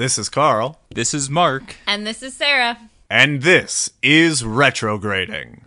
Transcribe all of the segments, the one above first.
This is Carl, This is Mark. And this is Sarah. and this is Retrograding.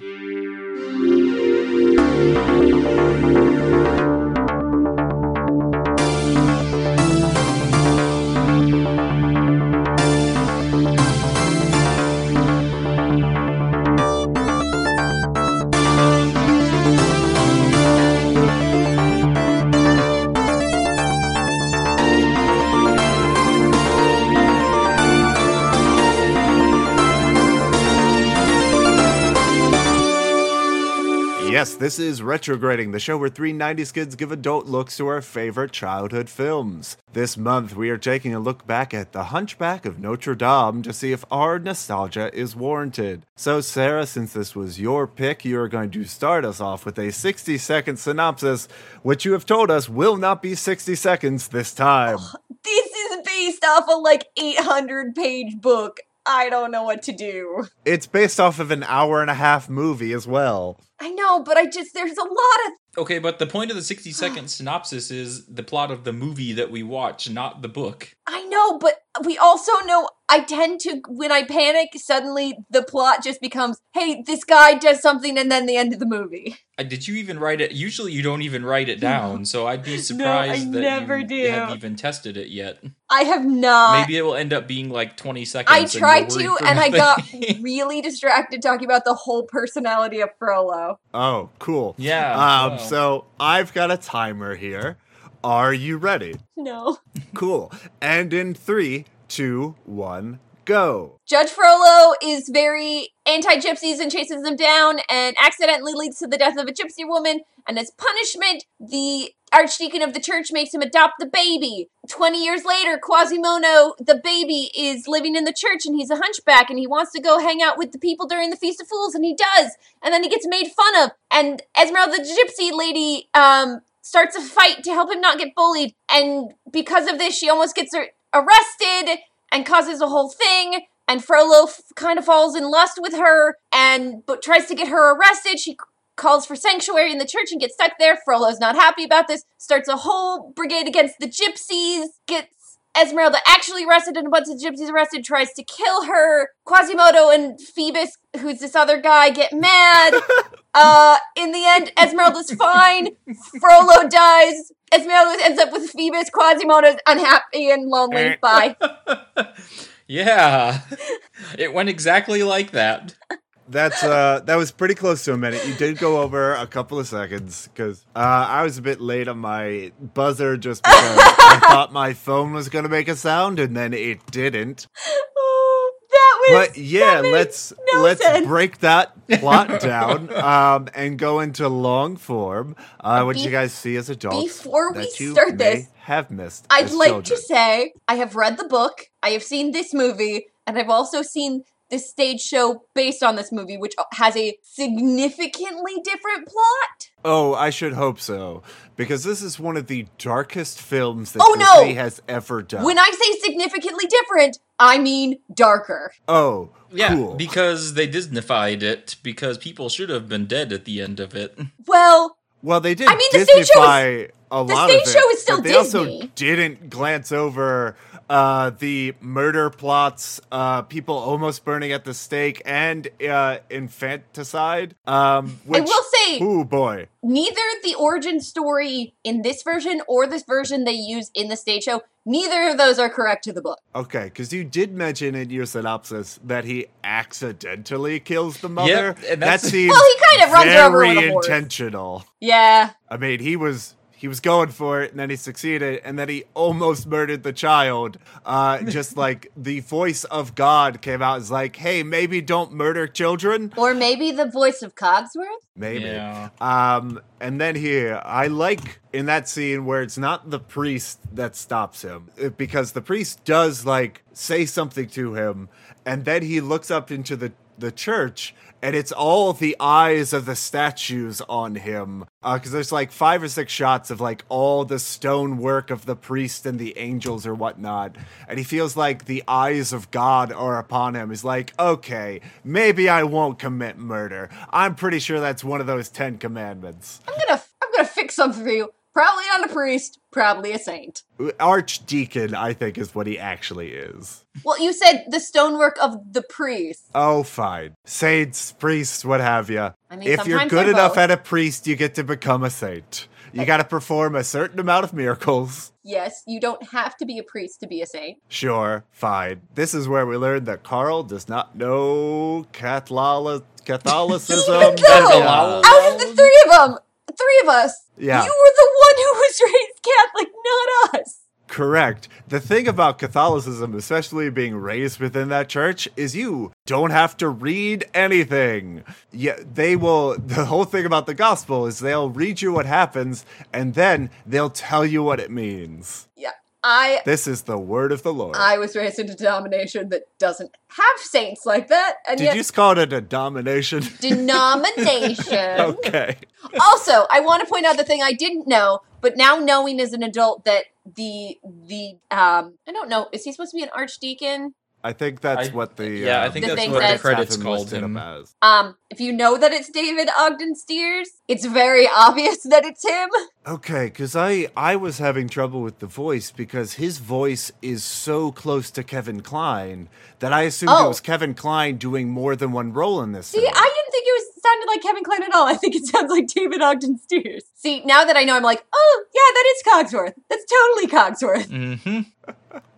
Yes, this is Retrograding, the show where three 90s kids give adult looks to our favorite childhood films. This month, we are taking a look back at The Hunchback of Notre Dame to see if our nostalgia is warranted. So, Sarah, since this was your pick, you are going to start us off with a 60 second synopsis, which you have told us will not be 60 seconds this time. This is based off a like 800 page book. I don't know what to do. It's based off of an hour and a half movie as well. I know, but I just, there's a lot of. Okay, but the point of the 60 second synopsis is the plot of the movie that we watch, not the book. I know, but we also know I tend to, when I panic, suddenly the plot just becomes, hey, this guy does something, and then the end of the movie. Uh, Did you even write it? Usually you don't even write it down, so I'd be surprised that never you do. have even tested it yet. I have not. Maybe it will end up being like 20 seconds. I tried to, and I got really distracted talking about the whole personality of Frollo. Oh, cool. Yeah, Um, so I've got a timer here. Are you ready? No. Cool. And in three, two, one, go. Judge Frollo is very anti gypsies and chases them down and accidentally leads to the death of a gypsy woman. And as punishment, the archdeacon of the church makes him adopt the baby. 20 years later, Quasimodo, the baby, is living in the church and he's a hunchback and he wants to go hang out with the people during the Feast of Fools and he does. And then he gets made fun of. And Esmeralda the gypsy lady um, starts a fight to help him not get bullied. And because of this, she almost gets ar- arrested and causes a whole thing. And Frollo f- kind of falls in lust with her and but tries to get her arrested. She calls for sanctuary in the church and gets stuck there. Frollo's not happy about this. Starts a whole brigade against the gypsies. Gets Esmeralda actually arrested and a bunch of gypsies arrested. Tries to kill her. Quasimodo and Phoebus, who's this other guy, get mad. uh, in the end, Esmeralda's fine. Frollo dies. Esmeralda ends up with Phoebus. Quasimodo's unhappy and lonely. Bye. Yeah. it went exactly like that. That's uh that was pretty close to a minute. You did go over a couple of seconds because uh, I was a bit late on my buzzer just because I thought my phone was gonna make a sound and then it didn't. Oh, that was. But yeah, let's no let's sense. break that plot down um, and go into long form. Uh, what did you guys see as adults before we start this, have missed? I'd like children? to say I have read the book, I have seen this movie, and I've also seen this stage show based on this movie, which has a significantly different plot. Oh, I should hope so because this is one of the darkest films that Oh, no! Disney has ever done. When I say significantly different, I mean darker. oh, Yeah, cool. because they Disneyfied it because people should have been dead at the end of it. Well, Well, they did I mean, the stage show Disney-fy a lot stage of it, show is still but they also Disney. didn't glance over uh, the murder plots, uh, people almost burning at the stake, and uh, infanticide. Um, I will say, oh boy, neither the origin story in this version or this version they use in the stage show, neither of those are correct to the book. okay, because you did mention in your synopsis that he accidentally kills the mother. Yep, and that that's- seems Well, he kind of runs her over very with a horse. intentional. Yeah. I mean, he was he was going for it, and then he succeeded, and then he almost murdered the child. Uh, just like the voice of God came out, is like, "Hey, maybe don't murder children." Or maybe the voice of Cogsworth? Maybe. Yeah. Um, and then here, I like in that scene where it's not the priest that stops him, uh, because the priest does like say something to him, and then he looks up into the the church, and it's all the eyes of the statues on him. Uh, because there's like five or six shots of like all the stonework of the priest and the angels or whatnot, and he feels like the eyes of God are upon him. He's like, okay, maybe I won't commit murder. I'm pretty sure that's one of those Ten Commandments. I'm gonna I'm gonna fix something for you. Probably not a priest, probably a saint. Archdeacon, I think, is what he actually is. Well, you said the stonework of the priest. Oh, fine. Saints, priests, what have you. I mean, if you're good enough both. at a priest, you get to become a saint. You got to perform a certain amount of miracles. Yes, you don't have to be a priest to be a saint. Sure, fine. This is where we learn that Carl does not know Catholic- Catholicism. Though, out of the three of them, three of us, Yeah. you were the one who was raised Catholic, not us. Correct. The thing about Catholicism, especially being raised within that church, is you don't have to read anything. Yeah, they will. The whole thing about the gospel is they'll read you what happens, and then they'll tell you what it means. Yeah, I This is the word of the Lord. I was raised in a denomination that doesn't have saints like that, and Did yet you just call it a denomination? denomination. okay. also, I want to point out the thing I didn't know, but now knowing as an adult that the the um I don't know, is he supposed to be an archdeacon? I think that's I- what the yeah, I um, think The that's thing what the credits Catherine called listed him. as. Um, if you know that it's David Ogden Stiers, it's very obvious that it's him. Okay, because I I was having trouble with the voice because his voice is so close to Kevin Kline that I assumed it Oh. was Kevin Kline doing more than one role in this. See, film. I didn't think it was sounded like Kevin Kline at all. I think it sounds like David Ogden Stiers. See, now that I know, I'm like, oh yeah, that is Cogsworth. That's totally Cogsworth. Mm-hmm.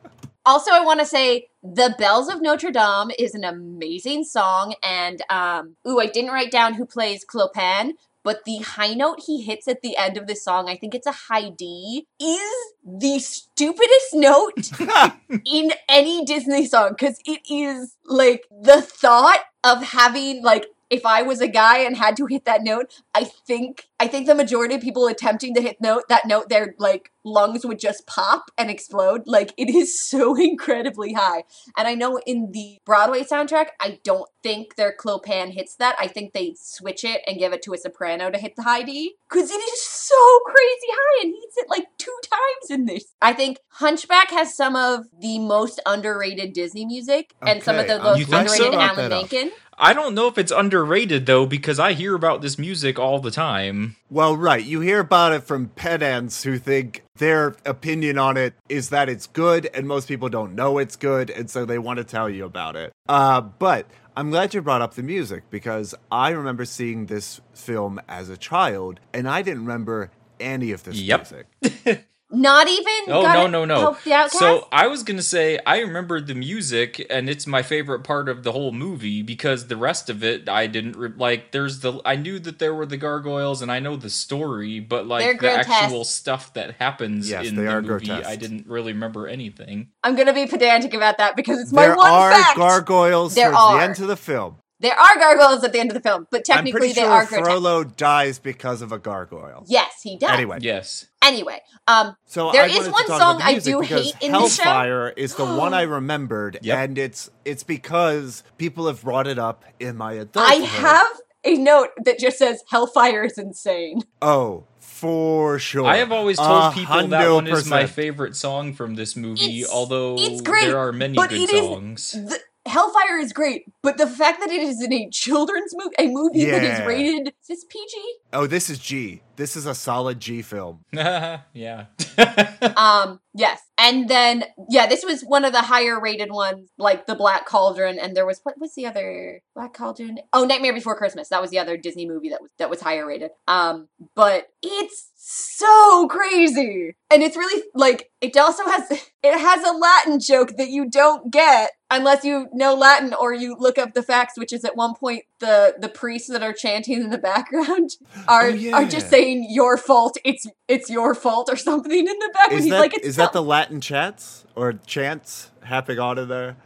Also, I want to say "The Bells of Notre Dame" is an amazing song, and um, ooh, I didn't write down who plays Clopin, but the high note he hits at the end of the song, I think it's a high D, is the stupidest note in any Disney song because it is like the thought of having like if I was a guy and had to hit that note, I think I think the majority of people attempting to hit note that note, their like lungs would just pop and explode. Like it is so incredibly high. And I know in the Broadway soundtrack, I don't think their Clopin hits that. I think they switch it and give it to a soprano to hit the high D because it is so crazy high and he hits it like two times in this. I think Hunchback has some of the most underrated Disney music and some of the most underrated brought Alan up. I don't know if it's underrated though because I hear about this music all the time. Well, right. You hear about it from pedants who think their opinion on it is that it's good, and most people don't know it's good, and so they want to tell you about it. Uh, but I'm glad you brought up the music because I remember seeing this film as a child, and I didn't remember any of this Yep. music. Not even. Oh Gotta no no no! Help the outcast? So I was gonna say I remember the music, and it's my favorite part of the whole movie because the rest of it I didn't re- like. There's the I knew that there were the gargoyles, and I know the story, but like the actual stuff that happens Yes, in they the are movie, grotesque. I didn't really remember anything. I'm gonna be pedantic about that because it's my one. there one are fact. gargoyles There towards are. the end of the film. There are gargoyles at the end of the film, but I'm technically pretty they sure are grotesque. Frollo dies because of a gargoyle. Yes, he does. Anyway, Yes. Anyway, um, So There I is one song I do because hate in the show. Hellfire is the one I remembered, Yep. and it's it's because people have brought it up in my adult. I have a note that just says "Hellfire is insane." Oh, for sure. I have always told A people that hundo one is my favorite song from this movie, It's- although it's great, there are many but good it is- songs. The, Hellfire is great, but the fact that it is in a children's movie, a movie that is rated, is this PG? Oh, this is G. This is a solid G film. yeah. Um, yes. And then, yeah, this was one of the higher rated ones, like the Black Cauldron, and there was, what was the other Black Cauldron? Oh, Nightmare Before Christmas. That was the other Disney movie that was, that was higher rated. Um, but it's so crazy. And it's really, like, it also has, it has a Latin joke that you don't get unless you know Latin or you look up the facts, which is at one point the, the priests that are chanting in the background are, Oh, yeah. are just saying your fault. It's, it's your fault or something in the back. Is He's that like, it's is that the Latin chants or chants happening on of there?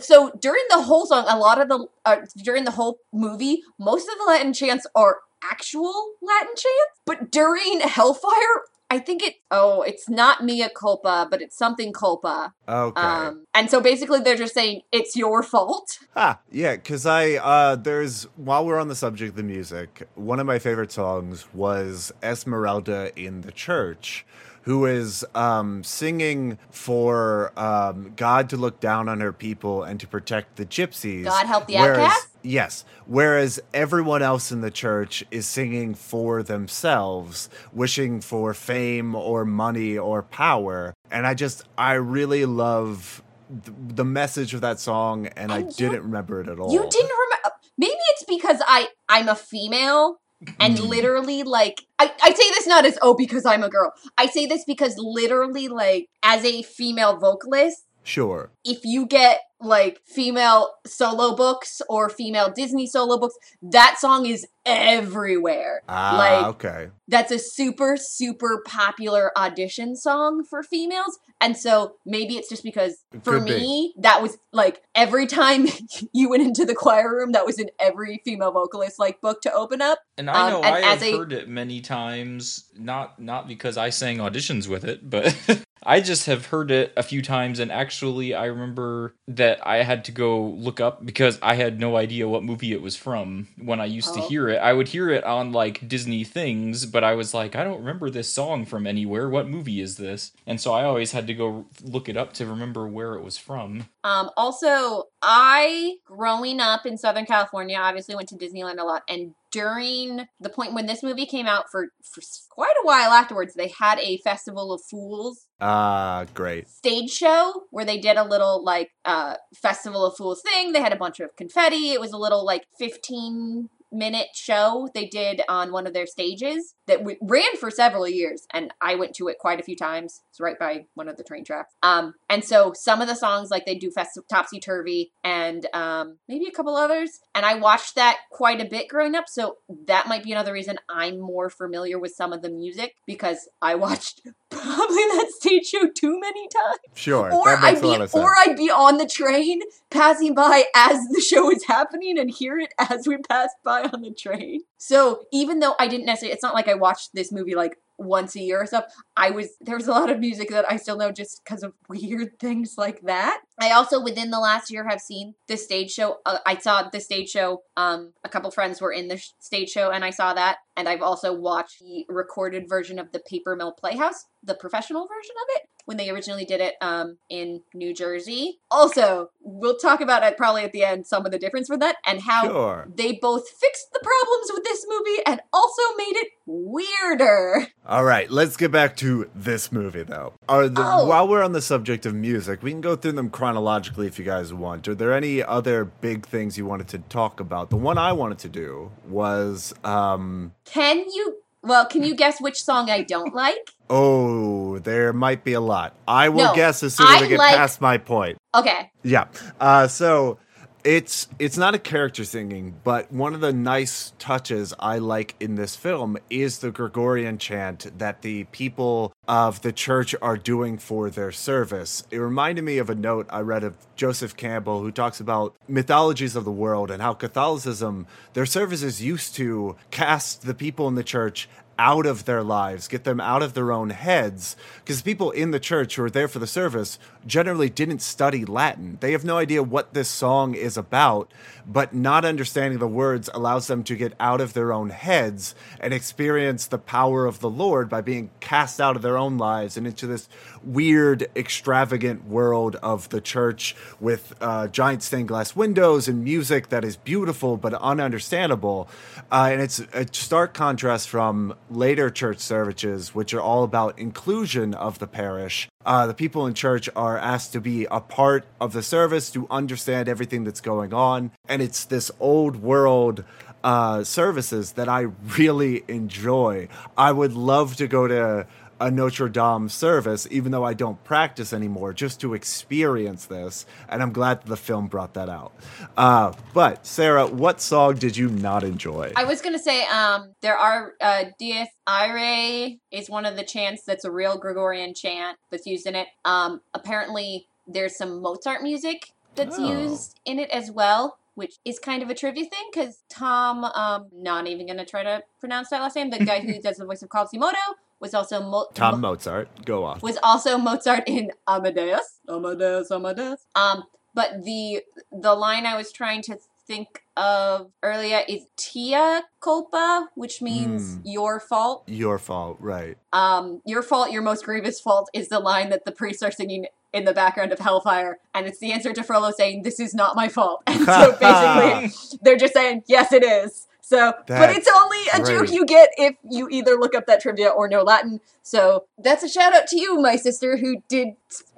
So during the whole song, a lot of the uh, during the whole movie, most of the Latin chants are actual Latin chants, but during Hellfire, I think it oh, it's not mea culpa, but it's something culpa. Okay. Um, and so basically, they're just saying it's your fault. Ah, yeah, because I uh there's while we're on the subject of the music, one of my favorite songs was Esmeralda in the Church who is um, singing for um, God to look down on her people and to protect the gypsies. God help the outcasts? Yes. Whereas everyone else in the church is singing for themselves, wishing for fame or money or power. And I just, I really love th- the message of that song, and I you- didn't remember it at all. You didn't remember? Maybe it's because I I'm a female and Mm. literally like I, I say this not as oh because I'm a girl. I say this because literally like as a female vocalist, Sure. if you get like female solo books or female Disney solo books, that song is everywhere. Ah, like okay. that's a super super popular audition song for females and so maybe it's just because for Could be. me that was like every time you went into the choir room that was in every female vocalist like book to open up And I Um, know and I as have a- heard it many times, not not because I sang auditions with it, but I just have heard it a few times and actually I remember that I had to go look up because I had no idea what movie it was from when I used to Oh. hear it. I would hear it on like Disney things, but I was like, I don't remember this song from anywhere. What movie is this? And so I always had to go look it up to remember where it was from. um also i growing up in southern california obviously went to disneyland a lot and during the point when this movie came out for, for quite a while afterwards they had a festival of fools Ah, great. stage show where they did a little like uh festival of fools thing. They had a bunch of confetti. It was a little like 15 minute show they did on one of their stages that w- ran for several years and i went to it quite a few times it's right by one of the train tracks um and so some of the songs like they do fest- topsy turvy and um maybe a couple others and i watched that quite a bit growing up so that might be another reason i'm more familiar with some of the music because i watched probably that stage show too many times Sure. or I'd be or I'd be on the train passing by as the show is happening and hear it as we passed by on the train. So even though I didn't necessarily it's not like I watched this movie like once a year or stuff. I was there was a lot of music that I still know just because of weird things like that. I also within the last year have seen the stage show. Uh, I saw the stage show. Um, a couple friends were in the sh- stage show, and I saw that. And I've also watched the recorded version of the Paper Mill Playhouse, the professional version of it, when they originally did it um, in New Jersey. Also, we'll talk about it probably at the end some of the difference with that and how Sure. they both fixed the problems with this movie and also made it weirder. All right, let's get back to this movie though. Are the, Oh. While we're on the subject of music, we can go through them chronologically if you guys want. Are there any other big things you wanted to talk about? The one I wanted to do was, um, Can you? Well, can you guess which song I don't like? oh, there might be a lot. I will No, guess as soon as I, I get like- past my point. Okay. Yeah. Uh, so it's it's not a character singing, but one of the nice touches I like in this film is the Gregorian chant that the people of the church are doing for their service. It reminded me of a note I read of Joseph Campbell who talks about mythologies of the world and how Catholicism, their services used to cast the people in the church out of their lives, get them out of their own heads. Because people in the church who are there for the service generally didn't study Latin. They have no idea what this song is about, but not understanding the words allows them to get out of their own heads and experience the power of the Lord by being cast out of their own lives and into this weird, extravagant world of the church with uh, giant stained glass windows and music that is beautiful but ununderstandable. Uh, and it's a stark contrast from later church services, which are all about inclusion of the parish. Uh, the people in church are asked to be a part of the service, to understand everything that's going on. And it's this old world uh, services that I really enjoy. I would love to go to a Notre Dame service, even though I don't practice anymore, just to experience this. And I'm glad that the film brought that out. Uh, but Sarah, what song did you not enjoy? I was gonna say, um, there are uh, Dies Irae is one of the chants that's a real Gregorian chant that's used in it. Um, apparently, there's some Mozart music that's Oh. used in it as well, which is kind of a trivia thing because Tom, um, not even gonna try to pronounce that last name, the guy who does the voice of Quasimodo was also Mo- Tom Mozart, go off. was also Mozart in Amadeus. Amadeus, Amadeus. Um, but the the line I was trying to think of earlier is tua culpa, which means Hmm. your fault. Your fault, right? Um, your fault, your most grievous fault is the line that the priests are singing in the background of Hellfire, and it's the answer to Frollo saying, "This is not my fault." And so basically, they're just saying, "Yes, it is." So, but it's only a joke you get if you either look up that trivia or know Latin. So that's a shout out to you, my sister, who did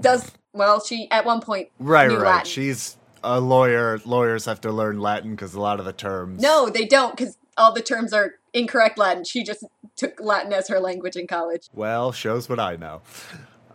does well. She at one point Right, right. Latin. She's a lawyer. Lawyers have to learn Latin because a lot of the terms. No, they don't, because all the terms are incorrect Latin. She just took Latin as her language in college. Well, shows what I know.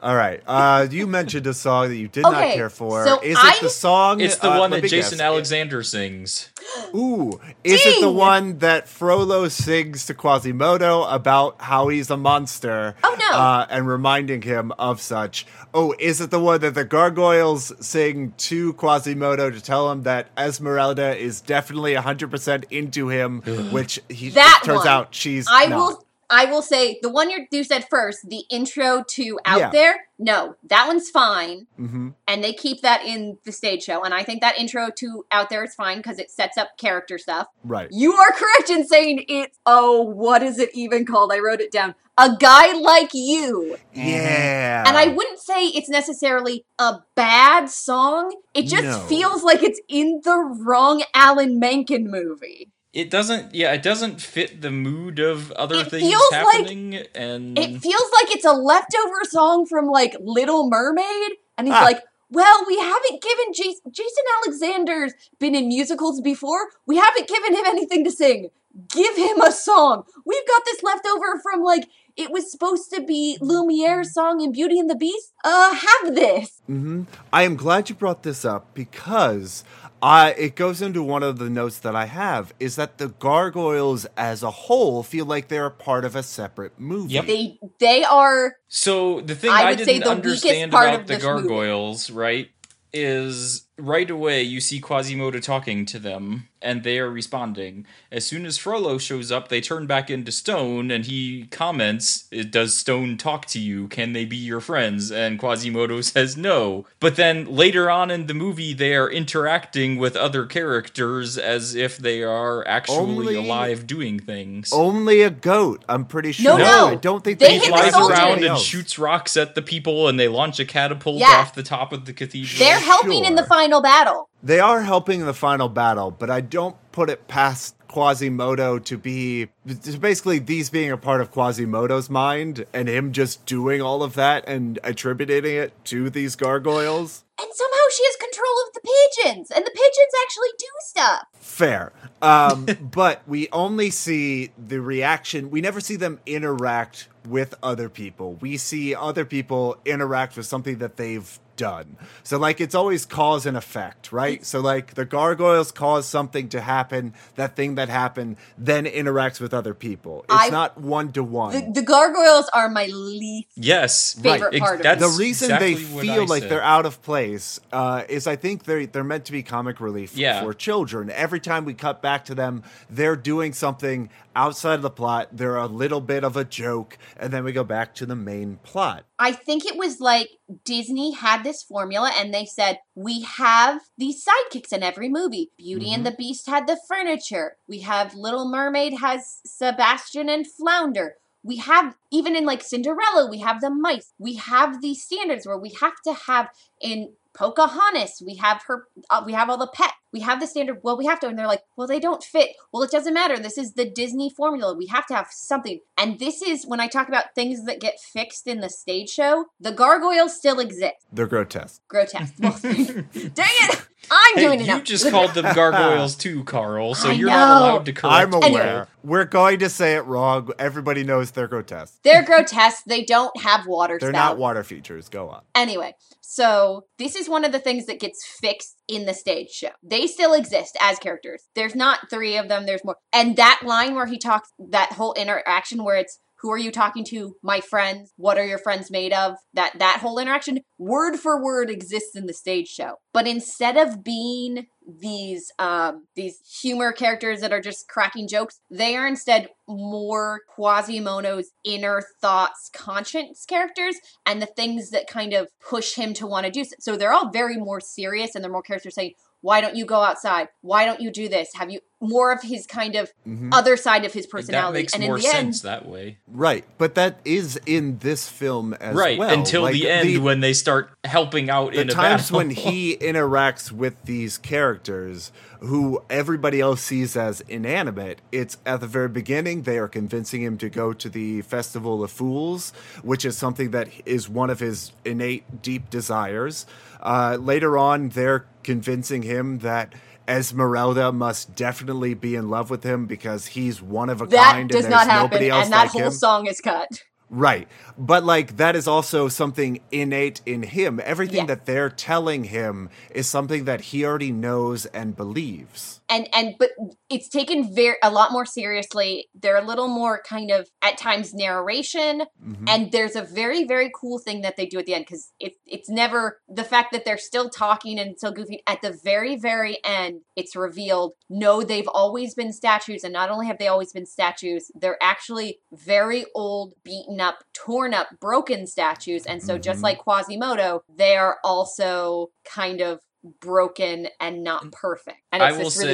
All right. Uh, you mentioned a song that you did not care for. so is I- it the song? It's the uh, one that Jason guess. Alexander sings. Ooh, is it the one that Frollo sings to Quasimodo about how he's a monster? Oh, no. Uh, and reminding him of such. Oh, is it the one that the gargoyles sing to Quasimodo to tell him that Esmeralda is definitely 100% into him, which he That turns one. out she's I not. will. I will say the one you you said first, the intro to Out Yeah. There. No, that one's fine, hmm and they keep that in the stage show. And I think that intro to Out There is fine because it sets up character stuff. Right. You are correct in saying it's. Oh, what is it even called? I wrote it down. A guy like you. Yeah. And I wouldn't say it's necessarily a bad song. It just No. feels like it's in the wrong Alan Menken movie. It doesn't, yeah, it doesn't fit the mood of other It things feels like- happening, and It feels like it's a leftover song from like Little Mermaid, and he's Ah. like, "Well, we haven't given Jason, Jason Alexander's been in musicals before. We haven't given him anything to sing. Give him a song. We've got this leftover from like it was supposed to be Lumiere's song in Beauty and the Beast. Uh, have this. hmm I am glad you brought this up because I it goes into one of the notes that I have is that the gargoyles as a whole feel like they're a part of a separate movie. Yep. They they are So the thing I I, would say didn't the weakest understand part about of the this movie. gargoyles, right, is right away you see Quasimodo talking to them, and they are responding. As soon as Frollo shows up, they turn back into Stone, and he comments, "Does Stone talk to you? Can they be your friends?" And Quasimodo says no. But then later on in the movie, they are interacting with other characters as if they are actually Only- alive, doing things. Only a goat. I'm pretty No, sure. no. I don't think They they he hit the flies soldiers. around and shoots rocks at the people, and they launch a catapult Yeah. off the top of the cathedral. they're helping in the Sure. Final battle. They are helping in the final battle, but I don't put it past Quasimodo to be to basically these being a part of Quasimodo's mind and him just doing all of that and attributing it to these gargoyles. And somehow she has control of the pigeons, and the pigeons actually do stuff. Fair. Um, but we only see the reaction. We never see them interact with other people. We see other people interact with something that they've done. So, like, it's always cause and effect, right? So, like, the gargoyles cause something to happen, that thing that happened then interacts with other people. It's I- not one to one. The, the gargoyles are my least yes, favorite Ex- part of that's it. the reason exactly they feel like said. they're out of place uh, is I think they're they're meant to be comic relief Yeah. for children. Every time we cut back to them, they're doing something outside of the plot. They're a little bit of a joke, and then we go back to the main plot. I think it was like Disney had this formula and they said, we have these sidekicks in every movie. Beauty and the Beast had the furniture. We have Little Mermaid has Sebastian and Flounder. We have, even in like Cinderella, we have the mice. We have these standards where we have to have in Pocahontas, we have her, uh, we have all the pet. We have the standard, well, we have to. And they're like, well, they don't fit. Well, it doesn't matter. This is the Disney formula. We have to have something. And this is when I talk about things that get fixed in the stage show, the gargoyles still exist. They're grotesque. Grotesque. Well, dang it! I'm Hey, doing it you now. just called them gargoyles too, Carl. So I you're know. not allowed to correct. I'm aware. Anyway. We're going to say it wrong. Everybody knows they're grotesque. They're grotesque. They don't have water They're spout. not water features. Go on. Anyway, so this is one of the things that gets fixed in the stage show. They still exist as characters. There's not three of them, there's more. And that line where he talks, that whole interaction where it's, who are you talking to? My friends. What are your friends made of? That that whole interaction, word for word, exists in the stage show. But instead of being these um these humor characters that are just cracking jokes. They are instead more Quasimodo's inner thoughts, conscience characters, and the things that kind of push him to want to do. So they're all very more serious, and they're more characters saying, "Why don't you go outside? Why don't you do this? Have you more of his kind of Mhm. other side of his That personality?" makes and more in the sense end, that way. Right, but that is in this film as right well. until Like, the end when they start helping out the in a times battle. when he interacts with these characters who everybody else sees as inanimate it's at the very beginning they are convincing him to go to the festival of fools which is something that is one of his innate deep desires uh, later on they're convincing him that Esmeralda must definitely be in love with him because he's one of a that kind does and not happen, nobody else and that like whole him. song is cut. Right. But like that is also something innate in him. Everything Yeah. that they're telling him is something that he already knows and believes. And and but it's taken very a lot more seriously they're a little more kind of at times narration Mhm. and there's a very very cool thing that they do at the end because it, it's never the fact that they're still talking and still goofy at the very very end it's revealed no they've always been statues and not only have they always been statues they're actually very old beaten up torn up broken statues and so just Mhm. like quasimodo they are also kind of broken and not perfect and I it's will this really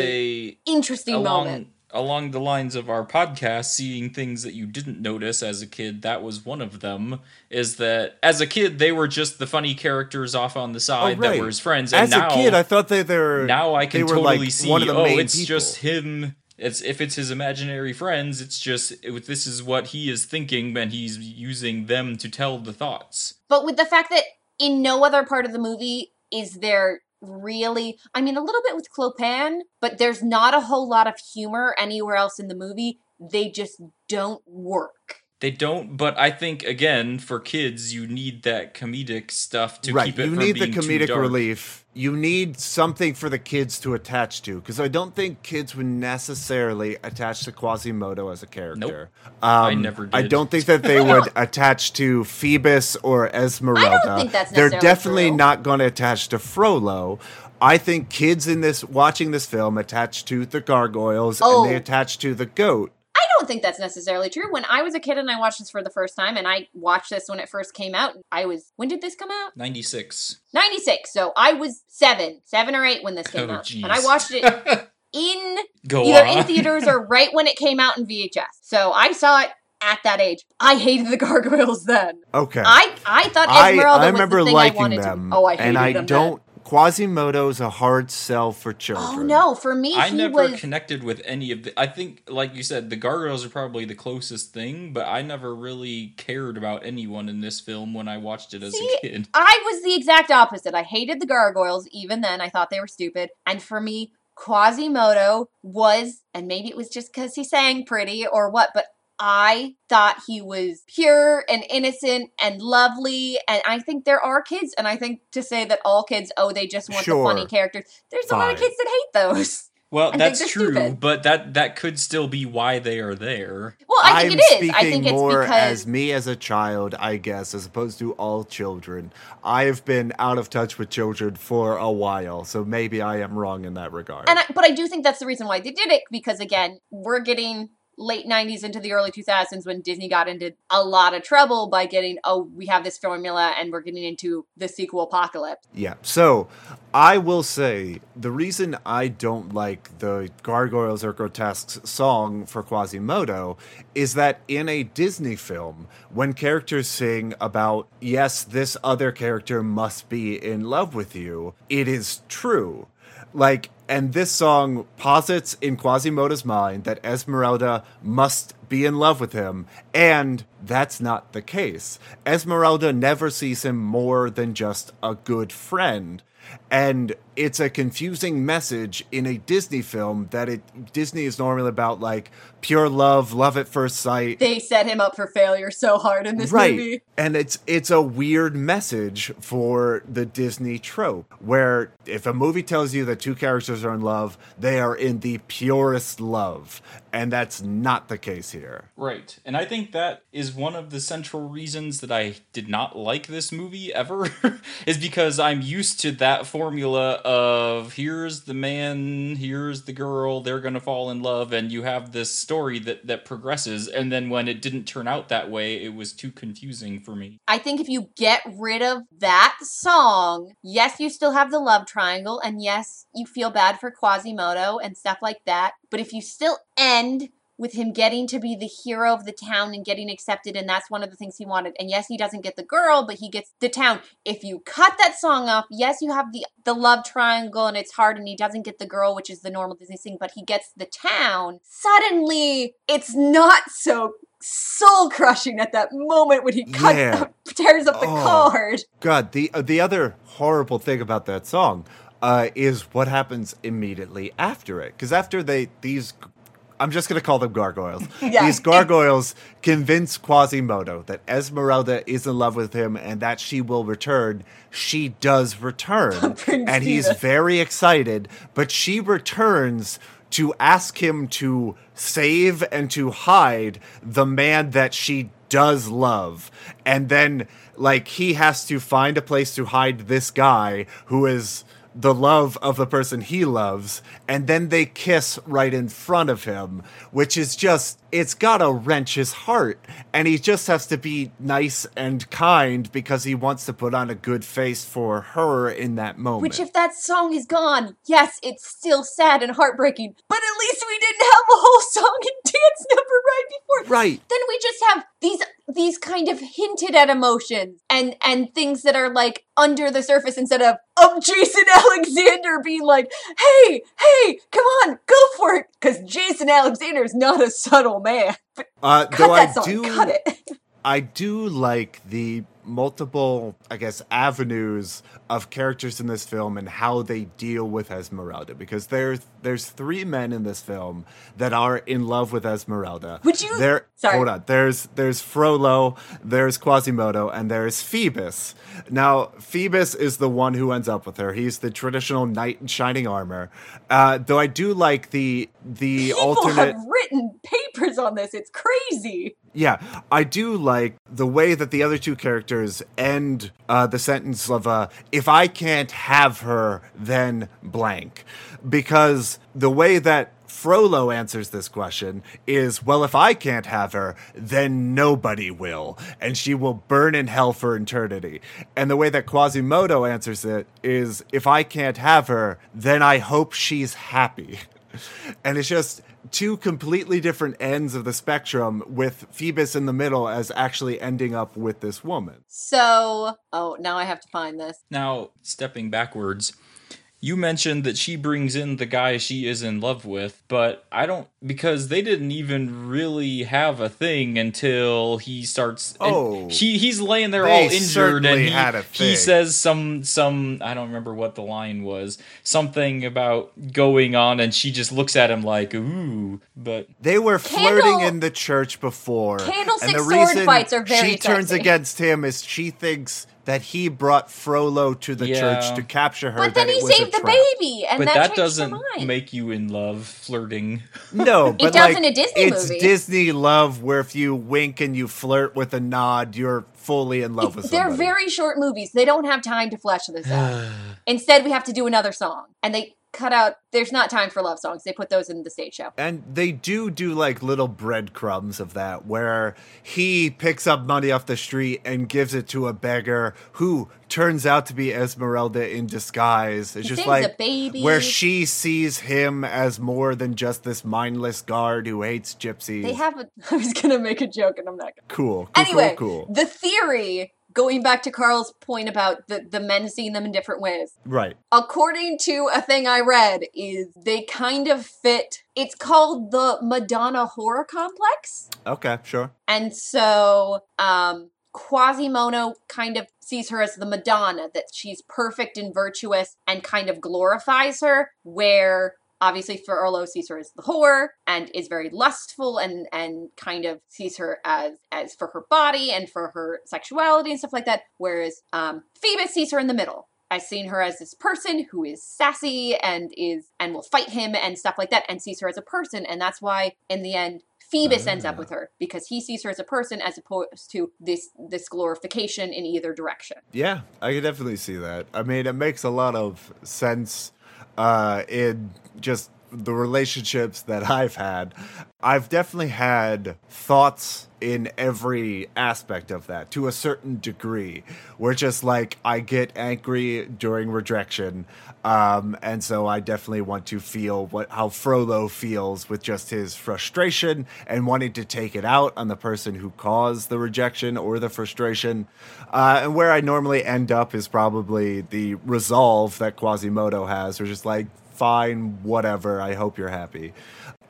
say interesting along moment along the lines of our podcast, seeing things that you didn't notice as a kid, that was one of them. Is that as a kid they were just the funny characters off on the oh, side that Oh, right. were his friends, and As now a kid, I thought they were now I can totally like see. one of the oh, main it's people. just him. It's if it's his imaginary friends, it's just it, this is what he is thinking, and he's using them to tell the thoughts. but with the fact that in no other part of the movie is there really i mean a little bit with clopin but there's not a whole lot of humor anywhere else in the movie. They just don't work They don't, but I think again for kids, you need that comedic stuff to right. keep it you from need the being too comedic relief. You need something for the kids to attach to because I don't think kids would necessarily attach to Quasimodo as a character. Um, I never I don't think that they would attach to Phoebus or Esmeralda. I don't think that's They're definitely true. not going to attach to Frollo. I think kids in this watching this film attach to the gargoyles Oh. and they attach to the goat. I don't think that's necessarily true when i was a kid and i watched this for the first time and i watched this when it first came out i was when did this come out Ninety six. 96 so i was seven seven or eight when this came Oh, out jeez. and i watched it in Go either on. in theaters or right when it came out in VHS. So I saw it at that age. I hated the gargoyles then. Okay. I I thought I, Esmeralda I was remember the thing liking I wanted them. to. Oh, I hated and I them don't. Quasimodo's a hard sell for oh, children. Oh no, for me I he never was. connected with any of the. I think, like you said, the gargoyles are probably the closest thing, but I never really cared about anyone in this film when I watched it as See, a kid. I was the exact opposite. I hated the gargoyles even then. I thought they were stupid. And for me, Quasimodo was, and maybe it was just because he sang pretty or what, but I thought he was pure and innocent and lovely. And I think there are kids, and I think to say that all kids, oh, they just want Sure. the funny characters, there's a lot of kids that hate those. Well, think that's true, stupid. but that that could still be why they are there. Well, I I'm think it is. speaking I think it's more because as me as a child, I guess, as opposed to all children. I have been out of touch with children for a while, so maybe I am wrong in that regard. and I, but I do think that's the reason why they did it because again, we're getting late 90s into the early 2000s when Disney got into a lot of trouble by getting oh we have this formula and we're getting into the sequel apocalypse. Yeah. So I will say the reason I don't like the Gargoyles or Grotesques song for Quasimodo is that in a Disney film, when characters sing about, yes, this other character must be in love with you, it is true. Like, and this song posits in Quasimodo's mind that Esmeralda must be in love with him, and that's not the case. Esmeralda never sees him more than just a good friend. And it's a confusing message in a Disney film that it Disney is normally about like pure love, love at first sight. They set him up for failure so hard in this right. movie. And it's it's a weird message for the Disney trope where if a movie tells you that two characters are in love, they are in the purest love. And that's not the case here. Right. And I think that is one of the central reasons that I did not like this movie ever is because I'm used to that formula of here's the man, here's the girl, they're gonna fall in love, and you have this story that that progresses. And then when it didn't turn out that way, it was too confusing for me. I think if you get rid of that song, yes, you still have the love triangle, and yes, you feel bad for Quasimodo and stuff like that. But if you still end with him getting to be the hero of the town and getting accepted, and that's one of the things he wanted. And yes, he doesn't get the girl, but he gets the town. If you cut that song off, yes, you have the the love triangle, and it's hard, and he doesn't get the girl, which is the normal Disney thing, but he gets the town. Suddenly, it's not so soul crushing at that moment when he cuts Yeah. up, tears up the Oh. card. God, the uh, the other horrible thing about that song uh, is what happens immediately after it. Because after they these, I'm just gonna call them gargoyles. Yeah. These gargoyles convince Quasimodo that Esmeralda is in love with him and that she will return. She does return, and he's very excited. But she returns to ask him to save and to hide the man that she does love. And then, like, he has to find a place to hide this guy who is the love of the person he loves. And then they kiss right in front of him, which is just, it's gotta wrench his heart. And he just has to be nice and kind because he wants to put on a good face for her in that moment. Which, if that song is gone, yes, it's still sad and heartbreaking. But at least we didn't have a whole song and dance number right before. Right. Then we just have these these kind of hinted at emotions and and things that are like under the surface instead of of Jason Alexander being like, "Hey, hey, come on, go for it," because Jason Alexander is not a subtle man. But Uh, cut though that I song, do, cut it. I do like the multiple, I guess, avenues of characters in this film and how they deal with Esmeralda. Because there's there's three men in this film that are in love with Esmeralda. Would you- There, Sorry. hold on. There's there's Frollo, there's Quasimodo, and there's Phoebus. Now, Phoebus is the one who ends up with her. He's the traditional knight in shining armor. Uh, though I do like the the People alternate. have written papers on this. It's crazy. Yeah, I do like the way that the other two characters end uh, the sentence of uh, "If I can't have her, then blank," because the way that Frollo answers this question is, "Well, if I can't have her, then nobody will, and she will burn in hell for eternity." And the way that Quasimodo answers it is, "If I can't have her, then I hope she's happy." and it's just two completely different ends of the spectrum with Phoebus in the middle as actually ending up with this woman. So, oh, now I have to find this. Now, stepping backwards, you mentioned that she brings in the guy she is in love with, but I don't because they didn't even really have a thing until he starts. Oh. he he's laying there all injured, and he, had a he says some some I don't remember what the line was, something about going on, and she just looks at him like ooh, but They were Candle- flirting in the church before. Candlestick and the sword reason fights are very she turns against him is she thinks that he brought Frollo to the Yeah. church to capture her. But then that he it saved the baby, and but that, that, changed her doesn't make you in love flirting. No, but does like, in a Disney it's movie. Disney love where if you wink and you flirt with a nod, you're fully in love with They're very short movies. They don't have time to flesh this out. Instead, we have to do another song, and they cut out. There's not time for love songs. They put those in the stage show. And they do do like little breadcrumbs of that, where he picks up money off the street and gives it to a beggar who turns out to be Esmeralda in disguise. It's He just like where she sees him as more than just this mindless guard who hates gypsies. They have a. I was gonna make a joke, and I'm not. gonna. cool, cool, Anyway, cool, cool. the theory. Going back to Carl's point about the, the men seeing them in different ways. Right. according to a thing I read, is they kind of fit. It's called the Madonna Whore Complex. Okay, sure. And so, um, Quasimodo kind of sees her as the Madonna, that she's perfect and virtuous and kind of glorifies her, where obviously Frollo sees her as the whore and is very lustful and and kind of sees her as as for her body and for her sexuality and stuff like that. Whereas um Phoebus sees her in the middle. I've seen her as this person who is sassy and is and will fight him and stuff like that and sees her as a person and that's why in the end Phoebus ends up Ah. with her because he sees her as a person as opposed to this this glorification in either direction. Yeah, I can definitely see that. I mean, it makes a lot of sense uh, in just the relationships that I've had. I've definitely had thoughts in every aspect of that to a certain degree, where just like I get angry during rejection. Um, and so I definitely want to feel what how Frollo feels with just his frustration and wanting to take it out on the person who caused the rejection or the frustration. Uh, and where I normally end up is probably the resolve that Quasimodo has, which is like, fine, whatever, I hope you're happy.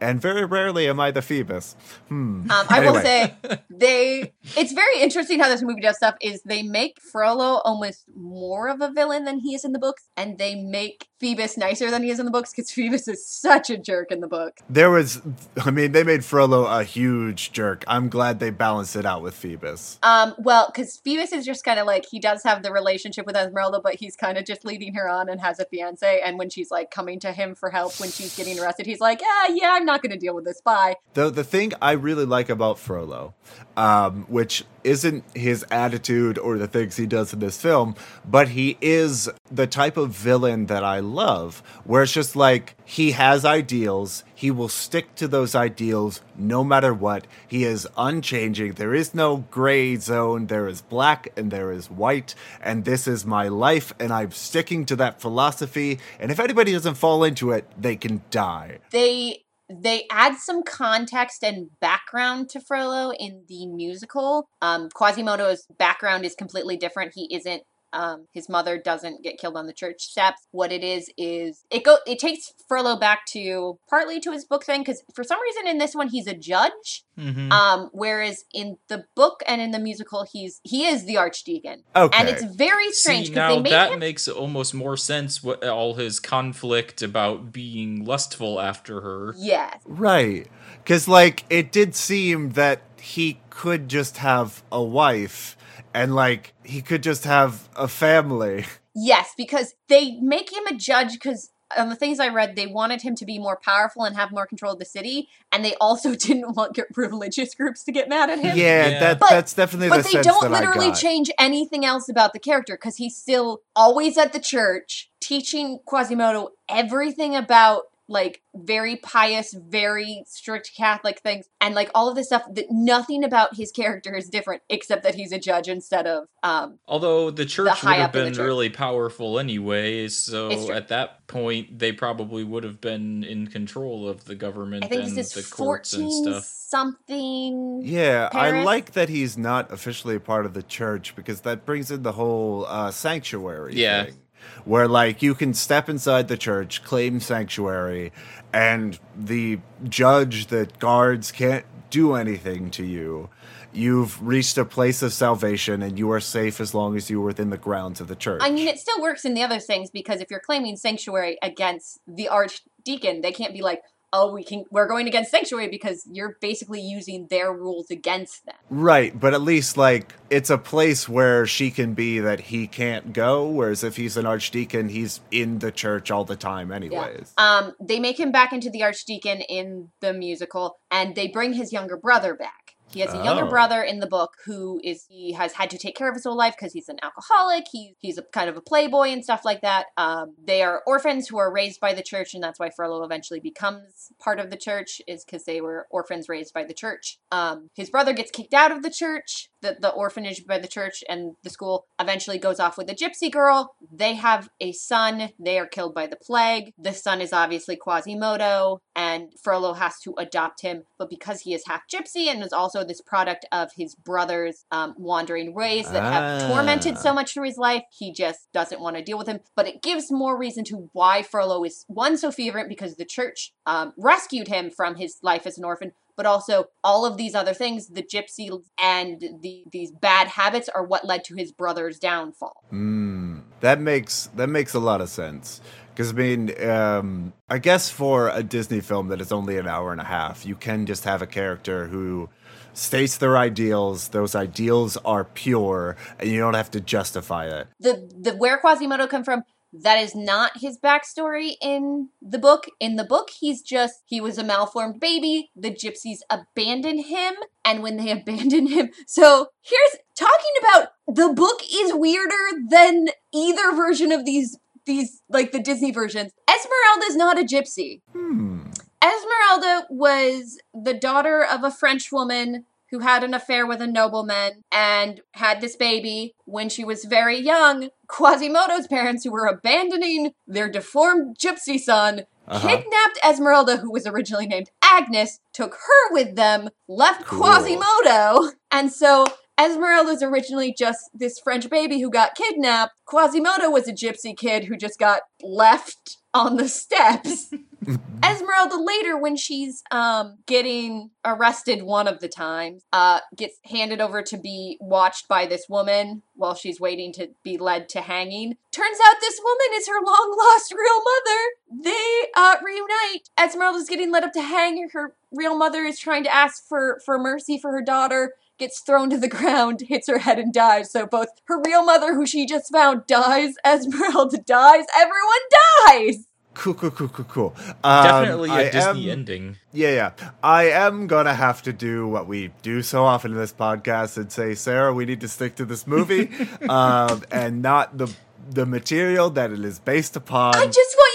And very rarely am I the Phoebus. Hmm. Um, I will say they. It's very interesting how this movie does stuff. Is they make Frollo almost more of a villain than he is in the books, and they make Phoebus nicer than he is in the books because Phoebus is such a jerk in the book. There was, I mean, they made Frollo a huge jerk. I'm glad they balanced it out with Phoebus. Um, well, because Phoebus is just kind of like he does have the relationship with Esmeralda, but he's kind of just leading her on and has a fiance. And when she's like coming to him for help when she's getting arrested, he's like, "Yeah, yeah, I'm not going to deal with this. Bye." The the thing I really like about Frollo, um, which isn't his attitude or the things he does in this film, but he is the type of villain that I love, where it's just like he has ideals, he will stick to those ideals no matter what. He is unchanging. There is no gray zone. There is black and there is white, and this is my life, and I'm sticking to that philosophy. And if anybody doesn't fall into it, they can die. they they add some context and background to Frollo in the musical. Um, Quasimodo's background is completely different. He isn't. Um, his mother doesn't get killed on the church steps. What it is is it go it takes Frollo back to partly to his book thing because for some reason in this one he's a judge, Mhm. um, whereas in the book and in the musical he's he is the archdeacon, Okay. and it's very strange because they now made that him makes almost more sense. What all his conflict about being lustful after her. yes Right. Because, like, it did seem that he could just have a wife and, like, he could just have a family. Yes, because they make him a judge because on the things I read, they wanted him to be more powerful and have more control of the city, and they also didn't want get religious groups to get mad at him. Yeah, Yeah. that But- that's definitely But the they sense don't that literally change anything else about the character because he's still always at the church teaching Quasimodo everything about like very pious, very strict Catholic things, and like all of this stuff. That nothing about his character is different except that he's a judge instead of um Although the church would have up in the been really powerful anyway, so at that point they probably would have been in control of the government I think and this the is courts and fourteen stuff. something. Yeah, I like that he's not officially a part of the church because that brings in the whole uh, sanctuary Yeah. thing. Where, like, you can step inside the church, claim sanctuary, and the judge that guards can't do anything to you. You've reached a place of salvation and you are safe as long as you're within the grounds of the church. I mean, it still works in the other things because if you're claiming sanctuary against the archdeacon, they can't be like, "Oh, we can. We're going against sanctuary because you're basically using their rules against them." Right, but at least like it's a place where she can be that he can't go. Whereas if he's an archdeacon, he's in the church all the time, anyways. Um, they make him back into the archdeacon in the musical, and they bring his younger brother back. He has a younger Oh. brother in the book who is he has had to take care of his whole life because he's an alcoholic. He he's a kind of a playboy and stuff like that. Um, they are orphans who are raised by the church, and that's why Frollo eventually becomes part of the church is because they were orphans raised by the church. Um, his brother gets kicked out of the church, the the orphanage by the church, and the school eventually goes off with a gypsy girl. They have a son. They are killed by the plague. The son is obviously Quasimodo, and Frollo has to adopt him. But because he is half gypsy and is also this product of his brother's um, wandering ways that have Ah. tormented so much through his life, he just doesn't want to deal with him. But it gives more reason to why Frollo is one so fervent because the church um, rescued him from his life as an orphan. But also all of these other things, the gypsy and the these bad habits are what led to his brother's downfall. Mm, that makes that makes a lot of sense. Because I mean, um, I guess for a Disney film that is only an hour and a half, you can just have a character who states their ideals. Those ideals are pure, and you don't have to justify it. the the where Quasimodo come from. That is not his backstory in the book. In the book, he's just, he was a malformed baby. The gypsies abandoned him. And when they abandoned him, so here's talking about the book is weirder than either version of these, these, like the Disney versions. Esmeralda is not a gypsy. Hmm. Esmeralda was the daughter of a French woman who had an affair with a nobleman and had this baby when she was very young. Quasimodo's parents, who were abandoning their deformed gypsy son, Uh-huh. kidnapped Esmeralda, who was originally named Agnes, took her with them, left Cool. Quasimodo, and so Esmeralda's originally just this French baby who got kidnapped. Quasimodo was a gypsy kid who just got left on the steps. Esmeralda later, when she's um getting arrested one of the times, uh gets handed over to be watched by this woman while she's waiting to be led to hanging. Turns out this woman is her long lost real mother. They uh reunite. Esmeralda's getting led up to hang. Her real mother is trying to ask for for mercy for her daughter. Gets thrown to the ground, hits her head, and dies. So both her real mother, who she just found, dies. Esmeralda dies. Everyone dies. Cool, cool, cool, cool, cool. Um, Definitely a I Disney am- ending. Yeah, yeah. I am gonna have to do what we do so often in this podcast and say, Sarah, we need to stick to this movie, um, and not the the material that it is based upon. I just want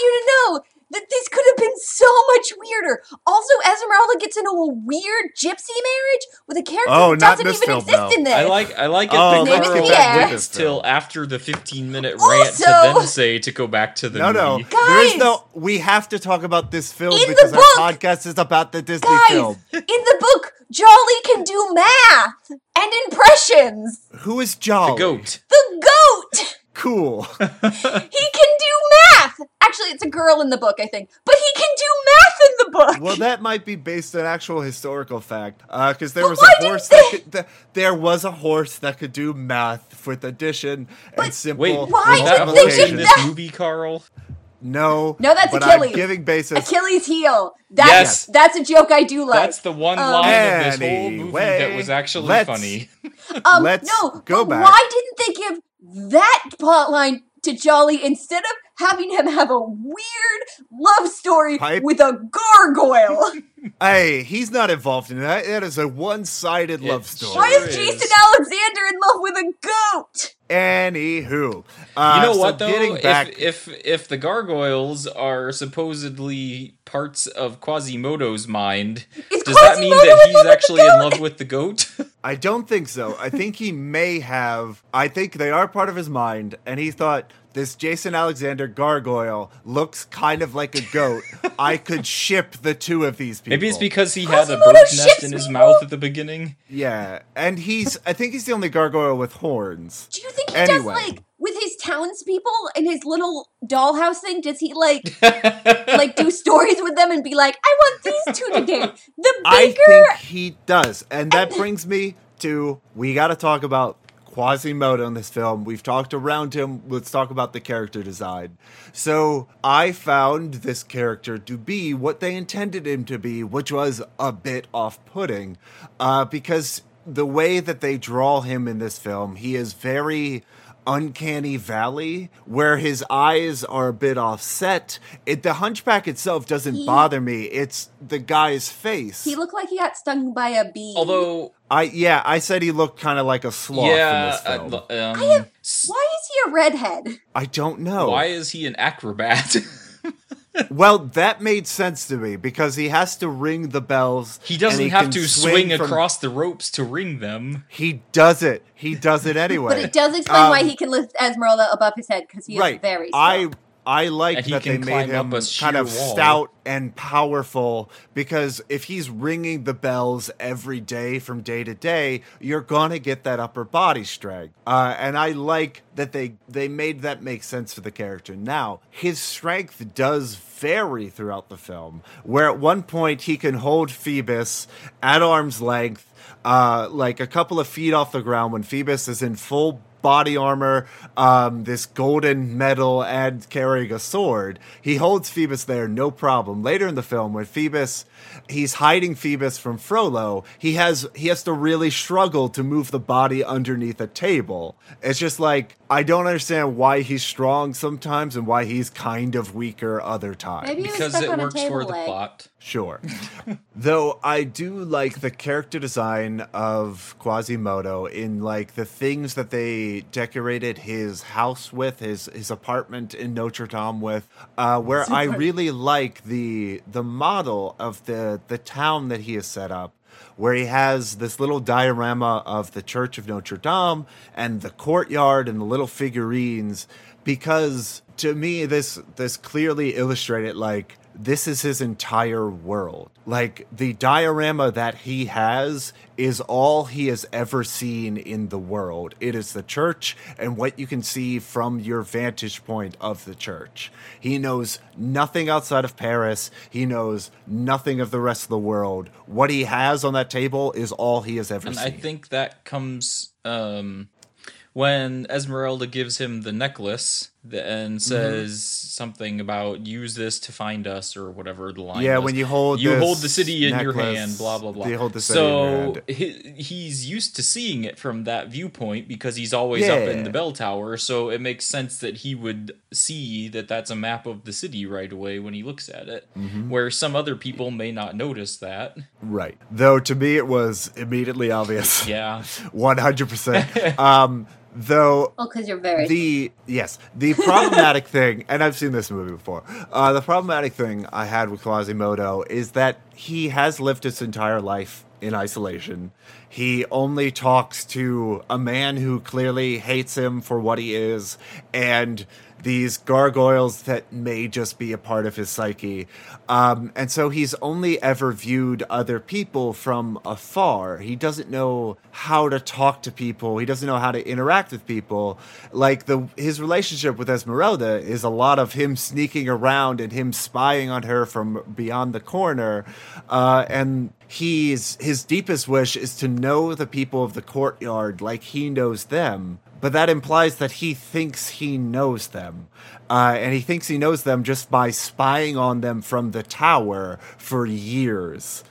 you to know that this could have been so much weirder. Also, Esmeralda gets into a weird gypsy marriage with a character Oh, who doesn't even film, exist though. in this. I like I like it Oh, that let's Carl get back with waits till after the 15 minute rant to then say to go back to the no, no. movie. There is no. We have to talk about this film In the because our podcast is about the Disney Guys, film. in the book, Djali can do math and impressions. Who is Djali? The goat. The goat! Cool. He can do math! Actually, it's a girl in the book, I think. But he can do math in the book! Well, that might be based on actual historical fact, because there But was a didn't horse that they- could, th- there was a horse that could do math with addition and simple Wait, Why didn't they in do this movie, Carl? No, No, that's but Achilles. I'm giving basis. Achilles' heel. That's, Yes. that's a joke I do like. That's the one Um, line of this whole movie Anyway, that was actually let's- funny. Um, Let's no, go but back. Why didn't they give that plotline to Djali instead of having him have a weird love story Pipe. with a gargoyle? Hey, he's not involved in that. That is a one-sided It love story. Why Sure is is. Jason Alexander in love with a goat? Anywho, uh, You know so what though? Getting back, If if if the gargoyles are supposedly parts of Quasimodo's mind, Is does that mean that he's actually in love with the goat? I don't think so. I think he may have. I think they are part of his mind, and he thought this Jason Alexander gargoyle looks kind of like a goat. I could ship the two of these people. Maybe it's because he had a Quasimodo bird's nest in his people? mouth at the beginning. yeah, and he's. I think he's the only gargoyle with horns. Do you think he Anyway. does like with his townspeople and his little dollhouse thing? Does he like like do stories with them and be like, I want these two to date? The I baker think he does, and that brings me to we got to talk about Quasimodo in this film. We've talked around him. Let's talk about the character design. So I found this character to be what they intended him to be, which was a bit off-putting, uh, because the way that they draw him in this film, he is very uncanny valley where his eyes are a bit offset it the hunchback itself doesn't He- bother me it's the guy's face he looked like he got stung by a bee. Although, i yeah i said he looked kind of like a sloth yeah, in this film uh, um, I have- why is he a redhead? i don't know why is he an acrobat? well that made sense to me because he has to ring the bells he doesn't he have to swing, from- across the ropes to ring them. he does it he does it anyway But it does explain why Um, he can lift Esmeralda above his head because he is right very i strong. I like that they made him kind of wall. stout and powerful because if he's ringing the bells every day from day to day, you're gonna get that upper body strength. Uh, and I like that they they made that make sense for the character. Now his strength does vary throughout the film, where at one point he can hold Phoebus at arm's length, uh, like a couple of feet off the ground when Phoebus is in full body armor, um, this golden medal, and carrying a sword. He holds Phoebus there, no problem. Later in the film, when Phoebus he's hiding Phoebus from Frollo, he has he has to really struggle to move the body underneath a table. It's just like I don't understand why he's strong sometimes and why he's kind of weaker other times. Maybe because it works for table the plot. Sure. Though I do like the character design of Quasimodo in like the things that they decorated his house with, his his apartment in Notre Dame with, uh, where I really like the the model of the the town that he has set up. Where he has this little diorama of the Church of Notre Dame and the courtyard and the little figurines, because to me this this clearly illustrated like this is his entire world. Like the diorama that he has is all he has ever seen in the world. It is the church and what you can see from your vantage point of the church. He knows nothing outside of Paris. He knows nothing of the rest of the world. What he has on that table is all he has ever And seen. I think that comes um, when Esmeralda gives him the necklace and says something about use this to find us or whatever the line yeah, was. when you hold you hold the city in your hand, blah blah blah. You hold the city so he, he's used to seeing it from that viewpoint because he's always up in the bell tower. So it makes sense that he would see that that's a map of the city right away when he looks at it. Mm-hmm. Where some other people may not notice that. Right. Though to me it was immediately obvious. Yeah, One hundred percent. Though Oh, because you're very. the yes the problematic thing and i've seen this movie before uh, the problematic thing i had with quasimodo is that he has lived his entire life in isolation he only talks to a man who clearly hates him for what he is and these gargoyles that may just be a part of his psyche. Um, and so he's only ever viewed other people from afar. He doesn't know how to talk to people. He doesn't know how to interact with people. Like the his relationship with Esmeralda is a lot of him sneaking around and him spying on her from beyond the corner. Uh, and he's his deepest wish is to know the people of the courtyard like he knows them but that implies that he thinks he knows them. Uh, and he thinks he knows them just by spying on them from the tower for years.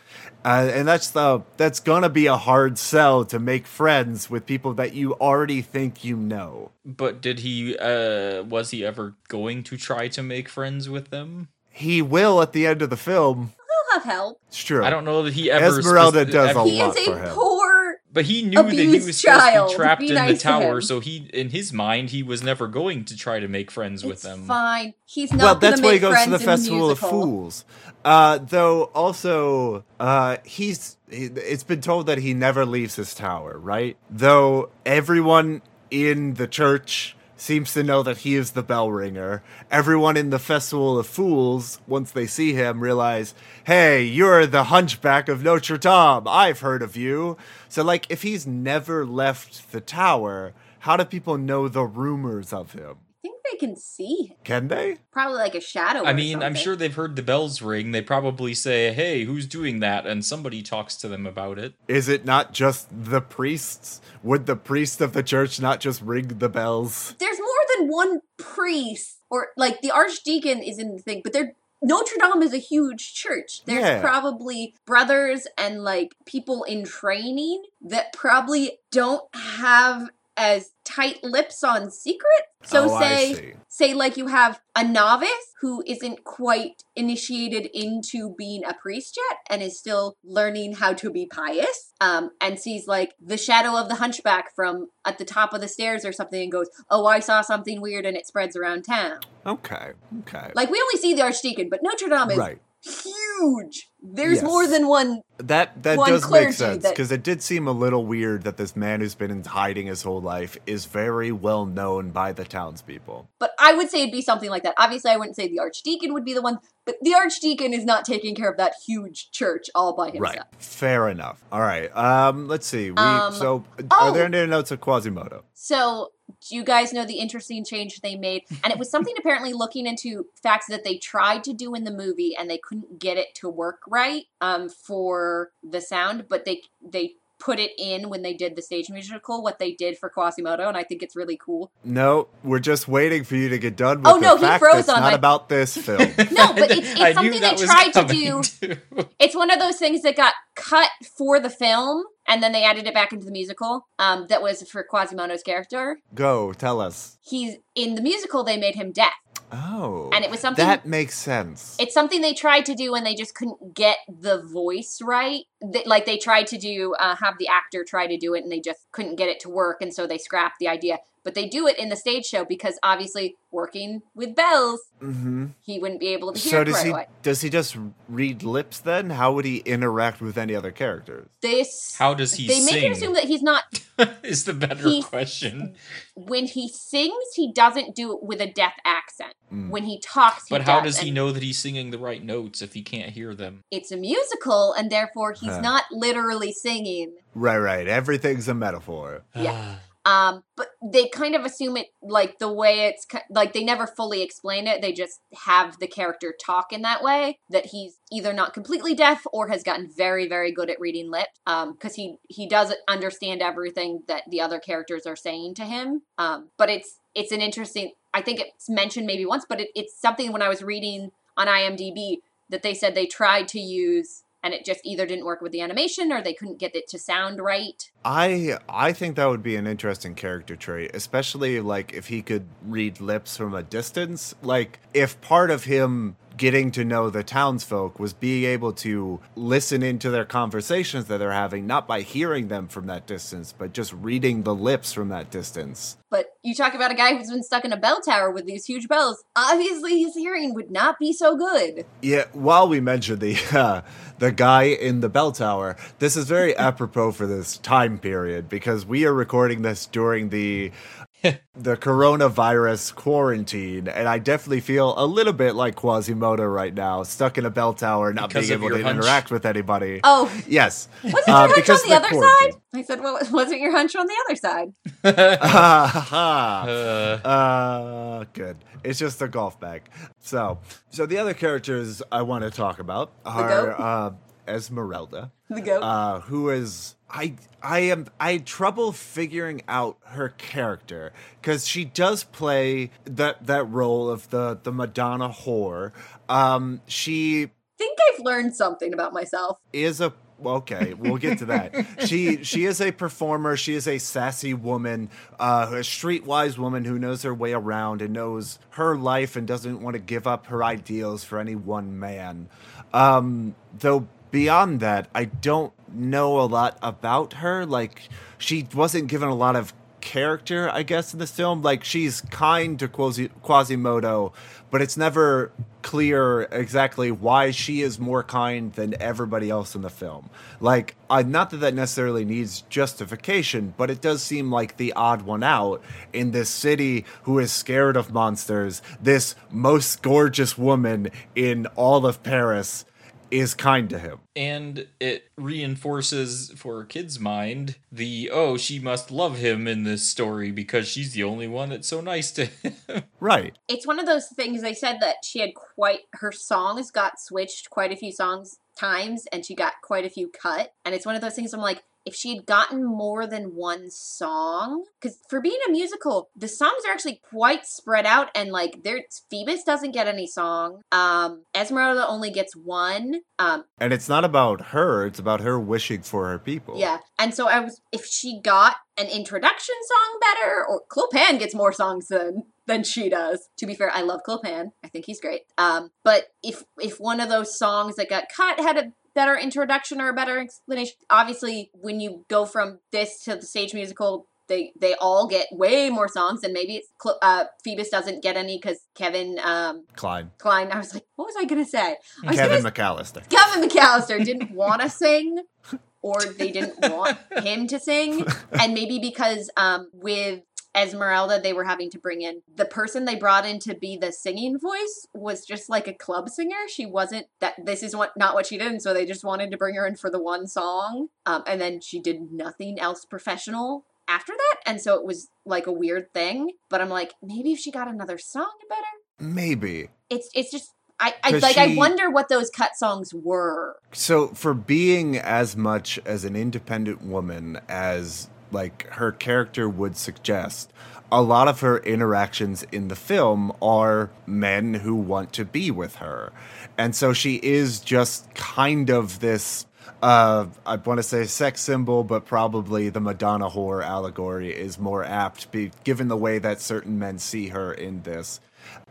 Uh, and that's the that's gonna be a hard sell to make friends with people that you already think you know. but did he? uh Was he ever going to try to make friends with them? He will at the end of the film. He'll have help. It's true. I don't know that he ever. Esmeralda speci- does ever- a He lot is for a him. poor. But he knew that he abused was supposed to be trapped Be in the nice to tower, him. so he, in his mind, he was never going to try to make friends with It's them. fine. He's not well, gonna that's why he goes to the in Festival of. Fools. Uh, though also, uh, he's he, it's been told that he never leaves his tower, right? Though everyone in the church seems to know that he is the bell ringer. Everyone in the Festival of Fools, once they see him, realize, hey, you're the hunchback of Notre Dame. I've heard of you. So, like, if he's never left the tower, how do people know the rumors of him? I think they can see him. Can they? Probably like a shadow. I or mean, I'm sure they've heard the bells ring. They probably say, "Hey, who's doing that?" And somebody talks to them about it. Is it not just the priests? Would the priest of the church not just ring the bells? There's more than one priest, or like the archdeacon is in the thing, but they're Notre Dame is a huge church. There's Yeah. probably brothers and like people in training that probably don't have as tight lips on secret. So Oh, say say like you have a novice who isn't quite initiated into being a priest yet and is still learning how to be pious um, and sees like the shadow of the hunchback from at the top of the stairs or something and goes oh i saw something weird and it spreads around town Okay, okay. like we only see the archdeacon but notre dame is right. Huge there's Yes. more than one That that one does make sense because it did seem a little weird that this man who's been in hiding his whole life is very well known by the townspeople. but i would say it'd be something like that obviously i wouldn't say the archdeacon would be the one but the archdeacon is not taking care of that huge church all by himself Right. Fair enough. All right. Um. Let's see. We Um, so oh. are there any notes of Quasimodo? So, do you guys know the interesting change they made? And it was something apparently looking into facts that they tried to do in the movie and they couldn't get it to work right um, for the sound, but they they put it in when they did the stage musical, what they did for Quasimodo, and I think it's really cool. No, we're just waiting for you to get done with Oh, the no, he froze that's on not my- about this film. No, but it's- it's something they tried to do. too. It's one of those things that got cut for the film, and then they added it back into the musical. Um, that was for Quasimodo's character. Go, tell us. He's in the musical. They made him deaf, Oh. and it was something. that makes sense. it's something they tried to do, and they just couldn't get the voice right. They, like they tried to do, uh, have the actor try to do it, and they just couldn't get it to work, and so they scrapped the idea. But they do it in the stage show because obviously working with bells, hmm he wouldn't be able to hear So it does right he? away. Does he just read lips then? How would he interact with any other characters? This How does he they make sing? it assume that he's not is the better He- question. when he sings, he doesn't do it with a deaf accent. Mm. When he talks, he But how does, does he know that he's singing the right notes if he can't hear them? It's a musical, and therefore he's Huh. not literally singing. Right, right. Everything's a metaphor. Yeah. Um, but they kind of assume it like the way it's like they never fully explain it. They just have the character talk in that way that he's either not completely deaf or has gotten very, very good at reading lips. Um, because he he doesn't understand everything that the other characters are saying to him. Um, but it's it's an interesting. I think it's mentioned maybe once, but it, it's something when I was reading on IMDb that they said they tried to use. And it just either didn't work with the animation or they couldn't get it to sound right. I I think that would be an interesting character trait, especially like if he could read lips from a distance. Like if part of him getting to know the townsfolk was being able to listen into their conversations that they're having, not by hearing them from that distance, but just reading the lips from that distance. But you talk about a guy who's been stuck in a bell tower with these huge bells. Obviously, his hearing would not be so good. Yeah, while we mentioned the uh, the guy in the bell tower, this is very apropos for this time period because we are recording this during the the coronavirus quarantine, and I definitely feel a little bit like Quasimodo right now, stuck in a bell tower, not Because being able to hunch? interact with anybody. Oh, Yes, wasn't Uh, your hunch on the the other quarantine. side? I said, well, wasn't your hunch on the other side? Uh, Uh, good. It's just a golf bag. So, so the other characters I want to talk about are goat? uh, Esmeralda. The goat. uh, who is I I am I had trouble figuring out her character because she does play that that role of the the Madonna whore. Um, she think I've learned something about myself. is a okay we'll get to that she she is a performer she is a sassy woman uh a streetwise woman who knows her way around and knows her life and doesn't want to give up her ideals for any one man um though beyond that i don't know a lot about her like she wasn't given a lot of character i guess in this film like she's kind to Quasi- quasimodo but it's never clear exactly why she is more kind than everybody else in the film. Like, uh, not that that necessarily needs justification, but it does seem like the odd one out in this city who is scared of monsters. This most gorgeous woman in all of Paris is kind to him. and it reinforces for a kid's mind the oh she must love him in this story because she's the only one that's so nice to him. Right. It's one of those things they said that she had quite her songs got switched quite a few songs times and she got quite a few cut. And it's one of those things I'm like, if she had gotten more than one song, because for being a musical, the songs are actually quite spread out and like there Phoebus doesn't get any song. Um Esmeralda only gets one. Um And it's not about her, it's about her wishing for her people. Yeah. And so I was if she got an introduction song better or Clopin gets more songs than than she does. To be fair, I love Clopin. I think he's great. Um but if if one of those songs that got cut had a better introduction or a better explanation, obviously when you go from this to the stage musical they, they all get way more songs and maybe it's Cl- uh, Phoebus doesn't get any because Kevin um, Kline. Kline I was like what was I gonna say I Kevin gonna McAllister. Kevin McAllister didn't want to sing, or they didn't want him to sing, and maybe because um, with Esmeralda they were having to bring in the person they brought in to be the singing voice was just like a club singer. She wasn't that. This is what not what she did, and so they just wanted to bring her in for the one song, um, and then she did nothing else professional after that, and so it was like a weird thing. But I'm like, maybe if she got another song, better Maybe. it's it's just I, I like. I wonder what those cut songs were. So for being as much as an independent woman as like her character would suggest, a lot of her interactions in the film are men who want to be with her. And so she is just kind of this uh I want to say sex symbol, but probably the Madonna whore allegory is more apt be, given the way that certain men see her in this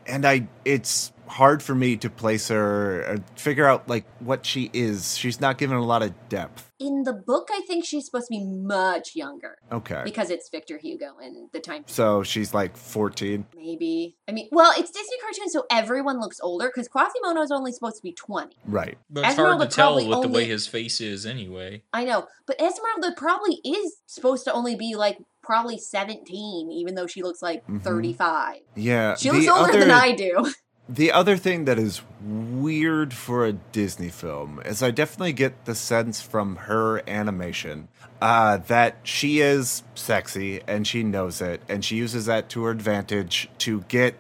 and I it's hard for me to place her or figure out like what she is. She's not given a lot of depth. In the book, I think she's supposed to be much younger Okay. because it's Victor Hugo and the time. So she's like 14. Maybe. I mean, well, it's Disney cartoon, so everyone looks older because Quasimodo is only supposed to be 20. Right. But it's Esmeralda hard to tell with probably the way his face is anyway. I know, but Esmeralda probably is supposed to only be like probably 17, even though she looks like Mhm. 35. Yeah. She looks older than I do. The other thing that is weird for a Disney film is I definitely get the sense from her animation uh, that she is sexy and she knows it, and she uses that to her advantage to get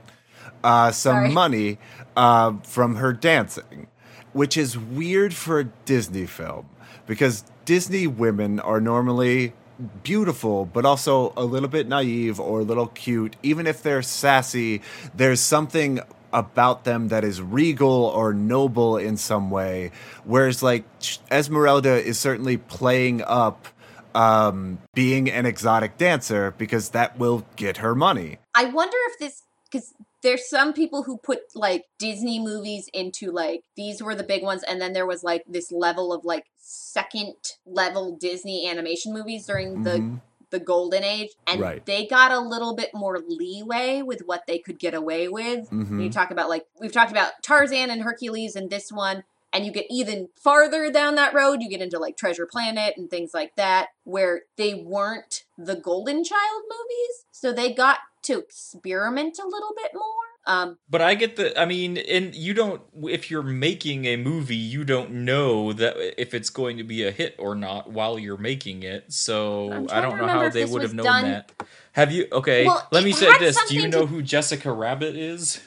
uh, some Sorry. money uh, from her dancing, which is weird for a Disney film because Disney women are normally beautiful, but also a little bit naive or a little cute. Even if they're sassy, there's something about them that is regal or noble in some way. Whereas, like, Esmeralda is certainly playing up um, being an exotic dancer because that will get her money. I wonder if this because there's some people who put like Disney movies into like these were the big ones, and then there was like this level of like second level Disney animation movies during the Mhm. The golden age, and Right. they got a little bit more leeway with what they could get away with. Mhm. You talk about like we've talked about Tarzan and Hercules and this one. And you get even farther down that road, you get into like Treasure Planet and things like that, where they weren't the Golden Child movies. So they got to experiment a little bit more. Um, But I get the. I mean, and you don't. If you're making a movie, you don't know that if it's going to be a hit or not while you're making it. So I'm I trying don't know how they would have known done- that. Have you? Okay, Well, let me say this: Do you know to- who Jessica Rabbit is?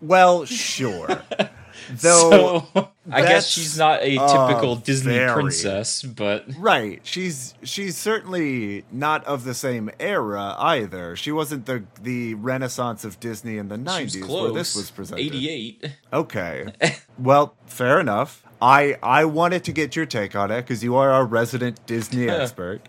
Well, sure. Though so I guess she's not a uh, typical Disney very- princess, but Right. She's she's certainly not of the same era either. She wasn't the the renaissance of Disney in the nineties close. where this was presented. Eighty-eight. Okay. well, fair enough. I I wanted to get your take on it because you are our resident Disney expert.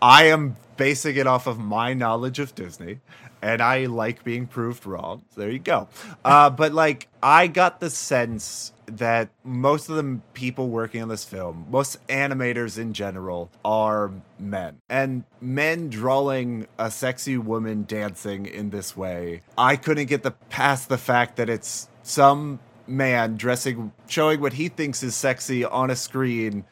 I am basing it off of my knowledge of Disney, and I like being proved wrong. So there you go. Uh, but like, I got the sense that most of the people working on this film, most animators in general, are men. And men drawing a sexy woman dancing in this way, I couldn't get the past the fact that it's some man dressing, showing what he thinks is sexy on a screen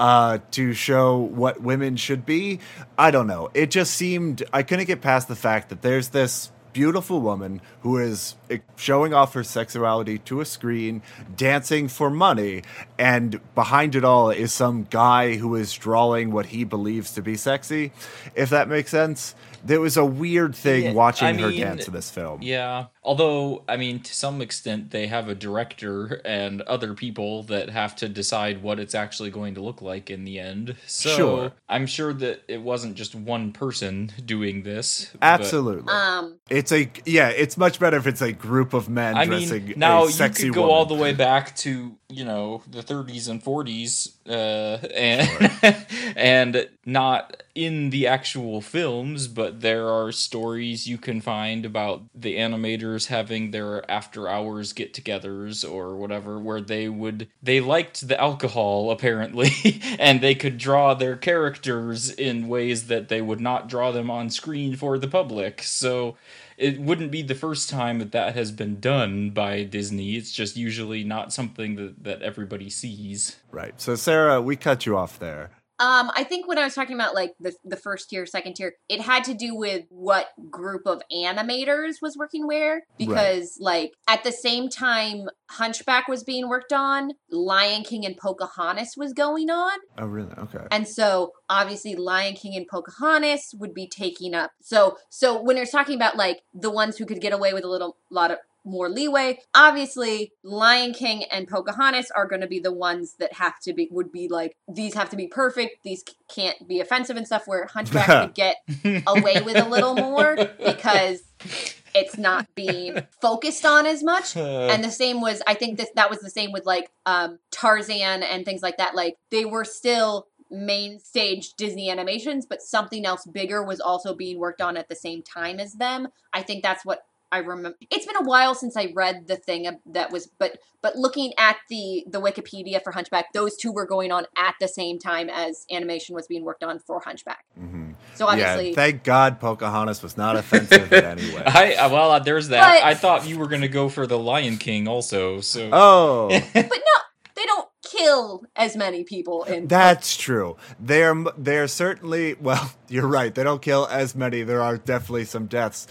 uh, to show what women should be. I don't know. It just seemed I couldn't get past the fact that there's this beautiful woman who is showing off her sexuality to a screen, dancing for money, and behind it all is some guy who is drawing what he believes to be sexy. If that makes sense. There was a weird thing Yeah, watching I her mean, dance in this film. Yeah. Although, I mean, to some extent, they have a director and other people that have to decide what it's actually going to look like in the end. So Sure. I'm sure that it wasn't just one person doing this. but- Absolutely. um, it's a yeah, it's much better if it's a group of men I dressing mean, now a you could go woman. all the way back to you know the 30s and 40s, uh, and and not in the actual films, but there are stories you can find about the having their after hours get-togethers or whatever, where they would they liked the alcohol apparently, and they could draw their characters in ways that they would not draw them on screen for the public. So it wouldn't be the first time that that has been done by Disney. It's just usually not something that, that everybody sees. Right. So Sarah, we cut you off there. Um, I think when I was talking about like the the first tier, second tier, it had to do with what group of animators was working where. Because like at the same time Hunchback was being worked on, Lion King and Pocahontas was going on. Oh, really? Okay. And so obviously Lion King and Pocahontas would be taking up. So so when you're talking about like the ones who could get away with a little lot of more leeway. Obviously, Lion King and Pocahontas are going to be the ones that have to be would be like these have to be perfect. These can't be offensive and stuff. Where Hunchback could get away with a little more because it's not being focused on as much. And the same was, I think this that was the same with like um, Tarzan and things like that. Like they were still main stage Disney animations, but something else bigger was also being worked on at the same time as them. I think that's what I remember. It's been a while since I read the thing that was, but but looking at the the Wikipedia for Hunchback, those two were going on at the same time as animation was being worked on for Hunchback. Mhm. So obviously, Yeah, thank God Pocahontas was not offensive in any way. I uh, well, uh, there's that. But- I thought you were gonna go for the Lion King also. So Oh, but no, they don't kill as many people in. that's true. They're they're certainly well. You're right. They don't kill as many. There are definitely some deaths,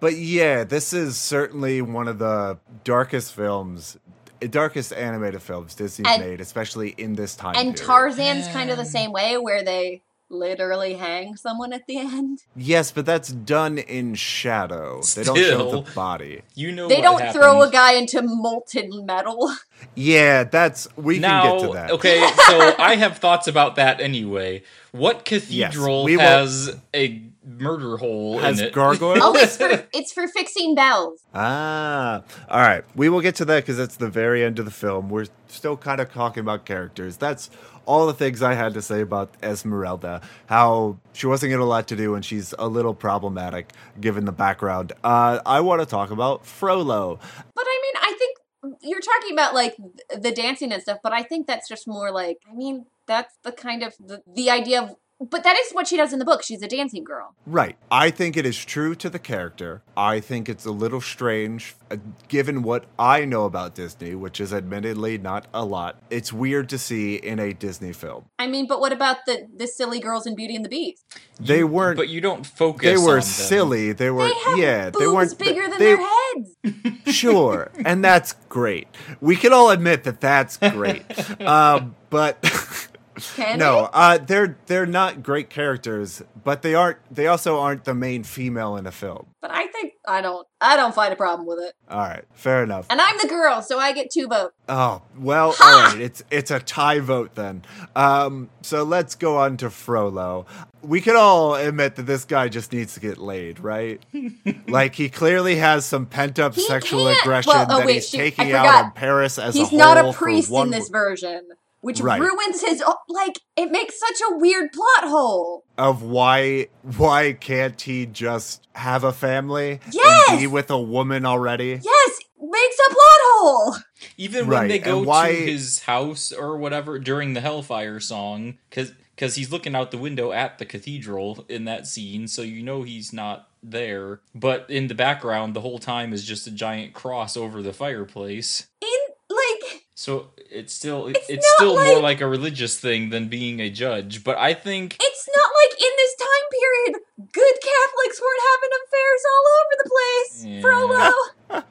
but yeah, this is certainly one of the darkest films, eh, darkest animated films Disney's And- made, especially in this time. and period. Tarzan's kind of the same way, where they literally hang someone at the end. Yes, but that's done in shadow. They don't show the body. you know They what don't throw a guy into molten metal. Yeah, that's we now, can get to that. okay, so I have thoughts about that anyway. What cathedral we will- has a murder hole Has in it? gargoyles? Oh, it's for it's for fixing bells. Ah, all right. We will get to that because that's the very end of the film. We're still kind of talking about characters. That's all the things I had to say about Esmeralda. How she wasn't getting a lot to do and she's a little problematic given the background. Uh, I want to talk about Frollo. But I mean, I think you're talking about like the dancing and stuff. But I think that's just more like I mean, that's the kind of the, the idea of. But that is what she does in the book. She's a dancing girl. Right. I think it is true to the character. I think it's a little strange, uh, given what I know about Disney, which is admittedly not a lot. It's weird to see in a Disney film. I mean, but what about the the silly girls in Beauty and the Beast? They You- weren't. but you don't focus. they on were them. silly. They were. They have yeah. boobs they weren't bigger than they, their heads. sure and that's great we can all admit that that's great um, but Can no uh, they're they're not great characters but they aren't they also aren't the main female in a film. But I think I don't I don't find a problem with it. all right fair enough. And I'm the girl, so I get two votes. oh well Ha! all right it's it's a tie vote then. Um, so let's go on to frollo. We can all admit that this guy just needs to get laid right? Like he clearly has some pent-up sexual can't- aggression well, oh, that wait, he's shoot, taking out on paris as He's a not whole a priest in this version, which Right. ruins his like it makes such a weird plot hole. of why why can't he just have a family Yes! and be with a woman already? Yes, makes a plot hole. Even Right, when they go why- to his house or whatever during the Hellfire song, because because he's looking out the window at the cathedral in that scene, so you know he's not there. But in the background, the whole time is just a giant cross over the fireplace. In like So it's still It's it's, not still more like- like a religious thing than being a judge. But I think it's not like in this time period, good Catholics weren't having affairs all over the place. Yeah. Frollo.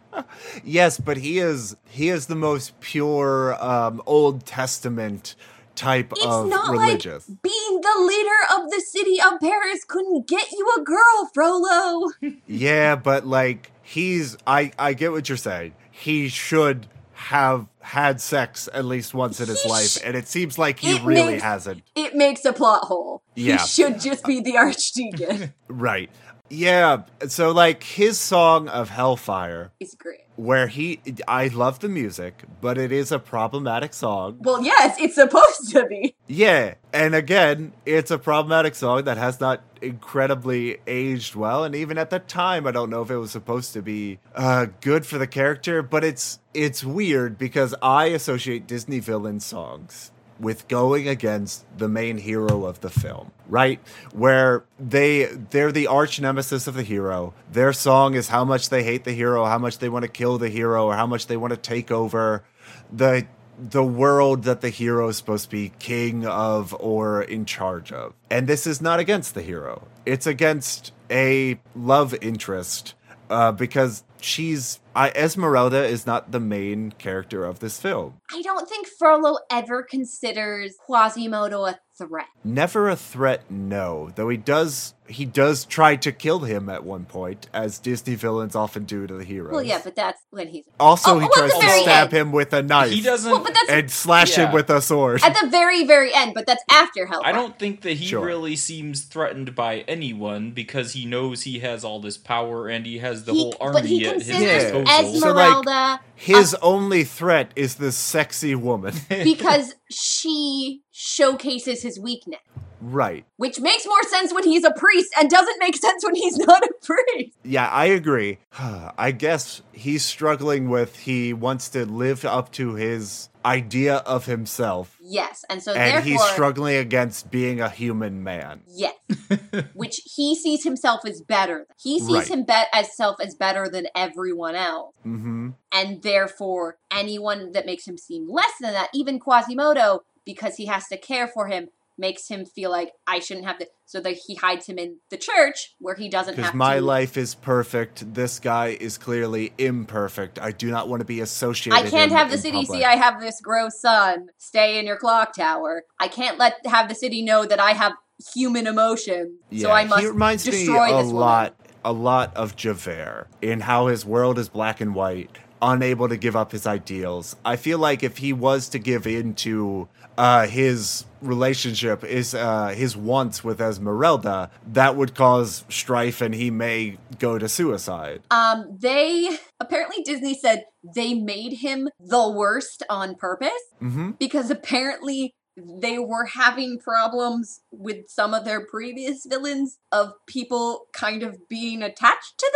Yes, but he is he is the most pure um, Old Testament type It's of not religious. like being the leader of the city of Paris couldn't get you a girl, Frollo. yeah, but like he's I I get what you're saying. He should have had sex at least once in his He life, sh- and it seems like he really makes- hasn't. It makes a plot hole. Yeah. He should just be the archdeacon. Right. Yeah. So like his song of Hellfire He's great. Where he I love the music, but it is a problematic song. Well, yes, it's supposed to be. Yeah, and again, it's a problematic song that has not incredibly aged well, and even at the time, I don't know if it was supposed to be uh, good for the character, but it's it's weird because I associate Disney villain songs with going against the main hero of the film, right? Where they they're the arch nemesis of the hero. Their song is how much they hate the hero, how much they want to kill the hero, or how much they want to take over the the world that the hero is supposed to be king of or in charge of. And this is not against the hero. It's against a love interest uh, because she's I, Esmeralda is not the main character of this film. I don't think Frollo ever considers Quasimodo a threat. Never a threat, no. Though he does he does try to kill him at one point, as Disney villains often do to the heroes. Well, yeah, but that's when he's also Oh, he well, tries to stab end. him with a knife He doesn't. well, but that's and slash him with a sword. at the very, very end. But that's after Hellfire. I don't think that he Sure. really seems threatened by anyone because he knows he has all this power and he has the He- whole army but he at his considers Yeah. disposal. So, like, Esmeralda His only threat is this sexy woman. because she showcases his weakness. right. Which makes more sense when he's a priest and doesn't make sense when he's not a priest. Yeah, I agree. I guess he's struggling with he wants to live up to his idea of himself. Yes, and so and therefore, he's struggling against being a human man. yes, which he sees himself as better. He sees Right. him bet as self as better than everyone else, hmm and therefore anyone that makes him seem less than that, even Quasimodo, because he has to care for him, makes him feel like I shouldn't have to. So that he hides him in the church where he doesn't Because have my to. life is perfect. This guy is clearly imperfect. I do not want to be associated. With him. I can't him have the city public. see I have this gross son. Stay in your clock tower. I can't let have the city know that I have human emotion. Yeah, so I must he reminds me destroy a this woman. lot, a lot of Javert in how his world is black and white, unable to give up his ideals. I feel like if he was to give in to uh, his relationship, is uh, his wants with Esmeralda, that would cause strife, and he may go to suicide. Um, they apparently Disney said they made him the worst on purpose hmm because apparently they were having problems with some of their previous villains of people kind of being attached to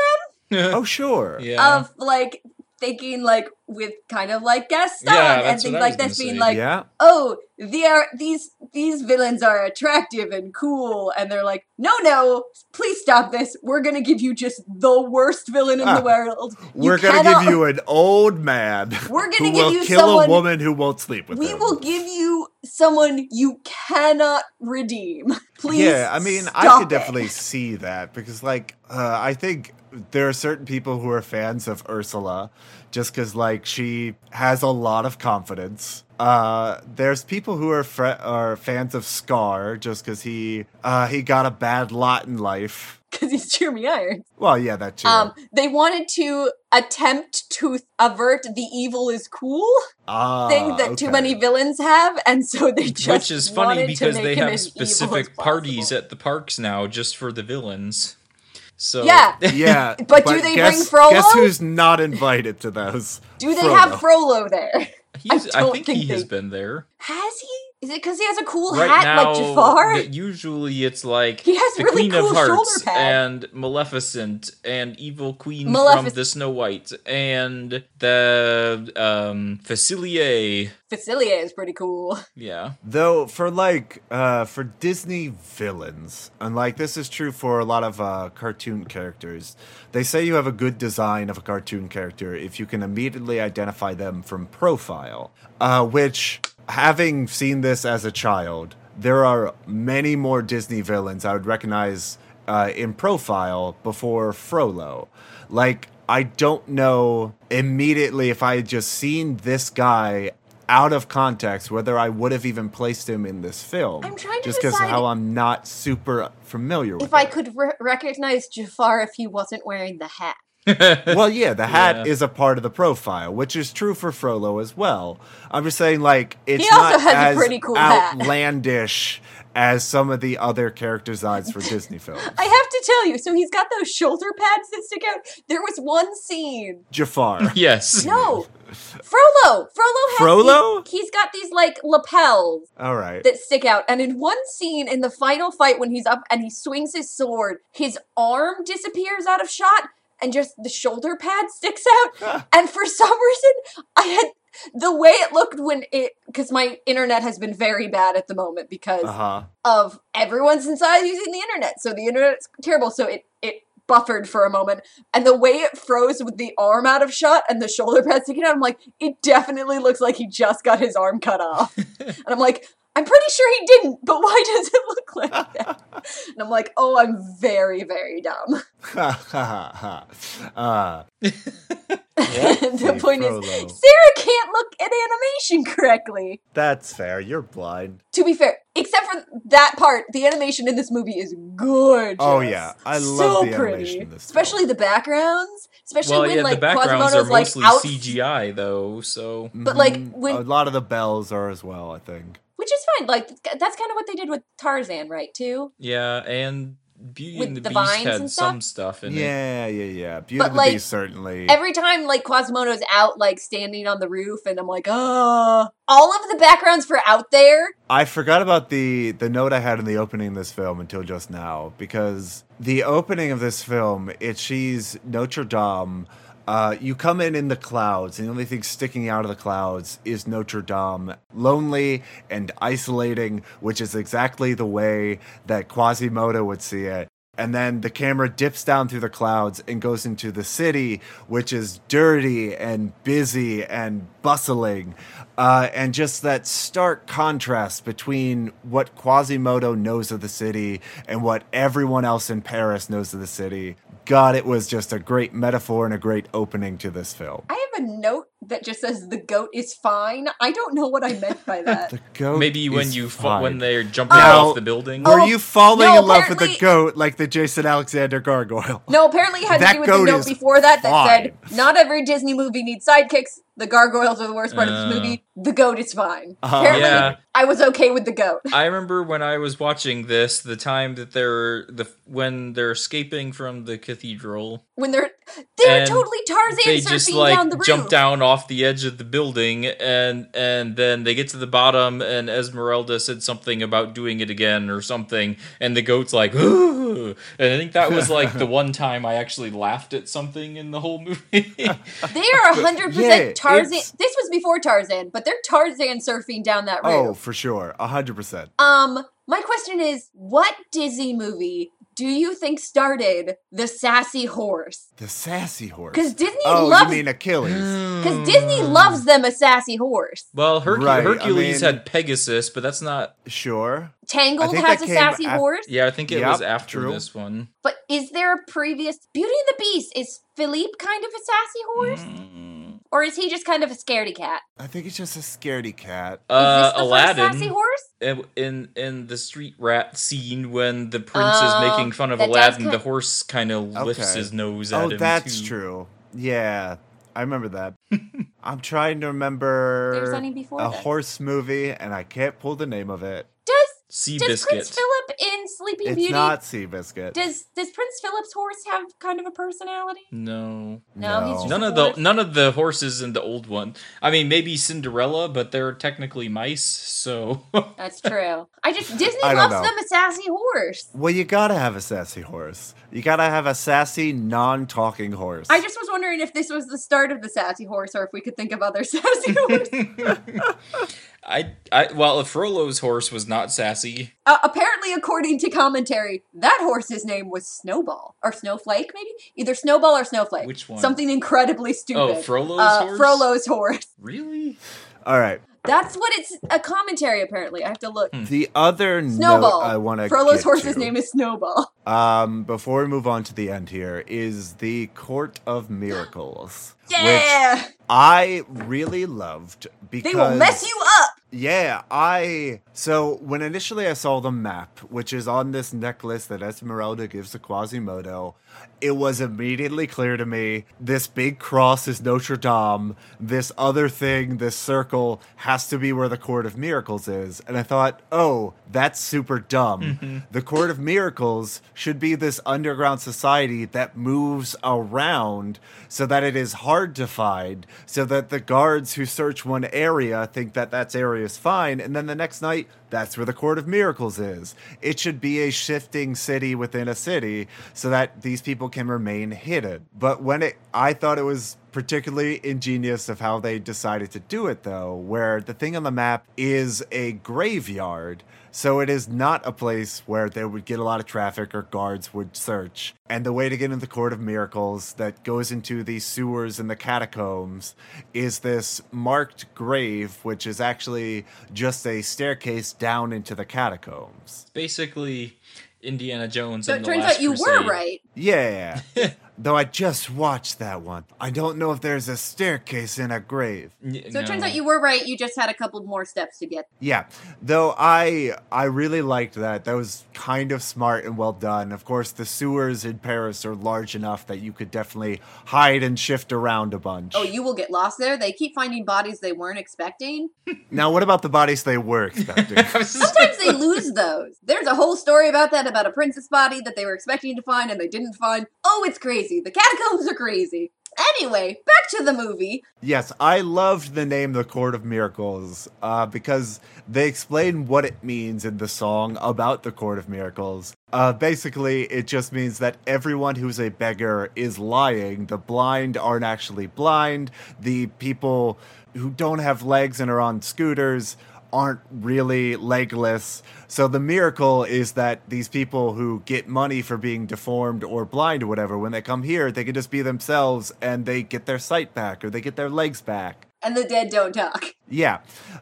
them Oh, sure. yeah. of like thinking like with kind of like Gaston Yeah, and things what I like was this being say. like yeah. oh they are these these villains are attractive and cool and they're like no no please stop this we're gonna give you just the worst villain in Ah, the world You We're gonna cannot- give you an old man. We're gonna who give will you kill someone- a woman who won't sleep with we him. will give you someone you cannot redeem please Yeah, I mean, I could it. definitely see that because, like, uh, I think there are certain people who are fans of Ursula just because, like, she has a lot of confidence. Uh, there's people who are fre- are fans of Scar just because he uh, he got a bad lot in life. because he's Jeremy Irons. Well, yeah, that too. Um, they wanted to attempt to avert the evil is cool Ah, thing that too many villains have, and so they just Which is funny wanted because they have as evil as specific parties possible. at the parks now just for the villains. So Yeah. Yeah, But do they guess, bring Frollo? Guess who's not invited to those? Do they have Frollo there? he's, I I, don't think, think he has been there. Has he? Is it because he has a cool right hat now, like Jafar? usually it's like He has the really Queen cool of shoulder Hearts and Maleficent and Evil Queen Malefic- from the Snow White and the um, Facilier. Facilier is pretty cool. Yeah. Though for like uh for Disney villains, and like this is true for a lot of uh cartoon characters, they say you have a good design of a cartoon character if you can immediately identify them from profile. Uh which having seen this as a child, there are many more Disney villains I would recognize uh, in profile before Frollo. Like, I don't know immediately if I had just seen this guy out of context whether I would have even placed him in this film. I'm trying to just because decide how I'm not super familiar with. It. If I could re- recognize Jafar if he wasn't wearing the hat. well, yeah, the hat Yeah. is a part of the profile, which is true for Frollo as well. I'm just saying, like, it's He also not has a as pretty cool hat. outlandish as some of the other character designs for Disney films. I have to tell you, so he's got those shoulder pads that stick out. There was one scene. Jafar. yes. No, Frollo. Frollo has Frollo? these- he's got these like lapels All right. that stick out. And in one scene in the final fight when he's up and he swings his sword, his arm disappears out of shot and just the shoulder pad sticks out. Ah. and for some reason, I had the way it looked when it because my internet has been very bad at the moment because Uh huh. of everyone's inside using the internet. So the internet's terrible. So it it buffered for a moment. And the way it froze with the arm out of shot and the shoulder pad sticking out, I'm like, it definitely looks like he just got his arm cut off. and I'm like, I'm pretty sure he didn't, but why does it look like that? and I'm like, oh, I'm very, very dumb. Ha ha ha. Uh, the point Frollo. is, Sarah can't look at animation correctly. that's fair. You're blind. To be fair, except for that part, the animation in this movie is gorgeous. Oh, yeah. I so love the pretty. animation in this Especially the backgrounds. Especially well, when yeah, like the backgrounds Quasimodo's are like mostly out, CGI though, so But, like, Mhm. when- a lot of the bells are as well, I think. Which is fine. Like that's kind of what they did with Tarzan, right? Too. yeah, and Beauty With and the, the Beast vines had and stuff? some stuff in it. Yeah, yeah, yeah. Beauty But, and the like, Beast certainly. Every time like Quasimodo's out, like standing on the roof, and I'm like, oh, all of the backgrounds for out there. I forgot about the the note I had in the opening of this film until just now because the opening of this film it she's Notre Dame. Uh, you come in in the clouds, and the only thing sticking out of the clouds is Notre Dame, lonely and isolating, which is exactly the way that Quasimodo would see it. And then the camera dips down through the clouds and goes into the city, which is dirty and busy and bustling. Uh, and just that stark contrast between what Quasimodo knows of the city and what everyone else in Paris knows of the city. God, it was just a great metaphor and a great opening to this film. I have a note that just says the goat is fine. I don't know what I meant by that. The goat. Maybe when is you fa- when they're jumping Now- off the building. Were Oh, you falling no, in love with the goat like the Jason Alexander gargoyle? No, apparently it had That to do with the note before that that fine. said, "Not every Disney movie needs sidekicks. The gargoyles are the worst part of Uh. this movie. The goat is fine." Uh, apparently, Yeah. I was okay with the goat. I remember when I was watching this, the time that they're the when they're escaping from the cathedral, When they're they're And totally Tarzan they just like down the jump down off the edge of the building, and and then they get to the bottom, and Esmeralda said something about doing it again or something, and the goat's like, Ooh! and I think that was like the one time I actually laughed at something in the whole movie. They are hundred Yeah, percent Tarzan. it's- This was before Tarzan, but they're Tarzan surfing down that road. Oh, for sure. A hundred percent. Um, my question is, what Disney movie do you think started the sassy horse? The sassy horse. Because Disney Oh, loves you mean Achilles? because Disney loves them a sassy horse. Well, Hercu- Right, I Hercules mean- had Pegasus, but that's not. Sure. Tangled has a sassy af- horse. Yeah, I think it Yep, was after true. this one. But is there a previous Beauty and the Beast? Is Philippe kind of a sassy horse? Mm. Or is he just kind of a scaredy cat? I think it's just a scaredy cat. Is Uh, this the Aladdin. first sassy horse? in in in the street rat scene when the prince Oh, is making fun of that does Aladdin, kin- the horse kind of lifts Okay. his nose at Oh, him. that's too. true. Yeah, I remember that. I'm trying to There's remember any before a that. horse movie, and I can't pull the name of it. Does Sea does biscuit. Prince Philip in Sleeping It's Beauty? not Seabiscuit. Does does Prince Philip's horse have kind of a personality? no. No, he's just- None of the none of the horses in the old one. I mean, maybe Cinderella, but they're technically mice, so That's true. I just Disney I loves know. them a sassy horse. Well, you gotta have a sassy horse. You gotta have a sassy, non-talking horse. I just was wondering if this was the start of the sassy horse, or if we could think of other sassy horses. I I well, if Frollo's horse was not sassy, uh, apparently, according to commentary, that horse's name was Snowball or Snowflake, maybe either Snowball or Snowflake. Which one? Something incredibly stupid. Oh, Frollo's uh, horse? Frollo's horse. really? All right. That's what it's a commentary. Apparently, I have to look. Hmm. The other Snowball. note I want to Frollo's horse's to, name is Snowball. um, before we move on to the end here, is the Court of Miracles, which Yeah, I really loved because they will mess you up. Yeah, I so when initially I saw the map, which is on this necklace that Esmeralda gives to Quasimodo, it was immediately clear to me this big cross is Notre Dame. This other thing, this circle, has to be where the Court of Miracles is. And I thought, oh, that's super dumb. Mm-hmm. The Court of Miracles should be this underground society that moves around so that it is hard to find, so that the guards who search one area think that that's area is fine, and then the next night, that's where the Court of Miracles is. It should be a shifting city within a city so that these people can remain hidden. But when it, I thought it was particularly ingenious of how they decided to do it, though, where the thing on the map is a graveyard. So it is not a place where they would get a lot of traffic or guards would search. And the way to get into the Court of Miracles that goes into the sewers and the catacombs is this marked grave, which is actually just a staircase down into the catacombs. Basically, Indiana Jones. So and it the turns Last out you Crusade. were right. Yeah. Though I just watched that one. I don't know if there's a staircase in a grave. N- So it turns out you were right. You just had a couple more steps to get. Yeah, though I I really liked that. That was kind of smart and well done. Of course, the sewers in Paris are large enough that you could definitely hide and shift around a bunch. Oh, you will get lost there. They keep finding bodies they weren't expecting. now, what about the bodies they were expecting? I was just- Sometimes they lose those. There's a whole story about that about a princess body that they were expecting to find and they didn't find. Oh, it's crazy. The catacombs are crazy. Anyway, back to the movie. yes, I loved the name "The Court of Miracles" uh, because they explain what it means in the song about the Court of Miracles. Uh, basically, it just means that everyone who's a beggar is lying. The blind aren't actually blind. The people who don't have legs and are on scooters aren't really legless. So the miracle is that these people who get money for being deformed or blind or whatever, when they come here, they can just be themselves and they get their sight back or they get their legs back. And the dead don't talk. Yeah,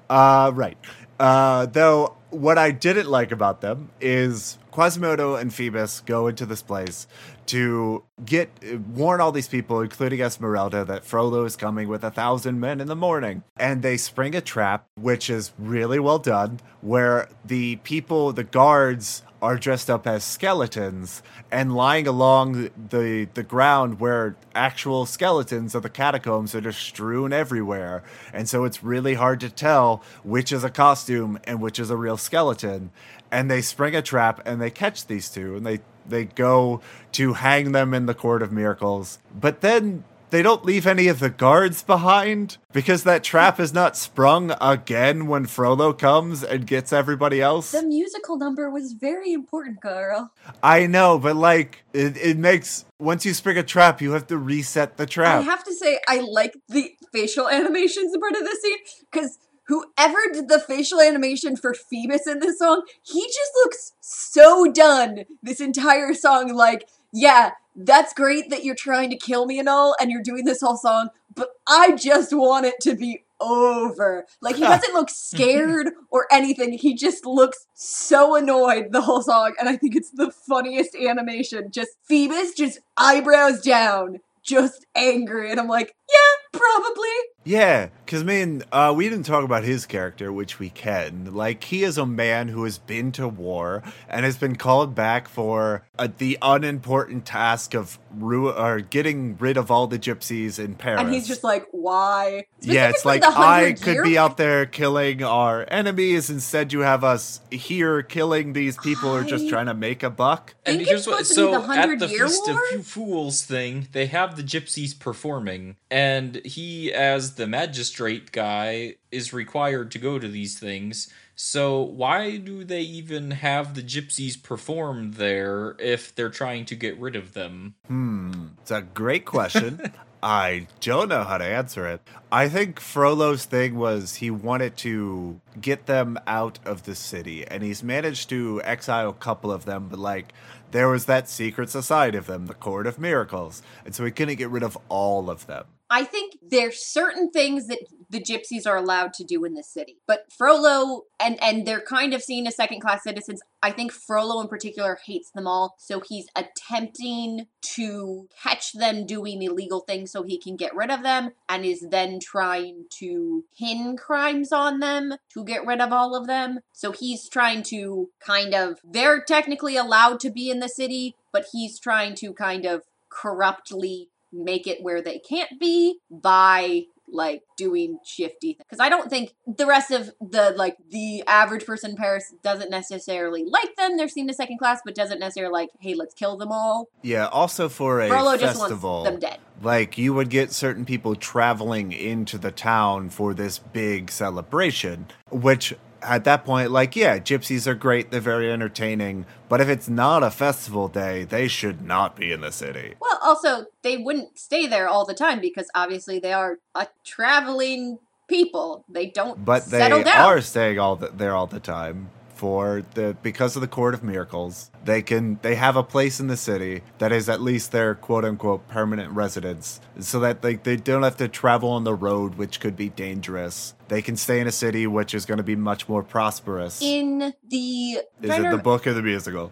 uh, right. Uh, though what I didn't like about them is Quasimodo and Phoebus go into this place to get warn all these people, including Esmeralda, that Frollo is coming with a thousand men in the morning, and they spring a trap, which is really well done, where the people, the guards. Are dressed up as skeletons and lying along the the ground where actual skeletons of the catacombs are just strewn everywhere, and so it's really hard to tell which is a costume and which is a real skeleton. And they spring a trap and they catch these two, and they they go to hang them in the court of miracles. But then they don't leave any of the guards behind because that trap is not sprung again when Frollo comes and gets everybody else. The musical number was very important, Carl. I know, but like it, it makes once you spring a trap, you have to reset the trap. I have to say, I like the facial animations part of this scene because whoever did the facial animation for Phoebus in this song, he just looks so done this entire song. Like, yeah, that's great that you're trying to kill me and all, and you're doing this whole song, but I just want it to be over. Like, he doesn't look scared or anything. He just looks so annoyed the whole song, and I think it's the funniest animation. Just Phoebus, just eyebrows down, just angry, and I'm like, yeah, probably. Yeah, because I mean, uh, we didn't talk about his character, which we can. Like, he is a man who has been to war and has been called back for uh, the unimportant task of ru- or getting rid of all the gypsies in Paris. And he's just like, why? yeah, it's like I could year- be out there killing our enemies. Instead, you have us here killing these people who are just trying to make a buck. And here's what supposed to be so the at the Year Feast War? of Fools thing, they have the gypsies performing, and he, as the magistrate guy, is required to go to these things. So why do they even have the gypsies perform there if they're trying to get rid of them? Hmm, it's a great question. I don't know how to answer it. I think Frollo's thing was he wanted to get them out of the city, and he's managed to exile a couple of them, but like there was that secret society of them, the Court of Miracles, and so he couldn't get rid of all of them. I think there's certain things that the gypsies are allowed to do in the city. But Frollo and and they're kind of seen as second class citizens. I think Frollo in particular hates them all, so he's attempting to catch them doing illegal things so he can get rid of them and is then trying to pin crimes on them to get rid of all of them. So he's trying to kind of they're technically allowed to be in the city, but he's trying to kind of corruptly make it where they can't be by like doing shifty things. Because I don't think the rest of the like the average person in Paris doesn't necessarily like them. They're seen as second class, but doesn't necessarily like, hey, let's kill them all. Yeah, also for a Frollo festival. them dead. like you would get certain people traveling into the town for this big celebration which at that point, like, yeah, gypsies are great, they're very entertaining, but if it's not a festival day, they should not be in the city. Well, also, they wouldn't stay there all the time because obviously they are a traveling people. They don't But they settle down. are staying all the, there all the time for the because of the court of miracles they can they have a place in the city that is at least their quote unquote permanent residence so that they, they don't have to travel on the road which could be dangerous. They can stay in a city which is going to be much more prosperous. In the is trying it the book or the musical?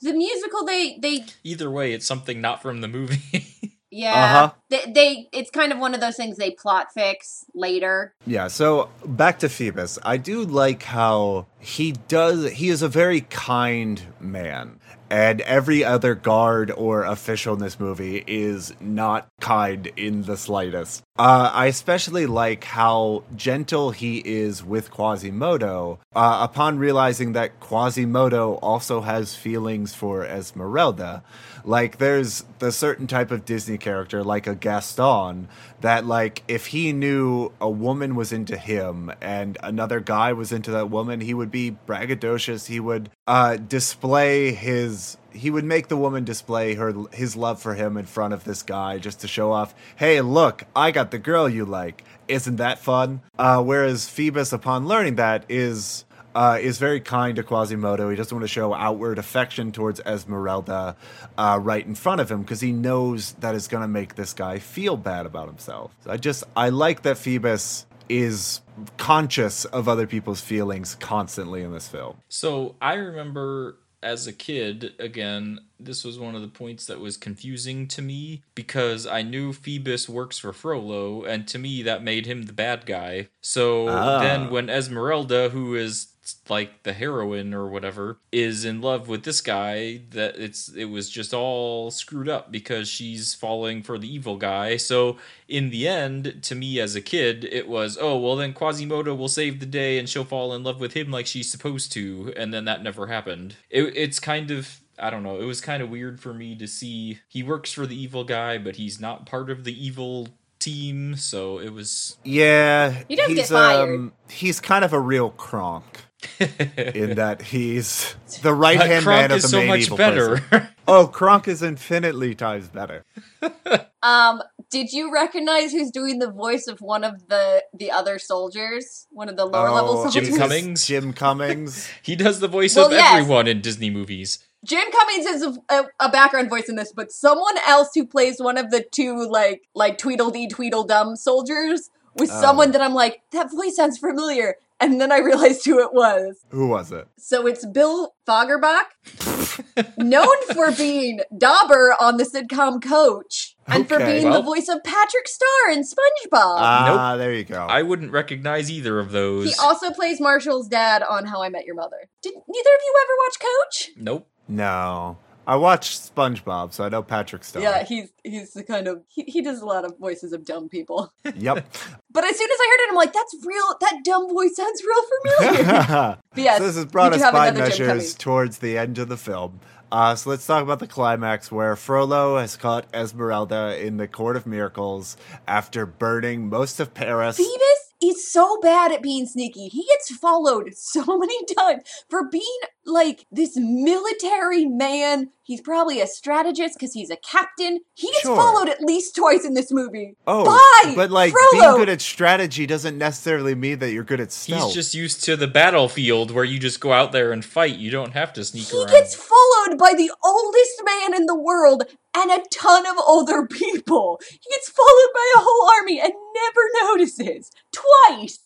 The musical they they Either way, it's something not from the movie. yeah Uh-huh. they, they it's kind of one of those things they plot fix later Yeah, so back to Phoebus. I do like how he does he is a very kind man. And every other guard or official in this movie is not kind in the slightest. Uh, I especially like how gentle he is with Quasimodo uh, upon realizing that Quasimodo also has feelings for Esmeralda. Like, there's the certain type of Disney character, like a Gaston, that, like, if he knew a woman was into him and another guy was into that woman, he would be braggadocious. He would uh, display his he would make the woman display her his love for him in front of this guy just to show off hey look i got the girl you like isn't that fun uh, whereas phoebus upon learning that is uh, is very kind to Quasimodo. He doesn't want to show outward affection towards Esmeralda uh, right in front of him because he knows that is going to make this guy feel bad about himself. So I just I like that Phoebus is conscious of other people's feelings constantly in this film. So I remember as a kid, again, this was one of the points that was confusing to me because I knew Phoebus works for Frollo, and to me that made him the bad guy. So Ah. then when Esmeralda, who is like the heroine or whatever, is in love with this guy, that it's it was just all screwed up because she's falling for the evil guy. So in the end, to me as a kid, it was, oh, well, then Quasimodo will save the day and she'll fall in love with him like she's supposed to. And then that never happened. It, it's kind of. I don't know. It was kind of weird for me to see he works for the evil guy, but he's not part of the evil team. So it was. Yeah, He does get he's, fired. Um, he's kind of a real Kronk in that he's the right hand Kronk man of the so main much evil better. person. Oh, Kronk is infinitely times better. um did you recognize who's doing the voice of one of the the other soldiers one of the lower level Oh, soldiers Jim Cummings? Jim Cummings. he does the voice Well, of yes. everyone in Disney movies. Jim Cummings is a, a, a background voice in this, but someone else who plays one of the two like like Tweedledee Tweedledum soldiers was Oh. someone that I'm like that voice sounds familiar, and then I realized who it was. Who was it? So it's Bill Fagerbakke, known for being Dauber on the sitcom Coach, and for being Well- the voice of Patrick Star in SpongeBob. Ah, there you go. I wouldn't recognize either of those. he also plays Marshall's dad on How I Met Your Mother. Did neither of you ever watch Coach? Nope. no, I watched SpongeBob, so I know Patrick Star. Yeah, he's he's the kind of he, he does a lot of voices of dumb people. Yep. But as soon as I heard it, I'm like, that's real. That dumb voice sounds real familiar. so but yes, this has brought us by measures towards the end of the film. Uh, so let's talk about the climax where Frollo has caught Esmeralda in the Court of Miracles after burning most of Paris. Phoebus is so bad at being sneaky. He gets followed so many times for being like this military man. He's probably a strategist because he's a captain. He gets Sure. followed at least twice in this movie. Oh, Bye, but like Frollo. being good at strategy doesn't necessarily mean that you're good at stealth. He's just used to the battlefield where you just go out there and fight. You don't have to sneak He around. gets followed by the oldest man in the world and a ton of older people. He gets followed by a whole army and never notices. Twice.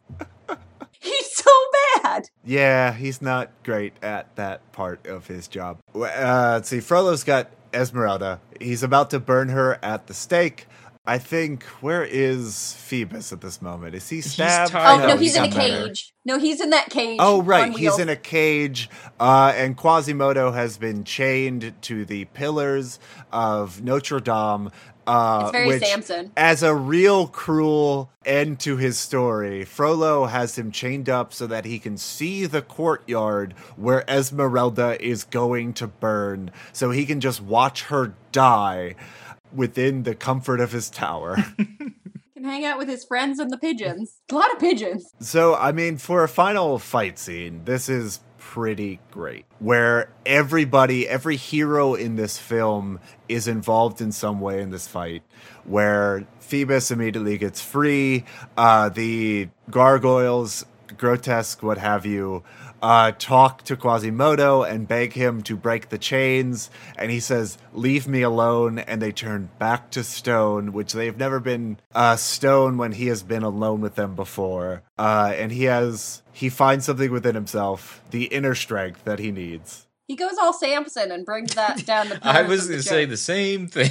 He's so bad. Yeah, he's not great at that part of his job. Uh, let's see. Frollo's got Esmeralda. He's about to burn her at the stake. I think where is Phoebus at this moment? Is he stabbed? tied Oh, I no, know, he's in a he's better. cage. No, he's in that cage. Oh, right. He's wheels. in a cage, uh, and Quasimodo has been chained to the pillars of Notre Dame. Uh, It's very which, Samson. As a real cruel end to his story, Frollo has him chained up so that he can see the courtyard where Esmeralda is going to burn, so he can just watch her die within the comfort of his tower. can hang out with his friends and the pigeons. A lot of pigeons. So, I mean, for a final fight scene, this is pretty great. Where everybody, every hero in this film is involved in some way in this fight. Where Phoebus immediately gets free, uh, the gargoyles, grotesque, what have you, uh, talk to Quasimodo and beg him to break the chains. And he says, Leave me alone. And they turn back to stone, which they've never been uh, stone when he has been alone with them before. Uh, and he has, he finds something within himself, the inner strength that he needs. He goes all Samson and brings that down the. I was going to say the same thing.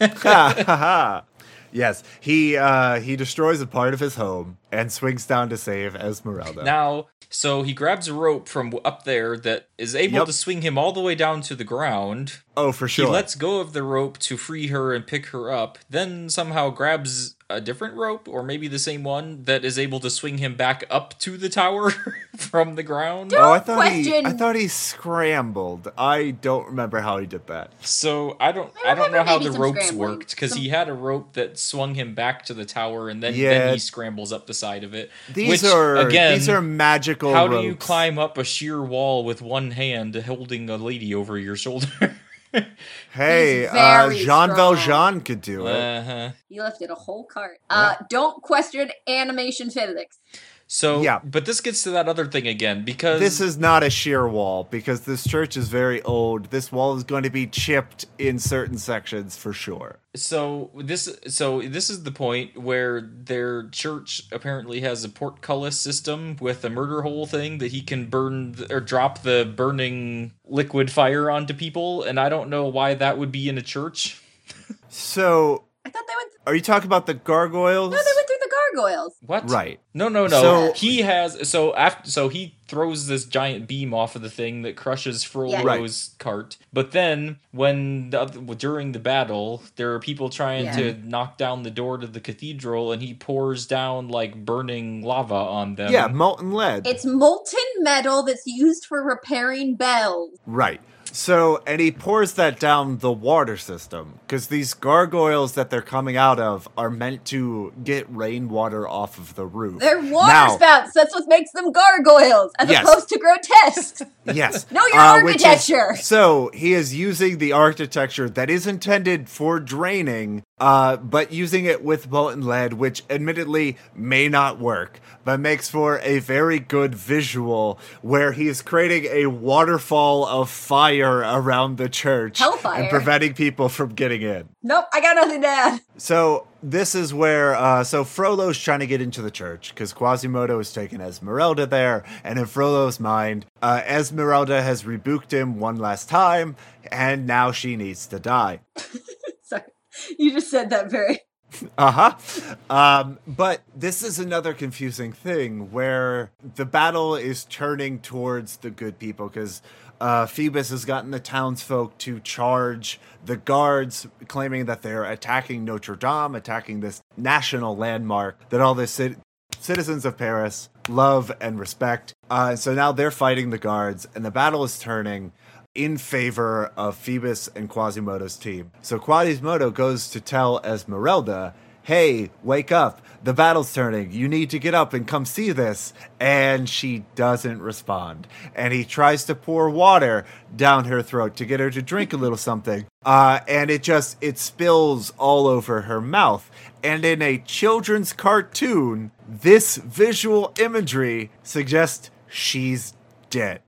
Ha ha ha. Yes, he uh, he destroys a part of his home and swings down to save Esmeralda. now, so he grabs a rope from up there that is able Yep. to swing him all the way down to the ground. oh, for sure. He lets go of the rope to free her and pick her up, then somehow grabs a different rope, or maybe the same one, that is able to swing him back up to the tower from the ground. oh, I thought he, question- I thought he scrambled. I don't remember how he did that. So I don't I I, don't know how the ropes scrambling. worked because Some- he had a rope that swung him back to the tower and then Yeah. then he scrambles up the side of it. These which, are again these are magical. how do you climb up a sheer wall with one hand holding a lady over your shoulder? Hey, uh, Jean strong. Valjean could do it. uh-huh. He lifted a whole cart. Uh, don't question animation physics. So Yeah. but this gets to that other thing again because This is not a sheer wall because this church is very old. This wall is going to be chipped in certain sections for sure. so this so this is the point where their church apparently has a portcullis system with a murder hole thing that he can burn th- or drop the burning liquid fire onto people and i don't know why that would be in a church So, I thought they went. are you talking about the gargoyles? No, gargoyles. what Right. no no no So- he has so after so he throws this giant beam off of the thing that crushes Frollo's cart but then when the, other- during the battle there are people trying Yeah. to knock down the door to the cathedral and he pours down like burning lava on them Yeah, molten lead. It's molten metal that's used for repairing bells. Right. So, and he pours that down the water system because these gargoyles that they're coming out of are meant to get rainwater off of the roof. They're water Now- spouts. That's what makes them gargoyles, as Yes. opposed to grotesque. Yes. Know your Uh, which is- architecture. so he is using the architecture that is intended for draining, uh, but using it with molten lead, which admittedly may not work, but makes for a very good visual where he is creating a waterfall of fire around the church Hellfire. and preventing people from getting in. nope, I got nothing to add. So this is where uh, so Frollo's trying to get into the church because Quasimodo has taken Esmeralda there, and in Frollo's mind, uh, Esmeralda has rebuked him one last time, and now she needs to die. You just said that very. Uh huh. Um, but this is another confusing thing where the battle is turning towards the good people because uh, Phoebus has gotten the townsfolk to charge the guards, claiming that they're attacking Notre Dame, attacking this national landmark that all the cit- citizens of Paris love and respect. Uh, so now they're fighting the guards, and the battle is turning in favor of Phoebus and Quasimodo's team. So Quasimodo goes to tell Esmeralda, hey, wake up. The battle's turning. You need to get up and come see this. And she doesn't respond. And he tries to pour water down her throat to get her to drink a little something. Uh, and it just, it spills all over her mouth. And in a children's cartoon, this visual imagery suggests she's dead.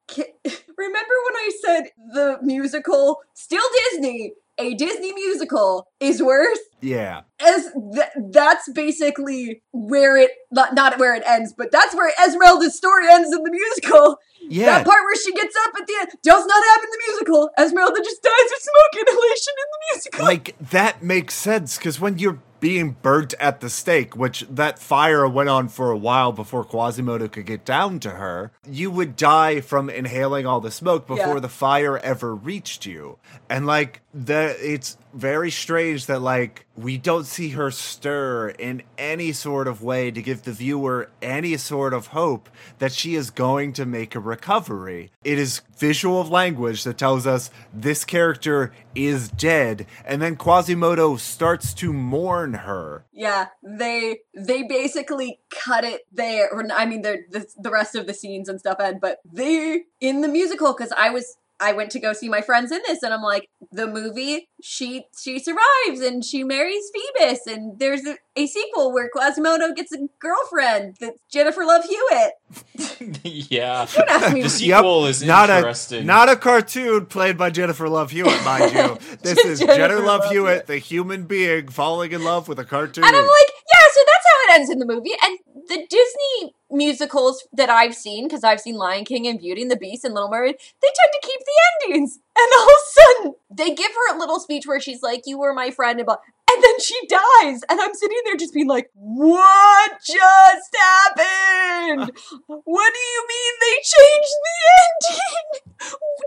Remember when I said the musical, still Disney, a Disney musical is worse? Yeah. As th- that's basically where it not, not where it ends, but that's where Esmeralda's story ends in the musical. Yeah. That part where she gets up at the end does not happen in the musical. Esmeralda just dies of smoke inhalation in the musical. like that makes sense because when you're being burnt at the stake, which that fire went on for a while before Quasimodo could get down to her, you would die from inhaling all the smoke before Yeah. the fire ever reached you. And like the it's very strange that like we don't see her stir in any sort of way to give the viewer any sort of hope that she is going to make a recovery. It is visual language that tells us this character is dead, and then Quasimodo starts to mourn her. Yeah, they they basically cut it there. I mean, the, the rest of the scenes and stuff end, but they in the musical because I was I went to go see my friends in this, and I'm like, the movie she she survives and she marries Phoebus, and there's a, a sequel where Quasimodo gets a girlfriend that's Jennifer Love Hewitt. yeah. Don't ask me. The sequel is not interesting. a not a cartoon played by Jennifer Love Hewitt, mind you. This is Jennifer Jennifer Love Love Hewitt, Hewitt. the human being falling in love with a cartoon. And I'm like, yeah, so that's how it ends in the movie. And the Disney musicals that I've seen, because I've seen Lion King and Beauty and the Beast and Little Mermaid, they tend to keep the endings. And all of a sudden, they give her a little speech where she's like, You were my friend, and blah. And then she dies. And I'm sitting there just being like, What just happened? What do you mean they changed the ending?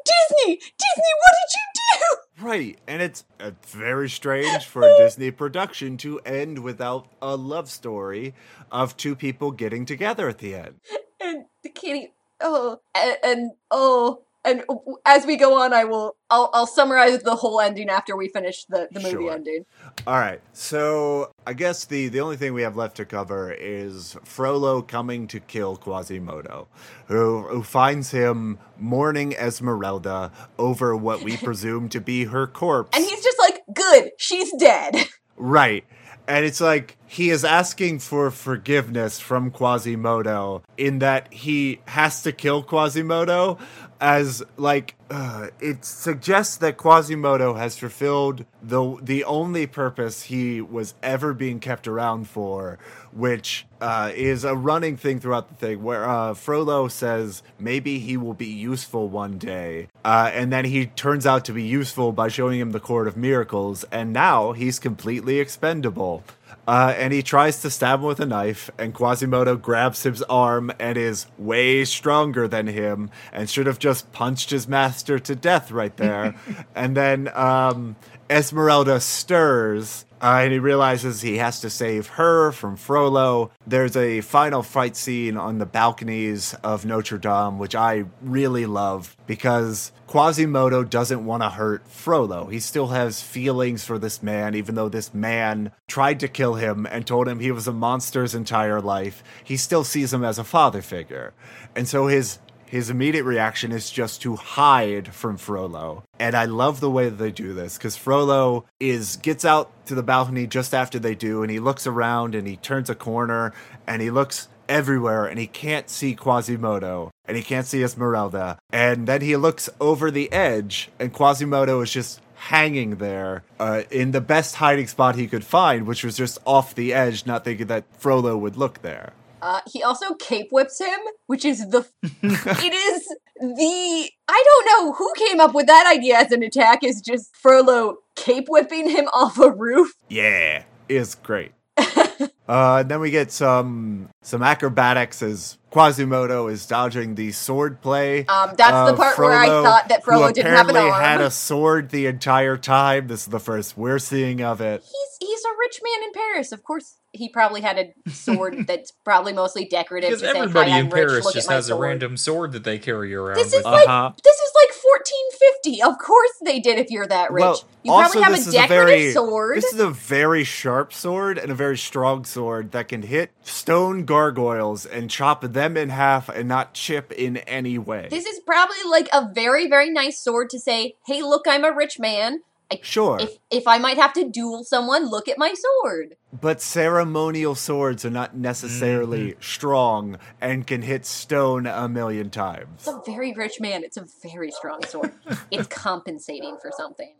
Disney! Disney, what did you do? Right, and it's, it's very strange for a Disney production to end without a love story of two people getting together at the end. and the kitty oh and, and oh and as we go on i will I'll, I'll summarize the whole ending after we finish the, the movie Sure. ending All right, so I guess the the only thing we have left to cover is Frollo coming to kill Quasimodo, who who finds him mourning Esmeralda over what we presume to be her corpse. and he's just like good she's dead Right. And it's like he is asking for forgiveness from Quasimodo in that he has to kill Quasimodo as like uh, it suggests that Quasimodo has fulfilled the the only purpose he was ever being kept around for, which uh, is a running thing throughout the thing where uh, Frollo says maybe he will be useful one day, uh, and then he turns out to be useful by showing him the Court of Miracles, and now he's completely expendable. Uh, and he tries to stab him with a knife, and Quasimodo grabs his arm and is way stronger than him, and should have just punched his master to death right there. and then um, Esmeralda stirs, uh, and he realizes he has to save her from Frollo. There's a final fight scene on the balconies of Notre Dame, which I really love because Quasimodo doesn't want to hurt Frollo. He still has feelings for this man, even though this man tried to kill him and told him he was a monster his entire life. He still sees him as a father figure. And so his his immediate reaction is just to hide from Frollo. And I love the way that they do this because Frollo is gets out to the balcony just after they do and he looks around and he turns a corner and he looks everywhere and he can't see Quasimodo and he can't see Esmeralda. And then he looks over the edge and Quasimodo is just hanging there uh, in the best hiding spot he could find, which was just off the edge, not thinking that Frollo would look there. Uh, he also cape whips him which is the it is the i don't know who came up with that idea as an attack is just Frollo cape whipping him off a roof Yeah, it's great. Uh, and then we get some some acrobatics as Quasimodo is dodging the sword play. Um, that's the of part where I thought that Frollo didn't have an apparently arm. had a sword the entire time. This is the first we're seeing of it. he's he's a rich man in paris of course he probably had a sword that's probably mostly decorative Because to say, everybody "Hi, in I'm rich, Paris look just at my has a random sword that they carry around. This is with. like Uh-huh. this is like 1450. Of course they did if you're that rich. Well, you probably have a is a decorative very sword. this is a very sharp sword and a very strong sword that can hit stone gargoyles and chop them in half and not chip in any way. This is probably like a very very nice sword to say, "Hey, look, I'm a rich man. I, Sure. If if I might have to duel someone, look at my sword." But ceremonial swords are not necessarily strong and can hit stone a million times. It's a very rich man. It's a very strong sword. it's compensating for something.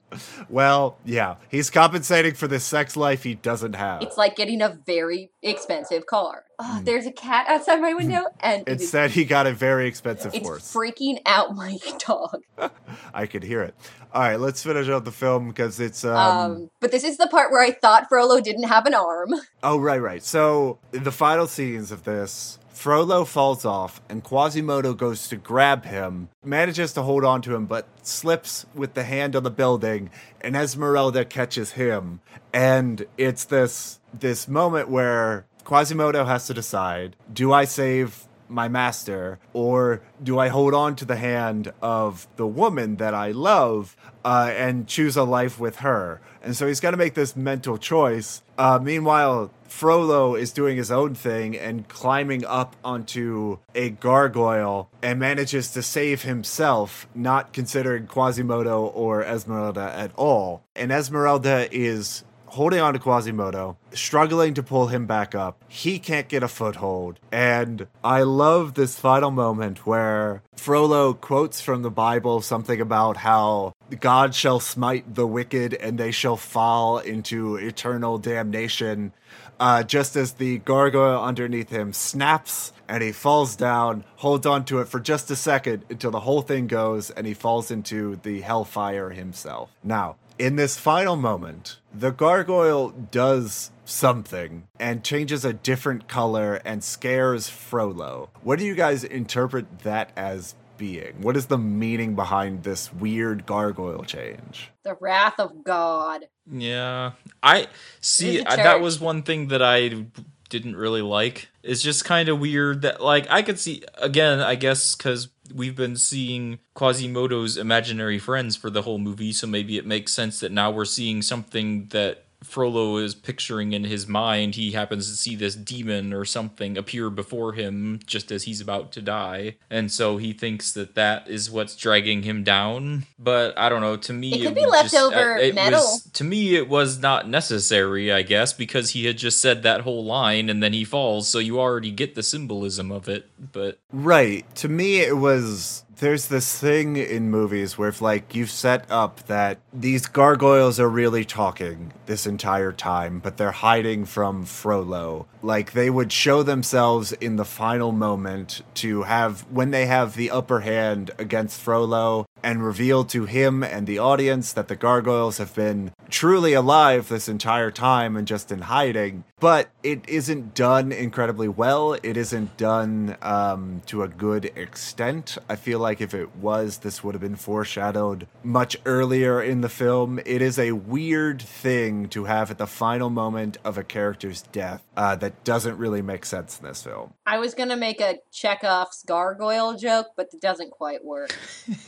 Well, yeah, he's compensating for the sex life he doesn't have. It's like getting a very expensive car. Oh, there's a cat outside my window, and it is, Instead, he got a very expensive it's horse. freaking out my dog. I could hear it. All right, let's finish up the film because it's um, Um, but this is the part where I thought Frollo didn't have an arm. Oh, right, right. So, the final scenes of this, Frollo falls off, and Quasimodo goes to grab him, manages to hold on to him, but slips with the hand on the building, and Esmeralda catches him. And it's this this moment where Quasimodo has to decide: Do I save my master, or do I hold on to the hand of the woman that I love uh, and choose a life with her? And so he's got to make this mental choice. Uh, meanwhile, Frollo is doing his own thing and climbing up onto a gargoyle and manages to save himself, not considering Quasimodo or Esmeralda at all. And Esmeralda is holding on to Quasimodo, struggling to pull him back up. He can't get a foothold. And I love this final moment where Frollo quotes from the Bible something about how God shall smite the wicked and they shall fall into eternal damnation. Uh, just as the gargoyle underneath him snaps and he falls down, holds on to it for just a second until the whole thing goes and he falls into the hellfire himself. Now, in this final moment, the gargoyle does something and changes a different color and scares Frollo. What do you guys interpret that as being? What is the meaning behind this weird gargoyle change? The wrath of God. Yeah, I see. It's a I, that was one thing that I didn't really like. It's just kind of weird that, like, I could see again. I guess because we've been seeing Quasimodo's imaginary friends for the whole movie, so maybe it makes sense that now we're seeing something that Frollo is picturing in his mind. He happens to see this demon or something appear before him just as he's about to die, and so he thinks that that is what's dragging him down. But I don't know. To me, It could be was just- leftover uh, metal. was- to me, it was not necessary, I guess, because he had just said that whole line and then he falls, so you already get the symbolism of it. But Right. To me, it was. There's this thing in movies where, if like, you've set up that these gargoyles are really talking this entire time, but they're hiding from Frollo. Like, they would show themselves in the final moment to have, when they have the upper hand against Frollo, and reveal to him and the audience that the gargoyles have been truly alive this entire time and just in hiding. But it isn't done incredibly well. It isn't done um, to a good extent. I feel like if it was, this would have been foreshadowed much earlier in the film. It is a weird thing to have at the final moment of a character's death uh, that doesn't really make sense in this film. I was gonna make a Chekhov's gargoyle joke, but it doesn't quite work.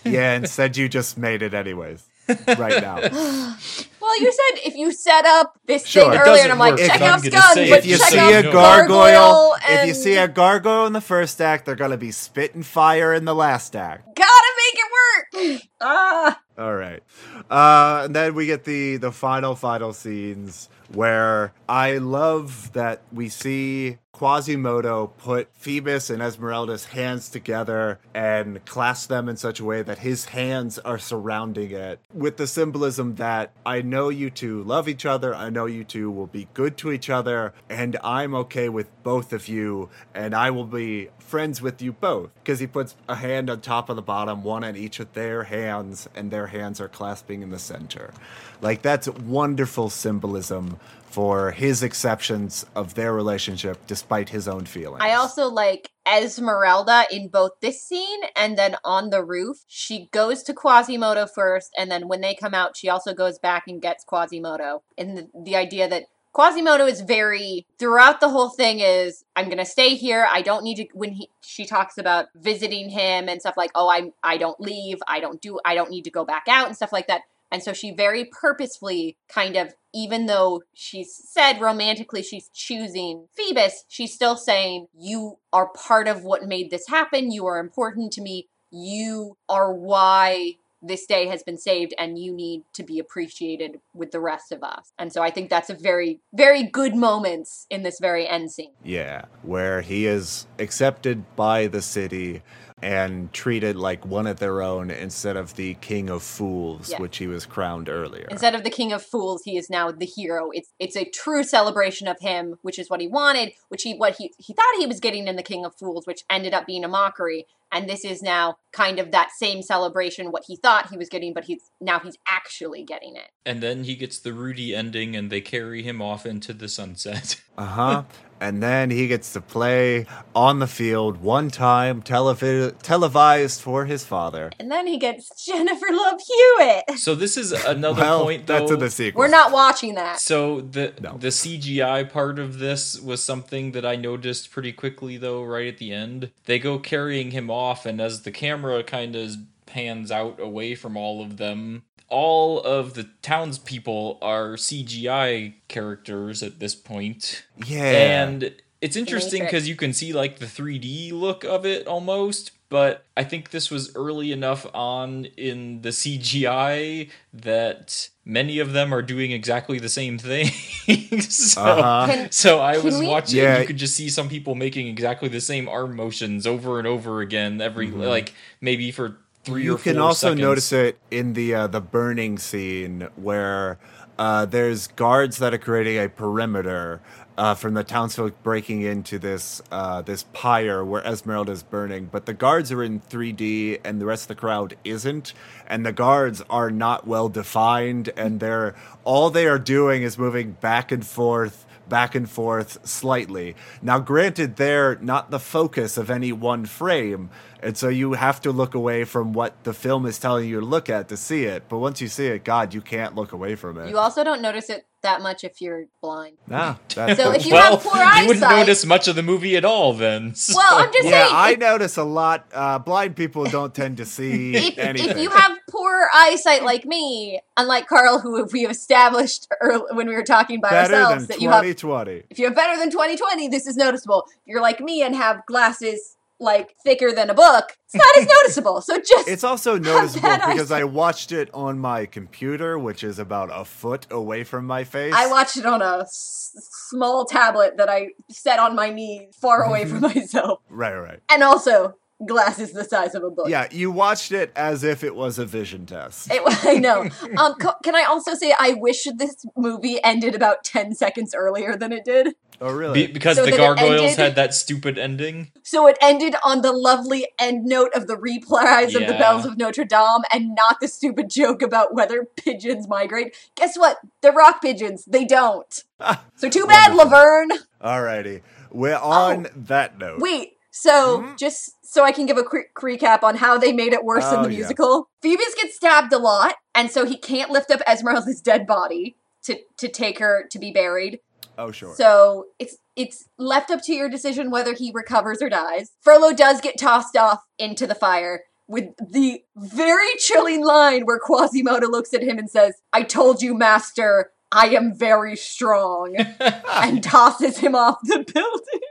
Yeah, instead you just made it anyways. Right now. Well, you said if you set up this Sure, thing earlier, and I'm like check out I'm Chekhov's gonna gun, say but if you Chekhov's see a no. gargoyle, if you see a gargoyle in the first act, they're gonna be spitting fire in the last act. gotta make it work. ah, All right, uh, and then we get the the final final scenes where I love that we see Quasimodo put Phoebus and Esmeralda's hands together and clasped them in such a way that his hands are surrounding it with the symbolism that I know you two love each other, I know you two will be good to each other, and I'm okay with both of you, and I will be friends with you both. Because he puts a hand on top of the bottom, one on each of their hands, and their hands are clasping in the center. Like, that's wonderful symbolism for his exceptions of their relationship despite his own feelings. I also like Esmeralda in both this scene and then on the roof. She goes to Quasimodo first, and then when they come out, she also goes back and gets Quasimodo. And the, the idea that Quasimodo is very throughout the whole thing is I'm gonna stay here. I don't need to. When he she talks about visiting him and stuff like, oh, I I don't leave. I don't do. I don't need to go back out and stuff like that. And so she very purposefully kind of, even though she's said romantically she's choosing Phoebus, she's still saying, You are part of what made this happen. You are important to me. You are why this day has been saved, and you need to be appreciated with the rest of us. And so I think that's a very, very good moments in this very end scene. Yeah, where he is accepted by the city and treated like one of their own instead of the king of fools, Yeah. which he was crowned earlier. Instead of the king of fools, he is now the hero. It's it's a true celebration of him, which is what he wanted, which he what he he thought he was getting in the king of fools, which ended up being a mockery. And this is now kind of that same celebration what he thought he was getting but he's now he's actually getting it And then he gets the Rudy ending, and they carry him off into the sunset. Uh huh. and then he gets to play on the field one time, televi- televised for his father. and then he gets jennifer love hewitt so this is another well, point. that's though. in the sequel. we're not watching that So the No. the CGI part of this was something that I noticed pretty quickly though right at the end. They go carrying him off and as the camera kind of pans out away from all of them, all of the townspeople are CGI characters at this point. Yeah. And it's interesting because you can see like the 3D look of it almost, but I think this was early enough on in the CGI that many of them are doing exactly the same thing. so, Uh-huh. Can- so I can was we- watching, Yeah. you could just see some people making exactly the same arm motions over and over again, every Mm-hmm. like maybe for three you or four can also seconds. notice it in the uh, the burning scene where uh, there's guards that are creating a perimeter uh, from the townsfolk breaking into this uh, this pyre where Esmeralda is burning, but the guards are in 3D and the rest of the crowd isn't, and the guards are not well defined, and they're all they are doing is moving back and forth back and forth slightly. Now, granted, they're not the focus of any one frame, and so you have to look away from what the film is telling you to look at to see it. But once you see it, God, you can't look away from it. you also don't notice it that much if you're blind nah, that's So if you well, have poor eyesight, you wouldn't notice much of the movie at all then. so- well i'm just yeah, saying I if- notice a lot. Uh, blind people don't tend to see if, anything. if you have poor eyesight like me, unlike Carl, who we established earl when we were talking by better ourselves, than that you have 2020. if you have better than 2020, this is noticeable. If you're like me and have glasses like thicker than a book, it's not as noticeable. So just It's also noticeable because I watched it on my computer, which is about a foot away from my face. I watched it on a s- small tablet that I set on my knee, far away from myself, Right, right. and also glasses the size of a book. Yeah, you watched it as if it was a vision test. It, I know. Um, co- can I also say I wish this movie ended about ten seconds earlier than it did? Oh, really? Be- because So the gargoyles ended- had that stupid ending. So it ended on the lovely end note of the reprise of the bells of Notre Dame and not the stupid joke about whether pigeons migrate. Guess what? They're rock pigeons. They don't. So too bad, Wonderful. Laverne. Alrighty. We're on that note. Oh. Wait. So Mhm. just so I can give a quick recap on how they made it worse in Oh, the yeah. musical. Phoebus gets stabbed a lot, and so he can't lift up Esmeralda's dead body to to take her to be buried. Oh, sure. So it's it's left up to your decision whether he recovers or dies. Frollo does get tossed off into the fire with the very chilling line where Quasimodo looks at him and says, "I told you, master, I am very strong," and tosses him off the building.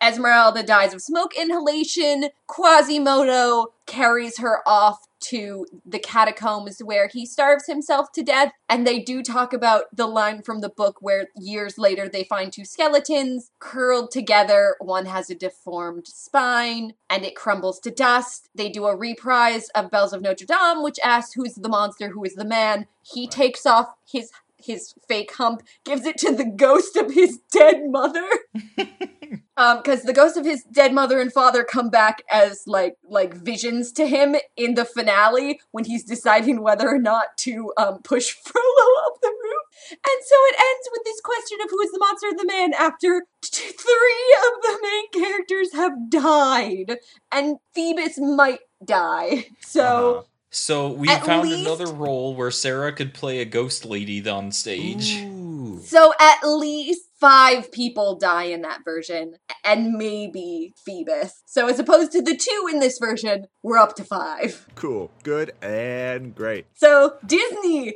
Esmeralda dies of smoke inhalation. Quasimodo carries her off to the catacombs where he starves himself to death. And they do talk about the line from the book where years later they find two skeletons curled together. One has a deformed spine and it crumbles to dust. They do a reprise of Bells of Notre Dame, which asks who's the monster, who is the man. He takes off his his fake hump, gives it to the ghost of his dead mother. Um, because the ghost of his dead mother and father come back as like like visions to him in the finale when he's deciding whether or not to um push Frollo up the roof. And so it ends with this question of who is the monster of the man after t- three of the main characters have died, and Phoebus might die. So. Uh-huh. So we At found least- another role where Sarah could play a ghost lady on stage. Ooh. So at least five people die in that version, and maybe Phoebus. So as opposed to the two in this version, we're up to five. Cool. Good and great. So Disney,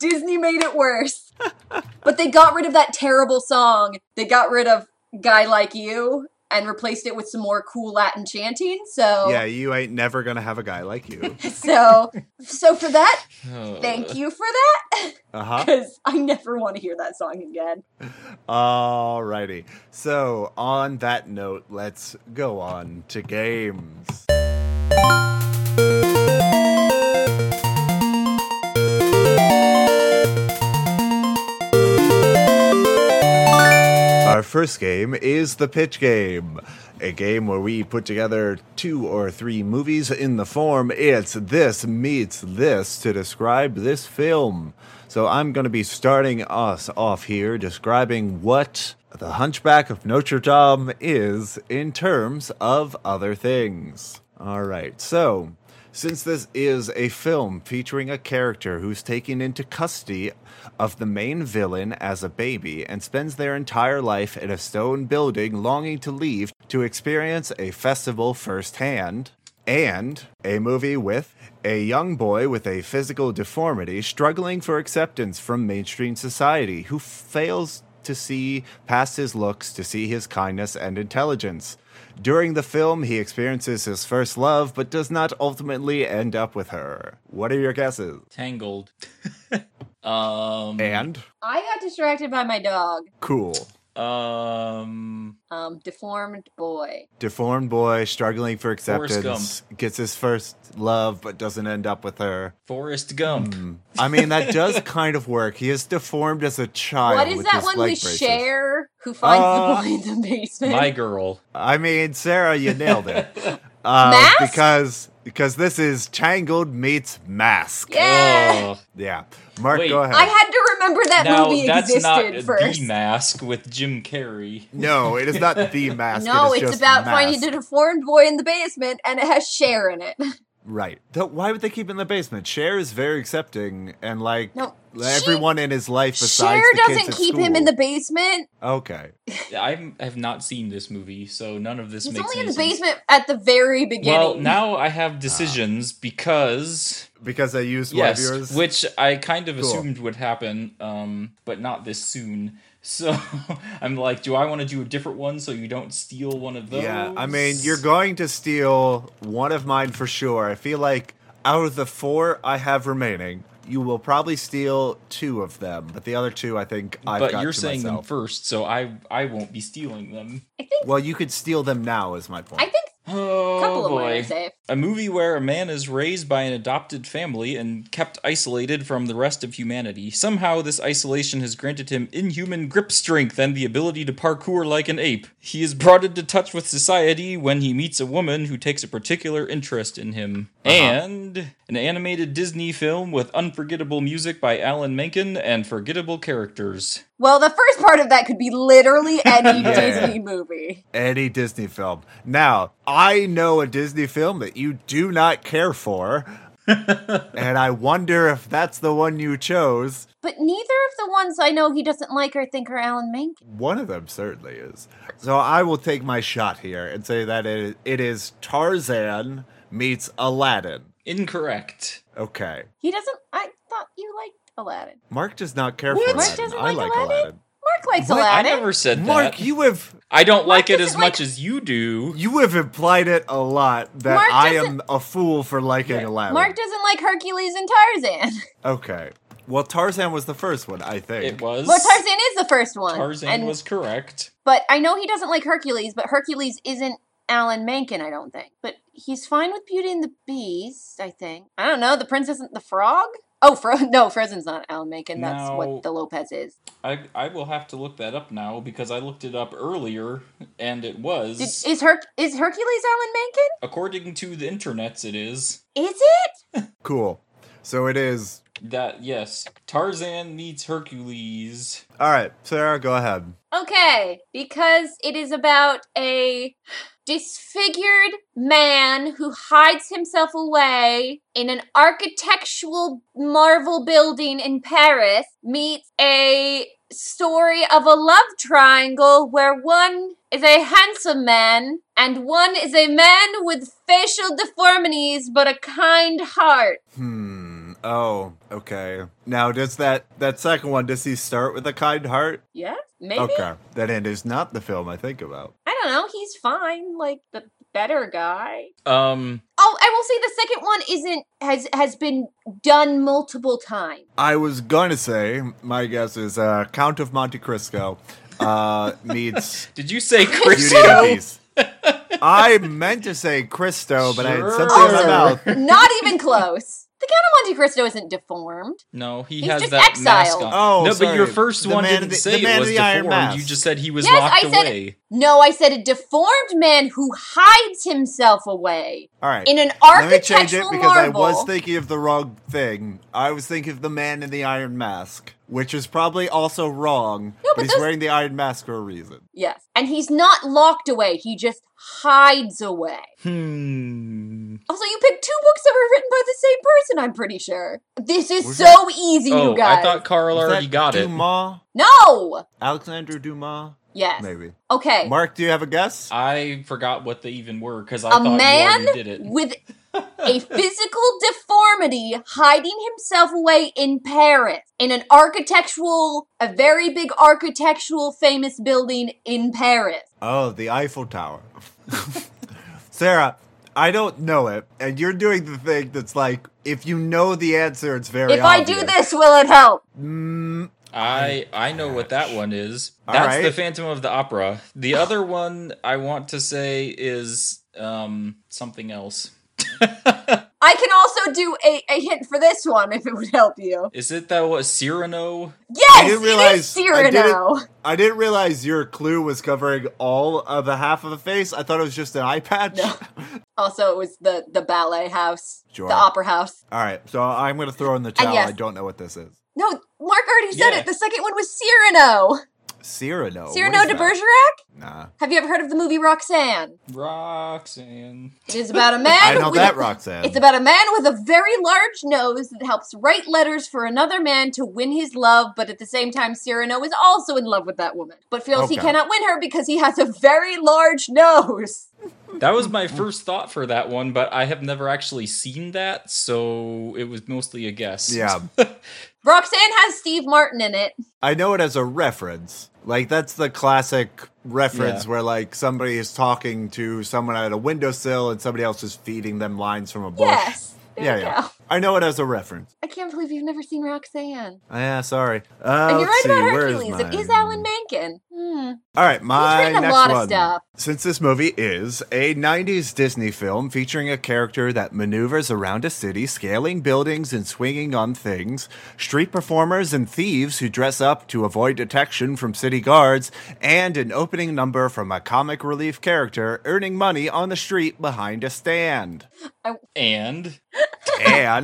Disney made it worse. but they got rid of that terrible song. They got rid of "Guy Like You" and replaced it with some more cool Latin chanting. So Yeah, you ain't never gonna have a guy like you. so so for that, Uh, thank you for that Uh huh. because I never want to hear that song again. Alrighty. So, on that note, let's go on to games. Our first game is the pitch game. a game where we put together two or three movies in the form it's this meets this to describe this film. So I'm going to be starting us off here describing what The Hunchback of Notre Dame is in terms of other things. All right, so since this is a film featuring a character who's taken into custody of the main villain as a baby and spends their entire life in a stone building longing to leave to experience a festival firsthand, and a movie with a young boy with a physical deformity struggling for acceptance from mainstream society who fails to see past his looks to see his kindness and intelligence. During the film, he experiences his first love, but does not ultimately end up with her. What are your guesses? Tangled. um. And I got distracted by my dog. cool. Um. Um, deformed boy. Deformed boy struggling for Forrest acceptance, gets his first love, but doesn't end up with her. Forrest Gump. Hmm. I mean, that does kind of work. He is deformed as a child. what is with that one leg with braces. Cher who finds Uh, the boy in the basement? My girl. I mean, Sarah, you nailed it. Uh, Mask? Because because this is Tangled meets Mask. yeah. Oh. Yeah. Mark, Wait. go ahead. I had to remember that now movie that's existed not first. the mask with Jim Carrey. no, it is not the mask. no, it is it's just about Mask. finding the deformed boy in the basement, and it has Cher in it. Right. Though, why would they keep him in the basement? Cher is very accepting, and like No, everyone in his life besides Cher the kids doesn't at keep him in the basement. Okay. I have not seen this movie, so none of this makes sense. He's makes only in the sense. basement at the very beginning. Well, now I have decisions because Because I used one of yes, yours. which I kind of Cool. assumed would happen, um, but not this soon. So I'm like, do I want to do a different one so you don't steal one of those? yeah, I mean, you're going to steal one of mine for sure. I feel like out of the four I have remaining, you will probably steal two of them, but the other two I think I've but got you're to saying them first, so I I won't be stealing them. I think Well, you could steal them now, is my point. I think Oh a couple of mine boy. safe. Eh? A movie where a man is raised by an adopted family and kept isolated from the rest of humanity. Somehow, this isolation has granted him inhuman grip strength and the ability to parkour like an ape. He is brought into touch with society when he meets a woman who takes a particular interest in him. Uh-huh. And an animated Disney film with unforgettable music by Alan Menken and forgettable characters. Well, the first part of that could be literally any Yeah. Disney movie. Any Disney film. Now, I know a Disney film that you do not care for, and I wonder if that's the one you chose. But neither of the ones I know he doesn't like or think are Alan Menken. One of them certainly is. So I will take my shot here and say that it, it is Tarzan meets Aladdin. Incorrect. Okay. He doesn't. I thought you liked Aladdin. Mark does not care What? for Mark Aladdin. doesn't I like like Aladdin? Aladdin. Mark likes What? I I never said that. Mark, you have I don't like it as doesn't much like- as you do. you have implied it a lot that Mark I doesn't- am a fool for liking Yeah. Aladdin. Mark doesn't like Hercules and Tarzan. Okay. Well, Tarzan was the first one, I think. It was. Well, Tarzan is the first one. Tarzan and, was correct. But I know he doesn't like Hercules, but Hercules isn't Alan Menken, I don't think. But he's fine with Beauty and the Beast, I think. I don't know. The Princess and the Frog? Oh, Fro- no, Frozen's not Alan Menken. That's No. what the Lopez is. I I will have to look that up now because I looked it up earlier and it was Did, is Her- is Hercules Alan Menken? according to the internets it is Is it? Cool. So it is. that yes Tarzan meets Hercules. All right, Sarah, go ahead. Okay, because it is about a disfigured man who hides himself away in an architectural marvel building in Paris meets a story of a love triangle where one is a handsome man and one is a man with facial deformities but a kind heart. Hmm. Oh, okay. Now, does that that second one? Does he start with a kind heart? Yes, maybe. Okay, then it is not the film I think about. I don't know. He's fine, like the better guy. Um Oh, I will say the second one isn't has has been done multiple times. I was gonna say my guess is uh, Count of Monte Cristo uh, meets did you say Beauty and the Crisco? Beast. I meant to say Cristo, but I had Sure. something in my Also- mouth. Not even close. The Count of Monte Cristo isn't deformed. No, he He's has just that exiled. mask on. Oh, no, but your first The one didn't the- say the man it was deformed. Mask. You just said he was Yes, locked I said- away. No, I said a deformed man who hides himself away All right. in an architectural Let me change it because marvel. I was thinking of the wrong thing. I was thinking of the man in the iron mask, which is probably also wrong. No, but he's those- wearing the iron mask for a reason. yes, and he's not locked away. He just hides away. Hmm. Also, you picked two books that were written by the same person. I'm pretty sure. This is Was so easy, Oh, you guys. I thought Carl Was already that got it. Dumas? no. Alexander Dumas? Yes. Maybe. Okay. Mark, do you have a guess? I forgot what they even were because I a thought man you already did it. with a physical deformity hiding himself away in Paris in an architectural, a very big architectural famous building in Paris. Oh, the Eiffel Tower. Sarah, I don't know it, and you're doing the thing that's like, if you know the answer, it's very if I do this, will it help? Mm, I I know what that one is. That's right. the Phantom of the Opera. The other one I want to say is um something else. I can also do a, a hint for this one if it would help you. is it that what Cyrano? Yes, didn't it realize- is I didn't- Cyrano. I didn't realize your clue was covering all of the half of the face. I thought it was just an eye patch. No. Also, it was the the ballet house, Sure. the opera house. All right, so I'm going to throw in the uh, towel. yes. I don't know what this is. No, Mark already said Yeah. it. The second one was Cyrano. Cyrano. what Cyrano de that? Bergerac. Nah. Have you ever heard of the movie Roxanne? Roxanne. It is about a man. I know with that, a- Roxanne. It's about a man with a very large nose that helps write letters for another man to win his love, but at the same time, Cyrano is also in love with that woman, but feels he cannot win her because he has a very large nose. That was my first thought for that one, but I have never actually seen that, so it was mostly a guess. Yeah. Roxanne has Steve Martin in it. I know it as a reference. Like that's the classic reference Yeah. where like somebody is talking to someone at a windowsill and somebody else is feeding them lines from a bush. Yes. There Yeah, you yeah. go. I know it as a reference. I can't believe you've never seen Roxanne. Yeah, sorry. Uh, and you're right let's about see, where is Hercules. It is? Alan Menken. Hmm. All right, my written a next lot of one. stuff. Since this movie is a 90s Disney film featuring a character that maneuvers around a city, scaling buildings and swinging on things, street performers and thieves who dress up to avoid detection from city guards, and an opening number from a comic relief character earning money on the street behind a stand. And And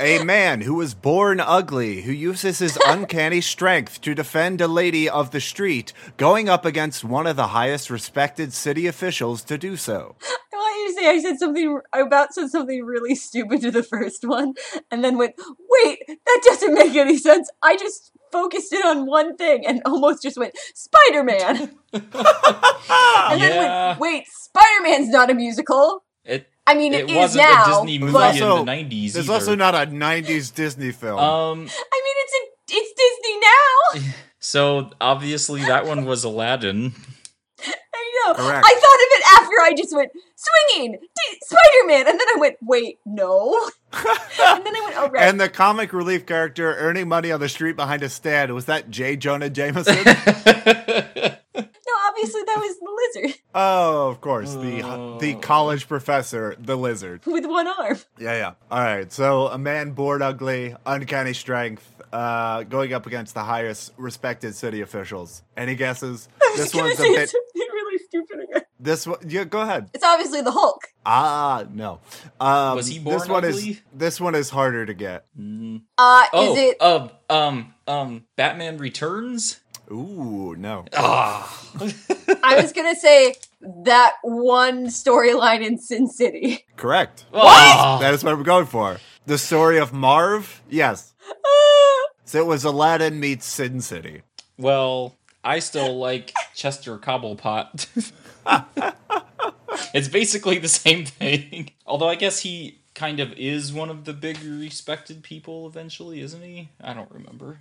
a man who was born ugly, who uses his uncanny strength to defend a lady of the street, going up against one of the highest respected city officials to do so. I want you to say I said something. I about said something really stupid to the first one, and then went, "Wait, that doesn't make any sense." I just focused in on one thing and almost just went Spider Man, and then Yeah. went, "Wait, Spider Man's not a musical." It I mean, it it is wasn't now. a Disney It was movie also- in the nineties. It's also not a 90s Disney film. Um I mean, it's a, it's Disney now. so obviously that one was Aladdin. I know. Correct. I thought of it after I just went swinging D- Spider Man, and then I went, "Wait, no," and then I went, "Oh right." and the comic relief character earning money on the street behind a stand was that J. Jonah Jameson? no, obviously that was the lizard oh, of course, the Oh. the college professor, the lizard. with one arm. Yeah, yeah. All right. So a man born ugly, uncanny strength, uh, going up against the highest respected city officials. Any guesses? I was This gonna one's a bit. really stupid again. This one. Yeah, go ahead. It's obviously the Hulk. Ah, no. Um, Was he this born one ugly? is this one is harder to get. Mm. Uh, Oh, is it? uh, um, um, Batman Returns. Ooh, no. Ah, I was gonna say that one storyline in Sin City. Correct. Ah. That is what we're going for. The story of Marv. Yes. Ah, So it was Aladdin meets Sin City. Well, I still like Chester Cobblepot. it's basically the same thing. Although I guess he kind of is one of the big respected people eventually, isn't he? I don't remember.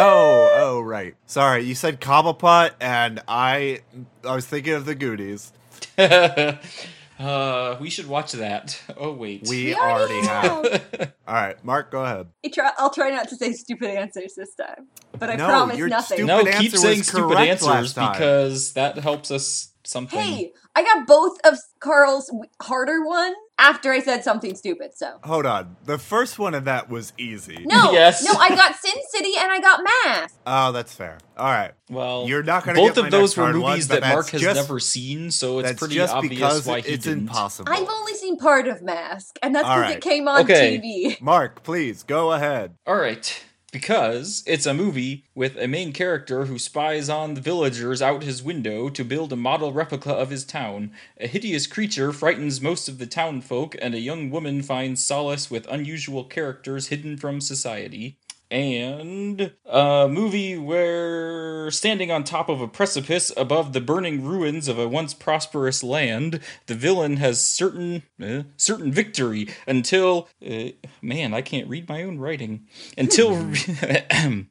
Oh, oh, right. Sorry, you said Cobblepot, and I, I was thinking of the Goonies. uh, we should watch that. Oh wait. We We already already have. have. All right, Mark, go ahead. I try, I'll try not to say stupid answers this time, but I No, promise your nothing. no, keep saying stupid answers because that helps us something. Hey, I got both of Carl's harder one after I said something stupid. So Hold on. The first one of that was easy. no, Yes. no, I got Sin City and I got Mask. Oh, that's fair. All right. Well, You're not gonna Both get my of those next were hard one, movies but that Mark has just- never seen, so it's That's pretty just obvious because why he it's didn't. impossible. I've only seen part of Mask, and that's All because right. it came on Okay. TV. Mark, please go ahead. All right. Because it's a movie with a main character who spies on the villagers out his window to build a model replica of his town. A hideous creature frightens most of the town folk, and a young woman finds solace with unusual characters hidden from society. And a movie where, standing on top of a precipice above the burning ruins of a once prosperous land, the villain has certain uh, certain victory until uh, man, I can't read my own writing until.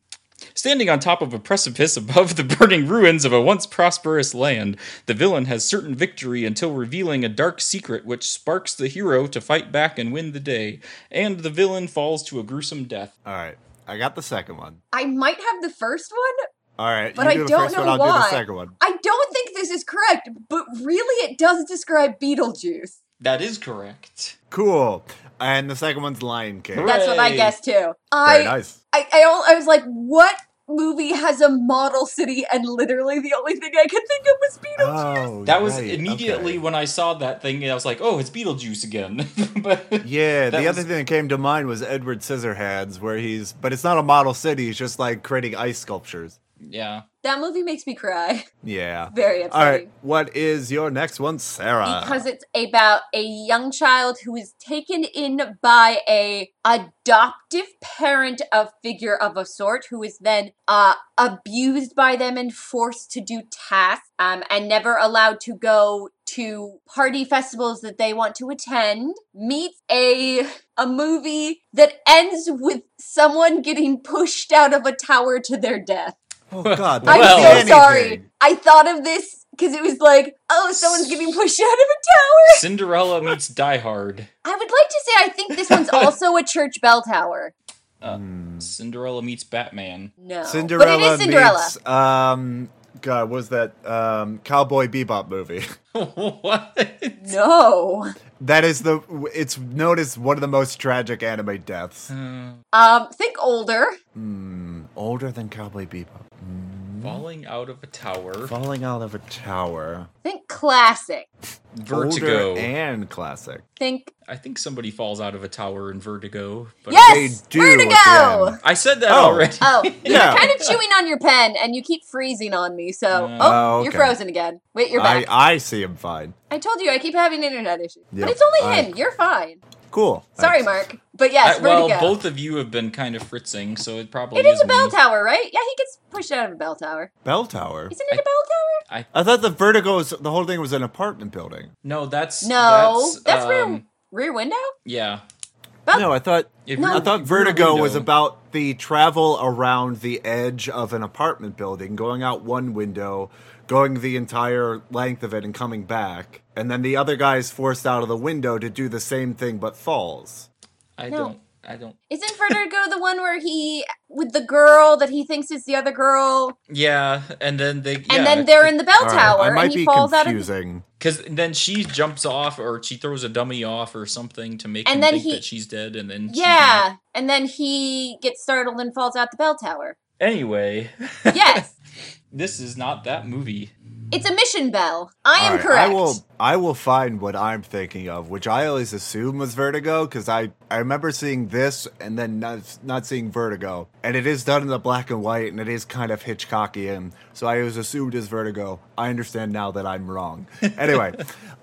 Standing on top of a precipice above the burning ruins of a once prosperous land, the villain has certain victory until revealing a dark secret which sparks the hero to fight back and win the day, and the villain falls to a gruesome death. All right. I got the second one. I might have the first one. All right. But you I do the don't first one, know I'll do the why. second one. I don't think this is correct, but really it does describe Beetlejuice. That is correct. Cool. And the second one's Lion King. Hooray. That's what I guessed too. Very nice. I, I, I was like, what movie has a model city? And literally the only thing I could think of was Beetlejuice. Oh, That was right, immediately okay. when I saw that thing, I was like, "Oh, it's Beetlejuice again." but Yeah, the was- other thing that came to mind was Edward Scissorhands, where he's, but it's not a model city. He's just like creating ice sculptures. Yeah, That movie makes me cry. Yeah. Very All upsetting. right. What is your next one, Sarah? because it's about a young child who is taken in by a adoptive parent of figure of a sort who is then uh, abused by them and forced to do tasks um, and never allowed to go to party festivals that they want to attend meets a a movie that ends with someone getting pushed out of a tower to their death oh God, i'm Well- so anything. sorry i thought of this because it was like oh someone's getting pushed out of a tower Cinderella meets Die Hard. I would like to say I think this one's also a church bell tower. Uh, Hmm. Cinderella meets Batman. No, Cinderella but it is Cinderella. meets um God, was that um Cowboy Bebop movie? what? No, that is the it's known as one of the most tragic anime deaths. Uh, um, think older. Hmm, older than Cowboy Bebop. Falling out of a tower. Falling out of a tower. Think classic. Vertigo. Older and classic. Think I think somebody falls out of a tower in Vertigo. But yes, They do Vertigo. again. I said that Oh. already. Oh, you're Yeah. kind of chewing on your pen, and you keep freezing on me. So, Uh, oh, Oh, you're frozen again. Wait, you're back. I I see him fine. I, told you I keep having internet issues, Yep, but it's only I- him. You're fine. Cool. Sorry, Thanks. Mark, but yes, I- well, Vertigo. both of you have been kind of fritzing, so it probably it is a me. bell tower, right? Yeah, he gets pushed out of a bell tower. Bell Tower. Isn't it a bell tower? I I, thought the Vertigo was the whole thing was an apartment building. No, that's No, That's, that's, rear um, rear window. Yeah. Bell- No, I thought If No. I thought if you're a Vertigo was about the travel around the edge of an apartment building, going out one window, going the entire length of it, and coming back. And then the other guy is forced out of the window to do the same thing but falls. I No. don't. I don't. Isn't Vertigo the one where he with the girl that he thinks is the other girl, Yeah, and then they. and then they're in the bell All right, tower, I might and he be falls out of, confusing. because then she jumps off or she throws a dummy off or something to make And him then think he- that she's dead, and then she's yeah, and then he gets startled and falls out the bell tower. Anyway, Yes, this is not that movie. It's a mission bell. I am right, correct. I will. I will find what I'm thinking of, which I always assume was Vertigo, because I I remember seeing this and then not not seeing Vertigo, and it is done in the black and white, and it is kind of Hitchcockian. So I always assumed was Vertigo. I understand now that I'm wrong. Anyway,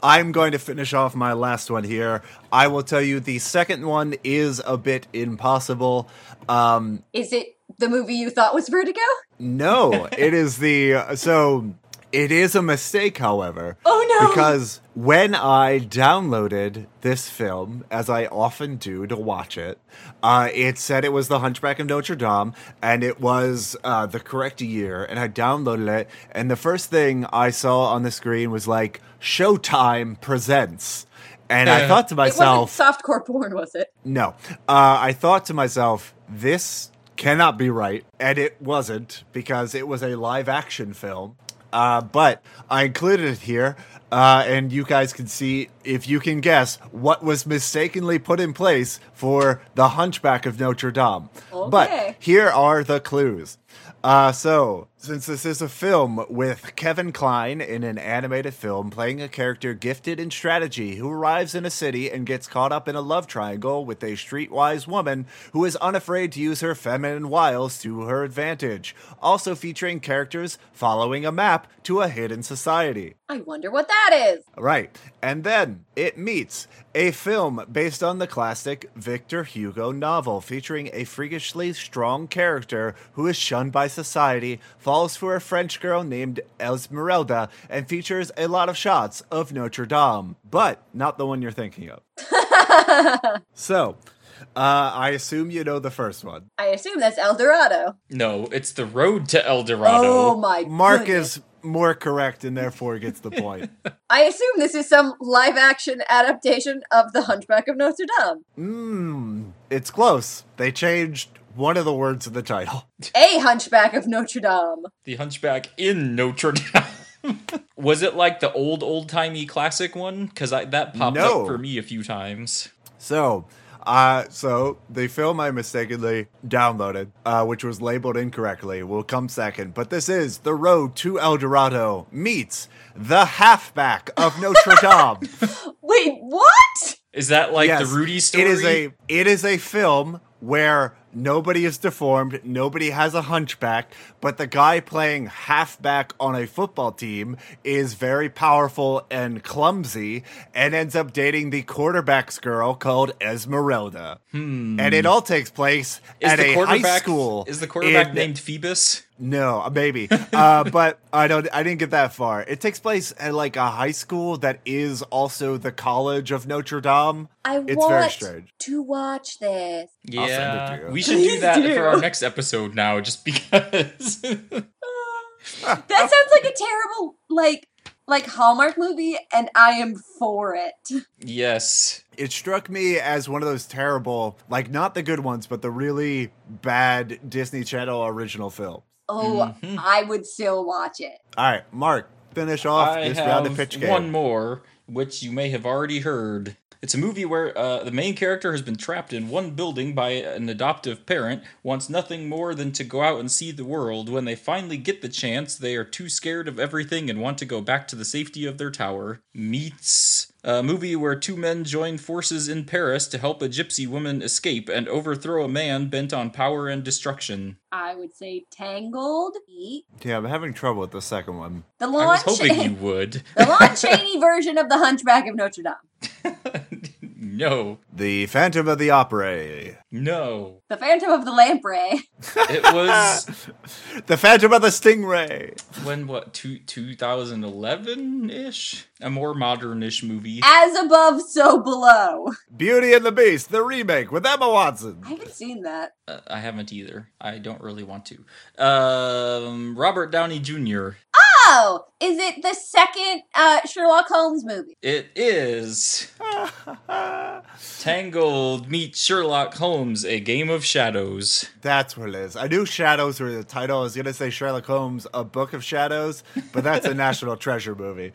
I'm going to finish off my last one here. I will tell you the second one is a bit impossible. Um, Is it the movie you thought was Vertigo? no, it is the so. It is a mistake, however. Oh no! Because when I downloaded this film, as I often do to watch it, uh, it said it was The Hunchback of Notre Dame, and it was uh, the correct year. And I downloaded it, and the first thing I saw on the screen was like Showtime presents. And I thought to it wasn't myself, softcore porn, was it? no. Uh, I thought to myself, this cannot be right. And it wasn't because it was a live action film. Uh, but I included it here, uh, and you guys can see if you can guess what was mistakenly put in place for the Hunchback of Notre Dame. Okay. But here are the clues. Uh, so, since this is a film with Kevin Kline in an animated film playing a character gifted in strategy who arrives in a city and gets caught up in a love triangle with a streetwise woman who is unafraid to use her feminine wiles to her advantage. Also featuring characters following a map to a hidden society. I wonder what that is. Right. And then it meets a film based on the classic Victor Hugo novel featuring a freakishly strong character who is shunned by society, falls for a French girl named Esmeralda, and features a lot of shots of Notre Dame, but not the one you're thinking of. so, uh, I assume you know the first one. I assume that's El Dorado. No, it's the road to El Dorado. Oh my Mark goodness. is more correct and therefore gets the point. I assume this is some live action adaptation of The Hunchback of Notre Dame. Mmm, it's close. They changed one of the words in the title. A Hunchback of Notre Dame. The Hunchback in Notre Dame. Was it like the old old timey classic one? Because that popped No. up for me a few times. So, uh, so the film I mistakenly downloaded, uh, which was labeled incorrectly, will come second. But this is The Road to El Dorado meets The Halfback of Notre Dame. Wait, what? Is that like Yes, the Rudy story? It is a it is a film where nobody is deformed, nobody has a hunchback, but the guy playing halfback on a football team is very powerful and clumsy and ends up dating the quarterback's girl called Esmeralda. And it all takes place is at the a high school. Is the quarterback in- named Phoebus? no, uh, maybe. Uh, but I don't. I didn't get that far. It takes place at like a high school that is also the College of Notre Dame. I It's want very strange. to watch this. I'll send it Yeah, to you. we should do that do. for our next episode now, just because. That sounds like a terrible, like, like Hallmark movie, and I am for it. yes, It struck me as one of those terrible, like not the good ones, but the really bad Disney Channel original film. Oh, Mhm. I would still watch it. All right, Mark, finish off I this round of pitch game. one more, which you may have already heard. It's a movie where uh, the main character has been trapped in one building by an adoptive parent, wants nothing more than to go out and see the world. When they finally get the chance, they are too scared of everything and want to go back to the safety of their tower. Meets a movie where two men join forces in Paris to help a gypsy woman escape and overthrow a man bent on power and destruction. I would say Tangled. Yeah, I'm having trouble with the second one. The I was hoping Cha- you would. the Lon Chaney version of the Hunchback of Notre Dame. no, The Phantom of the Opera. No. The Phantom of the Lamprey. It was the Phantom of the Stingray. when what two 2011 ish, a more modern-ish movie. As above, so below. Beauty and the Beast, the remake with Emma Watson. I haven't seen that. Uh, I haven't either. I don't really want to. Um, Robert Downey Jr. Oh, is it the second uh, Sherlock Holmes movie? It is Tangled meets Sherlock Holmes: A Game of Shadows. That's what it is. I knew Shadows were the title. I was going to say Sherlock Holmes, A Book of Shadows, but that's a National Treasure movie.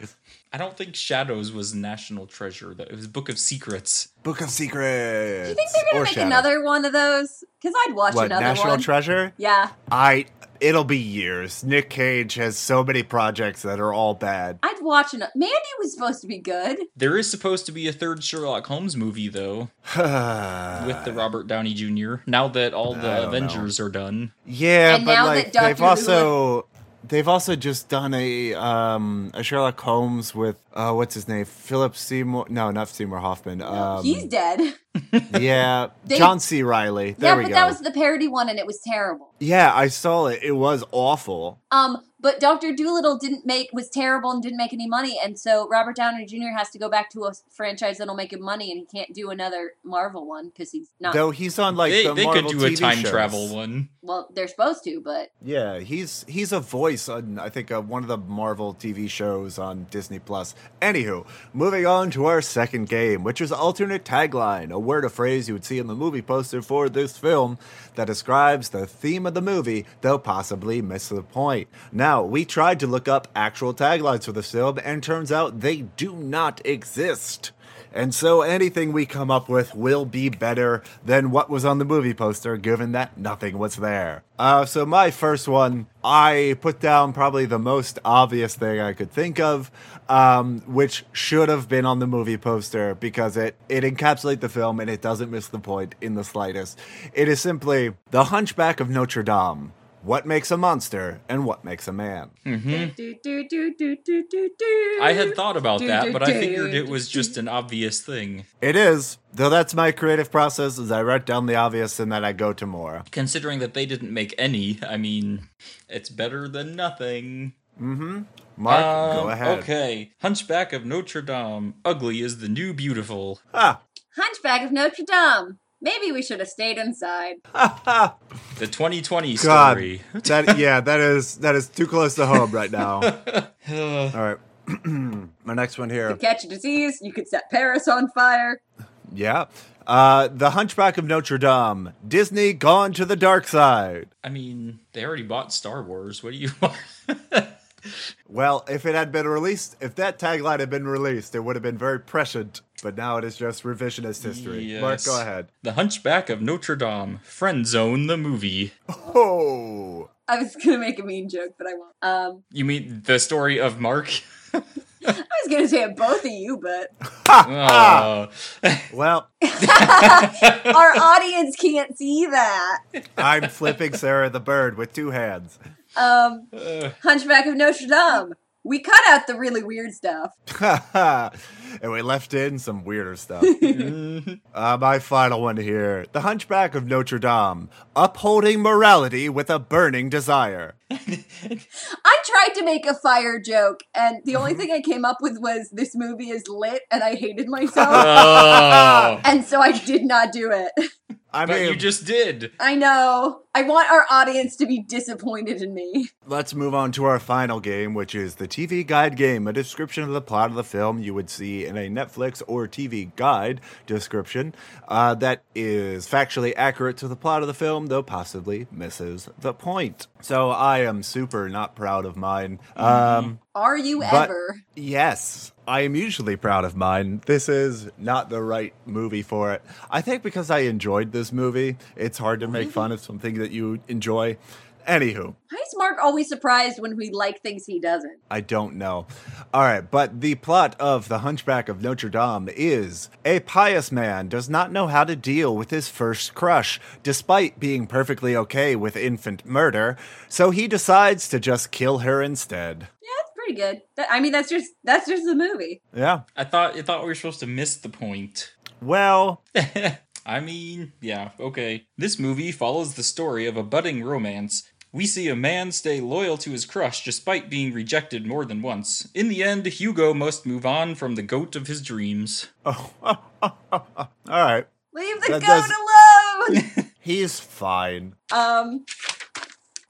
I don't think Shadows was National Treasure. That it was Book of Secrets. Book of Secrets. Do you think they're gonna Or make Shadows. another one of those? Because I'd watch another one. What, another National one. Treasure? yeah, I. It'll be years. Nick Cage has so many projects that are all bad. I'd watch another. Mandy was supposed to be good. There is supposed to be a third Sherlock Holmes movie though, with the Robert Downey Jr. Now that all the don't Avengers are done. Yeah, And but now like that they've Who- also they've also just done a um a Sherlock Holmes with uh what's his name? Philip Seymour no not Seymour Hoffman um He's dead. yeah They- John C. Reilly there yeah, but go. that was the parody one, and it was terrible. yeah I saw it. It was awful. Um, but Doctor Dolittle didn't make was terrible and didn't make any money, and so Robert Downey Jr. has to go back to a franchise that'll make him money, and he can't do another Marvel one because he's not. though he's on like they the they Marvel could do a time shows. travel one. well, they're supposed to, but Yeah, he's he's a voice on I think uh, one of the Marvel TV shows on Disney Plus. Anywho, moving on to our second game, which is alternate tagline, a word or phrase you would see in the movie poster for this film that describes the theme of the movie, though possibly miss the point. Now, Now, we tried to look up actual taglines for this film, and turns out they do not exist. And so anything we come up with will be better than what was on the movie poster, given that nothing was there. Uh, so my first one, I put down probably the most obvious thing I could think of, um, which should have been on the movie poster because it, it encapsulates the film and it doesn't miss the point in the slightest. It is simply The Hunchback of Notre Dame. What makes a monster and what makes a man? Mhm. Do. I had thought about that, but I figured it was just an obvious thing. It is, though that's my creative process is I write down the obvious and then I go to more. Considering that they didn't make any, I mean, it's better than nothing. Mm-hmm. Mark, go Um, ahead. Okay. Hunchback of Notre Dame. Ugly is the new beautiful. Ah, Hunchback of Notre Dame. Maybe we should have stayed inside. ha, ha. The 2020 God, story. that yeah, that is that is too close to home right now. All right, my next one To here. catch a disease, you could set Paris on fire. Yeah, uh, the Hunchback of Notre Dame. Disney gone to the dark side. I mean, they already bought Star Wars. What do you want? Well, if it had been released, if that tagline had been released, it would have been very prescient. But now it is just revisionist history. Mark, go ahead. the Hunchback of Notre Dame. Friend Zone the movie. Oh, I was gonna make a mean joke, but I won't. Um, You mean the story of Mark? I was gonna say it both of you, but Oh. well, our audience can't see that. I'm flipping Sarah the bird with two hands. Um, Uh, Hunchback of Notre Dame. We cut out the really weird stuff. and we left in some weirder stuff. Uh, my final one here The Hunchback of Notre Dame, upholding morality with a burning desire. I tried to make a fire joke, and the only thing I came up with was this movie is lit, and I hated myself, oh. and so I did not do it. I But mean, you just did. I know. I want our audience to be disappointed in me. let's move on to our final game, which is the TV Guide game, a description of the plot of the film you would see in a Netflix or TV Guide description uh, that is factually accurate to the plot of the film, though possibly misses the point. So I am super not proud of mine. Um, Are you But- ever? Yes, I am usually proud of mine. This is not the right movie for it. I think because I enjoyed this movie, it's hard to make fun of something that you enjoy. Anywho, Why is Mark always surprised when we like things he doesn't? I don't know. All right, but the plot of The Hunchback of Notre Dame is a pious man does not know how to deal with his first crush, despite being perfectly okay with infant murder, so he decides to just kill her instead. Yeah, pretty good. That- I mean, that's just that's just the movie. Yeah. I thought I thought we were supposed to miss the point. Well, I mean, yeah, okay. This movie follows the story of a budding romance. We see a man stay loyal to his crush despite being rejected more than once. In the end, Hugo must move on from the goat of his dreams. oh, all right. Leave the That goat does- alone. He's fine. um,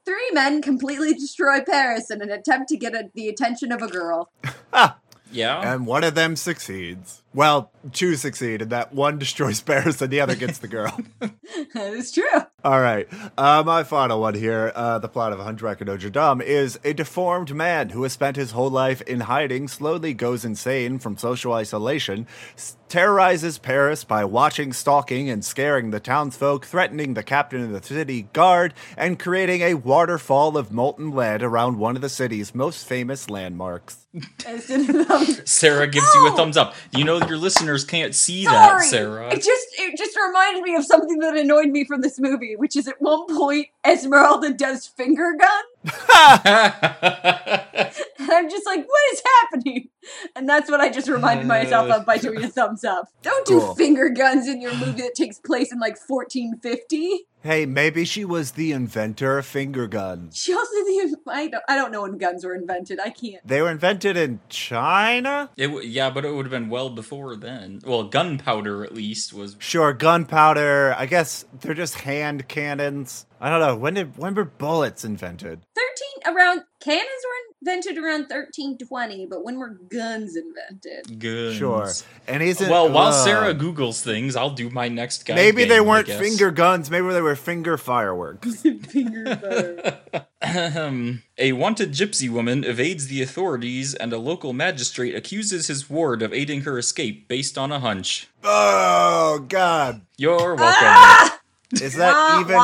three men completely destroy Paris in an attempt to get a, the attention of a girl. Ah. Yeah? And one of them succeeds. Well, two succeed, and that one destroys Paris and the other gets the girl. that is true. All right. Uh, my final one here uh, the plot of Hunchback of Notre Dame is a deformed man who has spent his whole life in hiding, slowly goes insane from social isolation, s- terrorizes Paris by watching, stalking, and scaring the townsfolk, threatening the captain of the city guard, and creating a waterfall of molten lead around one of the city's most famous landmarks. As in, um, Sarah gives you a thumbs up. You know your listeners can't see that, Sarah. It just it just reminded me of something that annoyed me from this movie, which is at one point Esmeralda does finger gun, and I'm just like, what is happening? And that's what I just reminded myself of by doing a thumbs up. Don't do Cool. finger guns in your movie that takes place in like 1450. Hey, maybe she was the inventor of finger guns. She also the I don't I don't know when guns were invented. I can't. They were invented in China? It w- yeah, but it would have been well before then. Well, gunpowder at least was. Sure, gunpowder. I guess they're just hand cannons. I don't know. When did when were bullets invented? 13 around cannons were invented around 1320, but when were guns invented? Good. Sure. And isn't Well, while uh, Sarah Googles things, I'll do my next guy. maybe they game, I weren't finger guns. Maybe they were finger fireworks. Finger fire. Ahem. a wanted gypsy woman evades the authorities, and a local magistrate accuses his ward of aiding her escape based on a hunch. oh God! You're welcome. Ah! Is that Wah, even?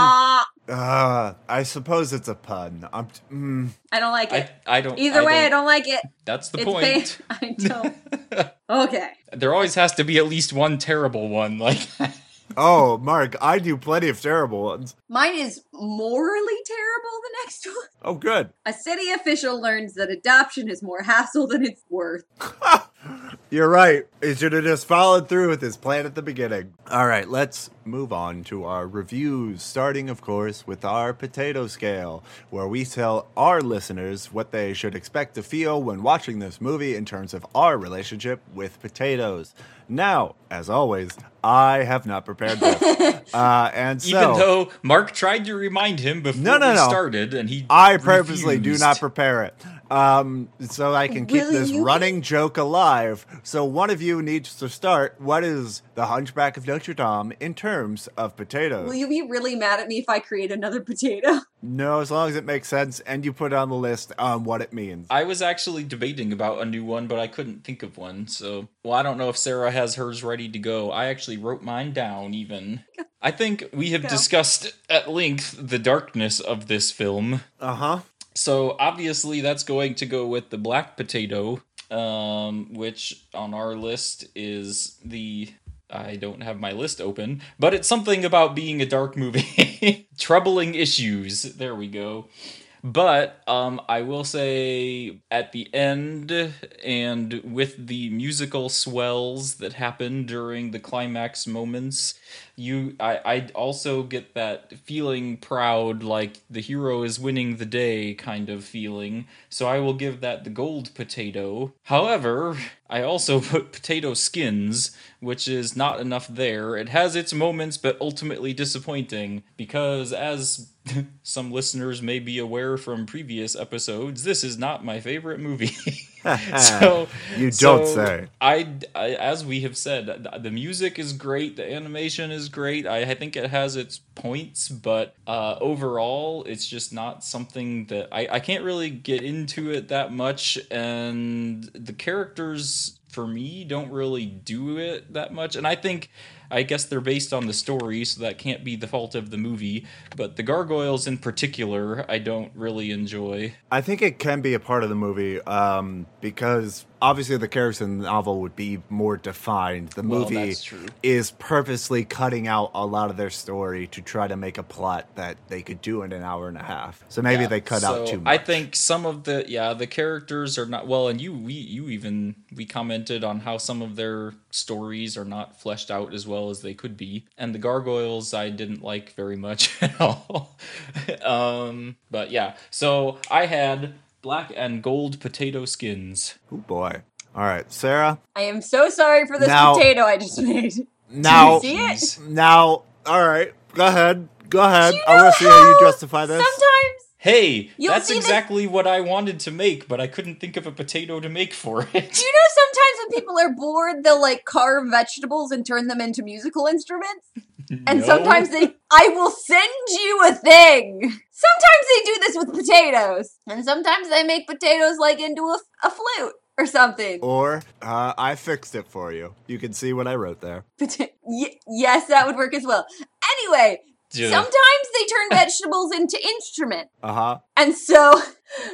Wah. Uh, I suppose it's a pun. I'm. Mm, I don't like it. I, I don't. Either I way, I don't, don't like it. That's the it's point. pain. I don't. Okay. There always has to be at least one terrible one. Like, oh, Mark, I do plenty of terrible ones. Mine is morally terrible, the next one. Oh, good. A city official learns that adoption is more hassle than it's worth. You're right. He should have just followed through with his plan at the beginning. All right, let's move on to our reviews, starting, of course, with our potato scale, where we tell our listeners what they should expect to feel when watching this movie in terms of our relationship with potatoes. Now, as always, I have not prepared this. uh, and so. even though Mark tried to remind him before No, no, we no. started, and he I purposely do not prepare it. Um, so I can keep Will this you- running joke alive. So one of you needs to start. What is the Hunchback of Notre Dame in terms of potatoes? Will you be really mad at me if I create another potato? no, as long as it makes sense and you put on the list um, what it means. I was actually debating about a new one, but I couldn't think of one. So, well, I don't know if Sarah has hers ready to go. I actually wrote mine down, even. I think we have Go. discussed at length the darkness of this film. Uh huh. So, obviously, that's going to go with the black potato, um, which on our list is the. I don't have my list open, but it's something about being a dark movie. Troubling issues. There we go. But um, I will say at the end, and with the musical swells that happen during the climax moments, you I I also get that feeling proud, like the hero is winning the day kind of feeling. So I will give that the gold potato. However, I also put potato skins, which is not enough there. It has its moments, but ultimately disappointing because as some listeners may be aware from previous episodes, this is not my favorite movie. so You don't so say. I, I- as we have said, the music is great, the animation is great. I, I think it has its points, but uh, overall, it's just not something that I, I can't really get into it that much. And the characters, for me, don't really do it that much. And I think. I guess they're based on the story, so that can't be the fault of the movie. But the gargoyles in particular, I don't really enjoy. I think it can be a part of the movie um, because obviously the characters in the novel would be more defined. The Well, movie is purposely cutting out a lot of their story to try to make a plot that they could do in an hour and a half. So maybe Yeah, they cut out too much. I think some of the yeah the characters are not well, and you we you even we commented on how some of their stories are not fleshed out as well as they could be, and the gargoyles I didn't like very much at all. um, but yeah, so I had black and gold potato skins. Oh boy. All right, Sarah. I am so sorry for this Now- potato I just made. Now, see it? Now, all right. Go ahead. Go ahead. Do you I want to see how you justify this. Sometimes Hey, You'll that's see this- exactly what I wanted to make, but I couldn't think of a potato to make for it. Do you know sometimes when people are bored, they'll like carve vegetables and turn them into musical instruments? And No. sometimes they, I will send you a thing. Sometimes they do this with potatoes. And sometimes they make potatoes like into a, a flute or something. Or uh, I fixed it for you. You can see what I wrote there. Pota- y- yes, that would work as well. Anyway, Sometimes they turn vegetables into instruments. Uh huh. And so,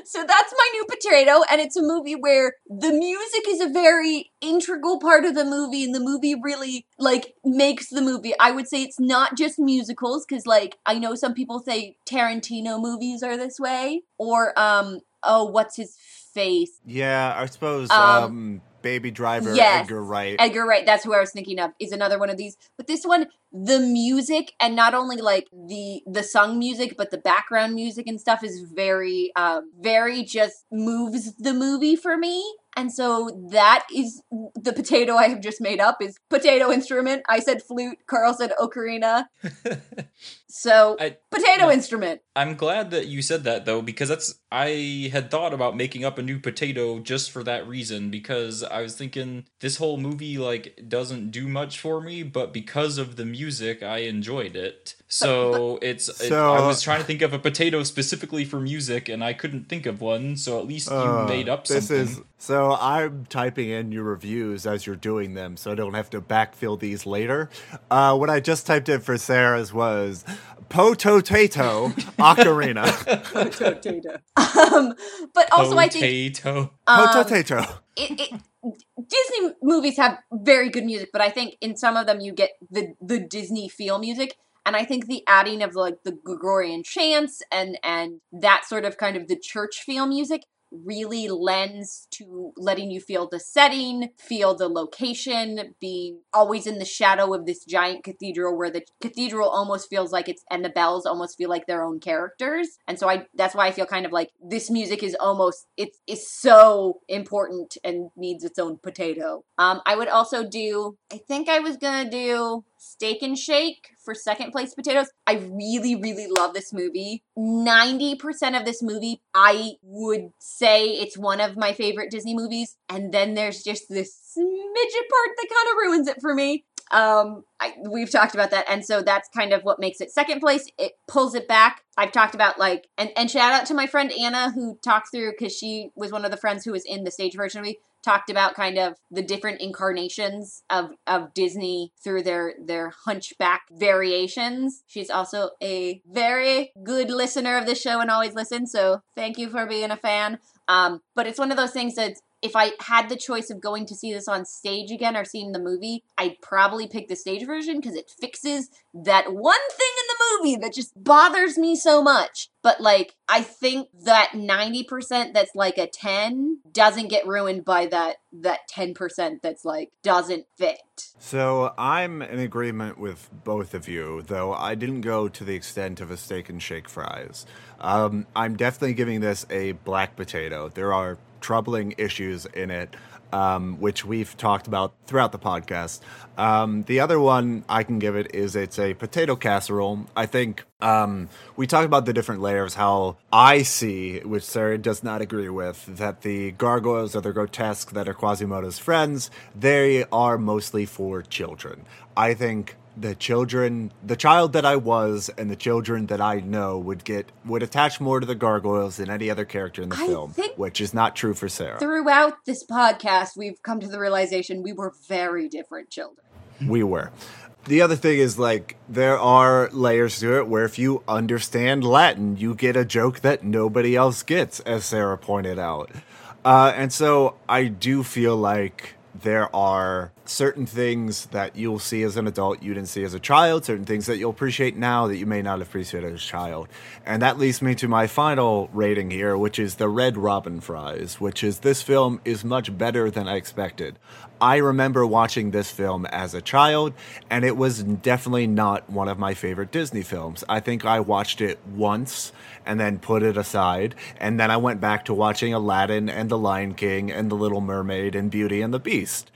so that's my new potato, and it's a movie where the music is a very integral part of the movie, and the movie really like makes the movie. I would say it's not just musicals, because like I know some people say Tarantino movies are this way, or um, oh, what's his face? Yeah, I suppose Um, um, Baby Driver, yes. Edgar Wright. Edgar Wright, that's who I was thinking of, is another one of these. But this one, the music and not only like the the sung music, but the background music and stuff is very um very just moves the movie for me. And so that is the potato I have just made up is potato instrument. I said flute. Carl said ocarina. So I- potato yeah. instrument. I'm glad that you said that though, because that's I had thought about making up a new potato just for that reason. Because I was thinking this whole movie like doesn't do much for me, but because of the music, I enjoyed it. So it's it- I was trying to think of a potato specifically for music, and I couldn't think of one. So at least you Uh, made up this something. is so i'm typing in your reviews as you're doing them so i don't have to backfill these later uh, what i just typed in for sarah's was potato ocarina Potato. um, but also I think potato. um, potato it, it, Disney movies have very good music, but I think in some of them you get the the Disney feel music, and I think the adding of like the Gregorian chants and and that sort of kind of the church feel music really lends to letting you feel the setting, feel the location, being always in the shadow of this giant cathedral where the cathedral almost feels like it's and the bells almost feel like their own characters. And so I that's why I feel kind of like this music is almost it's is so important and needs its own potato. Um I would also do I think I was going to do Steak and Shake for second place potatoes. I really, really love this movie. 90% of this movie, I would say it's one of my favorite Disney movies. And then there's just this smidget part that kind of ruins it for me. Um, I, we've talked about that, and so that's kind of what makes it second place. It pulls it back. I've talked about like, and and shout out to my friend Anna who talked through because she was one of the friends who was in the stage version of me. Talked about kind of the different incarnations of of Disney through their their hunchback variations. She's also a very good listener of the show and always listens. So thank you for being a fan. Um, but it's one of those things that if I had the choice of going to see this on stage again or seeing the movie, I'd probably pick the stage version because it fixes that one thing in the movie that just bothers me so much. But like, I think that 90% that's like a 10 doesn't get ruined by that that 10% that's like doesn't fit. So I'm in agreement with both of you, though I didn't go to the extent of a steak and shake fries. Um, I'm definitely giving this a black potato. There are troubling issues in it, um, which we've talked about throughout the podcast. Um, the other one I can give it is it's a potato casserole. I think um, we talked about the different layers, how I see, which Sarah does not agree with, that the gargoyles or the grotesque that are Quasimodo's friends, they are mostly for children. I think the children the child that I was and the children that I know would get would attach more to the gargoyles than any other character in the I film, which is not true for Sarah. Throughout this podcast, we've come to the realization we were very different children. we were. The other thing is like there are layers to it where if you understand Latin, you get a joke that nobody else gets, as Sarah pointed out. Uh, and so I do feel like there are certain things that you'll see as an adult you didn't see as a child, certain things that you'll appreciate now that you may not appreciate as a child. And that leads me to my final rating here, which is the Red Robin Fries, which is this film is much better than I expected. I remember watching this film as a child, and it was definitely not one of my favorite Disney films. I think I watched it once and then put it aside, and then I went back to watching Aladdin and The Lion King and The Little Mermaid and Beauty and the Beast.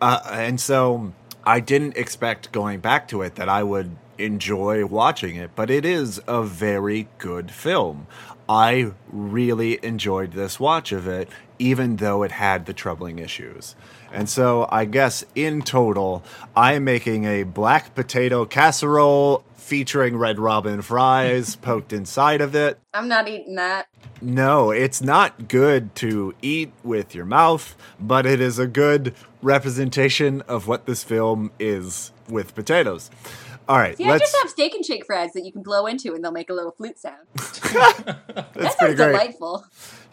Uh, and so I didn't expect going back to it that I would enjoy watching it, but it is a very good film. I really enjoyed this watch of it, even though it had the troubling issues. And so I guess in total, I am making a black potato casserole featuring red robin fries poked inside of it. I'm not eating that. No, it's not good to eat with your mouth, but it is a good representation of what this film is with potatoes. All right, See, let's. just have steak and shake fries that you can blow into and they'll make a little flute sound. that's That pretty sounds great. delightful.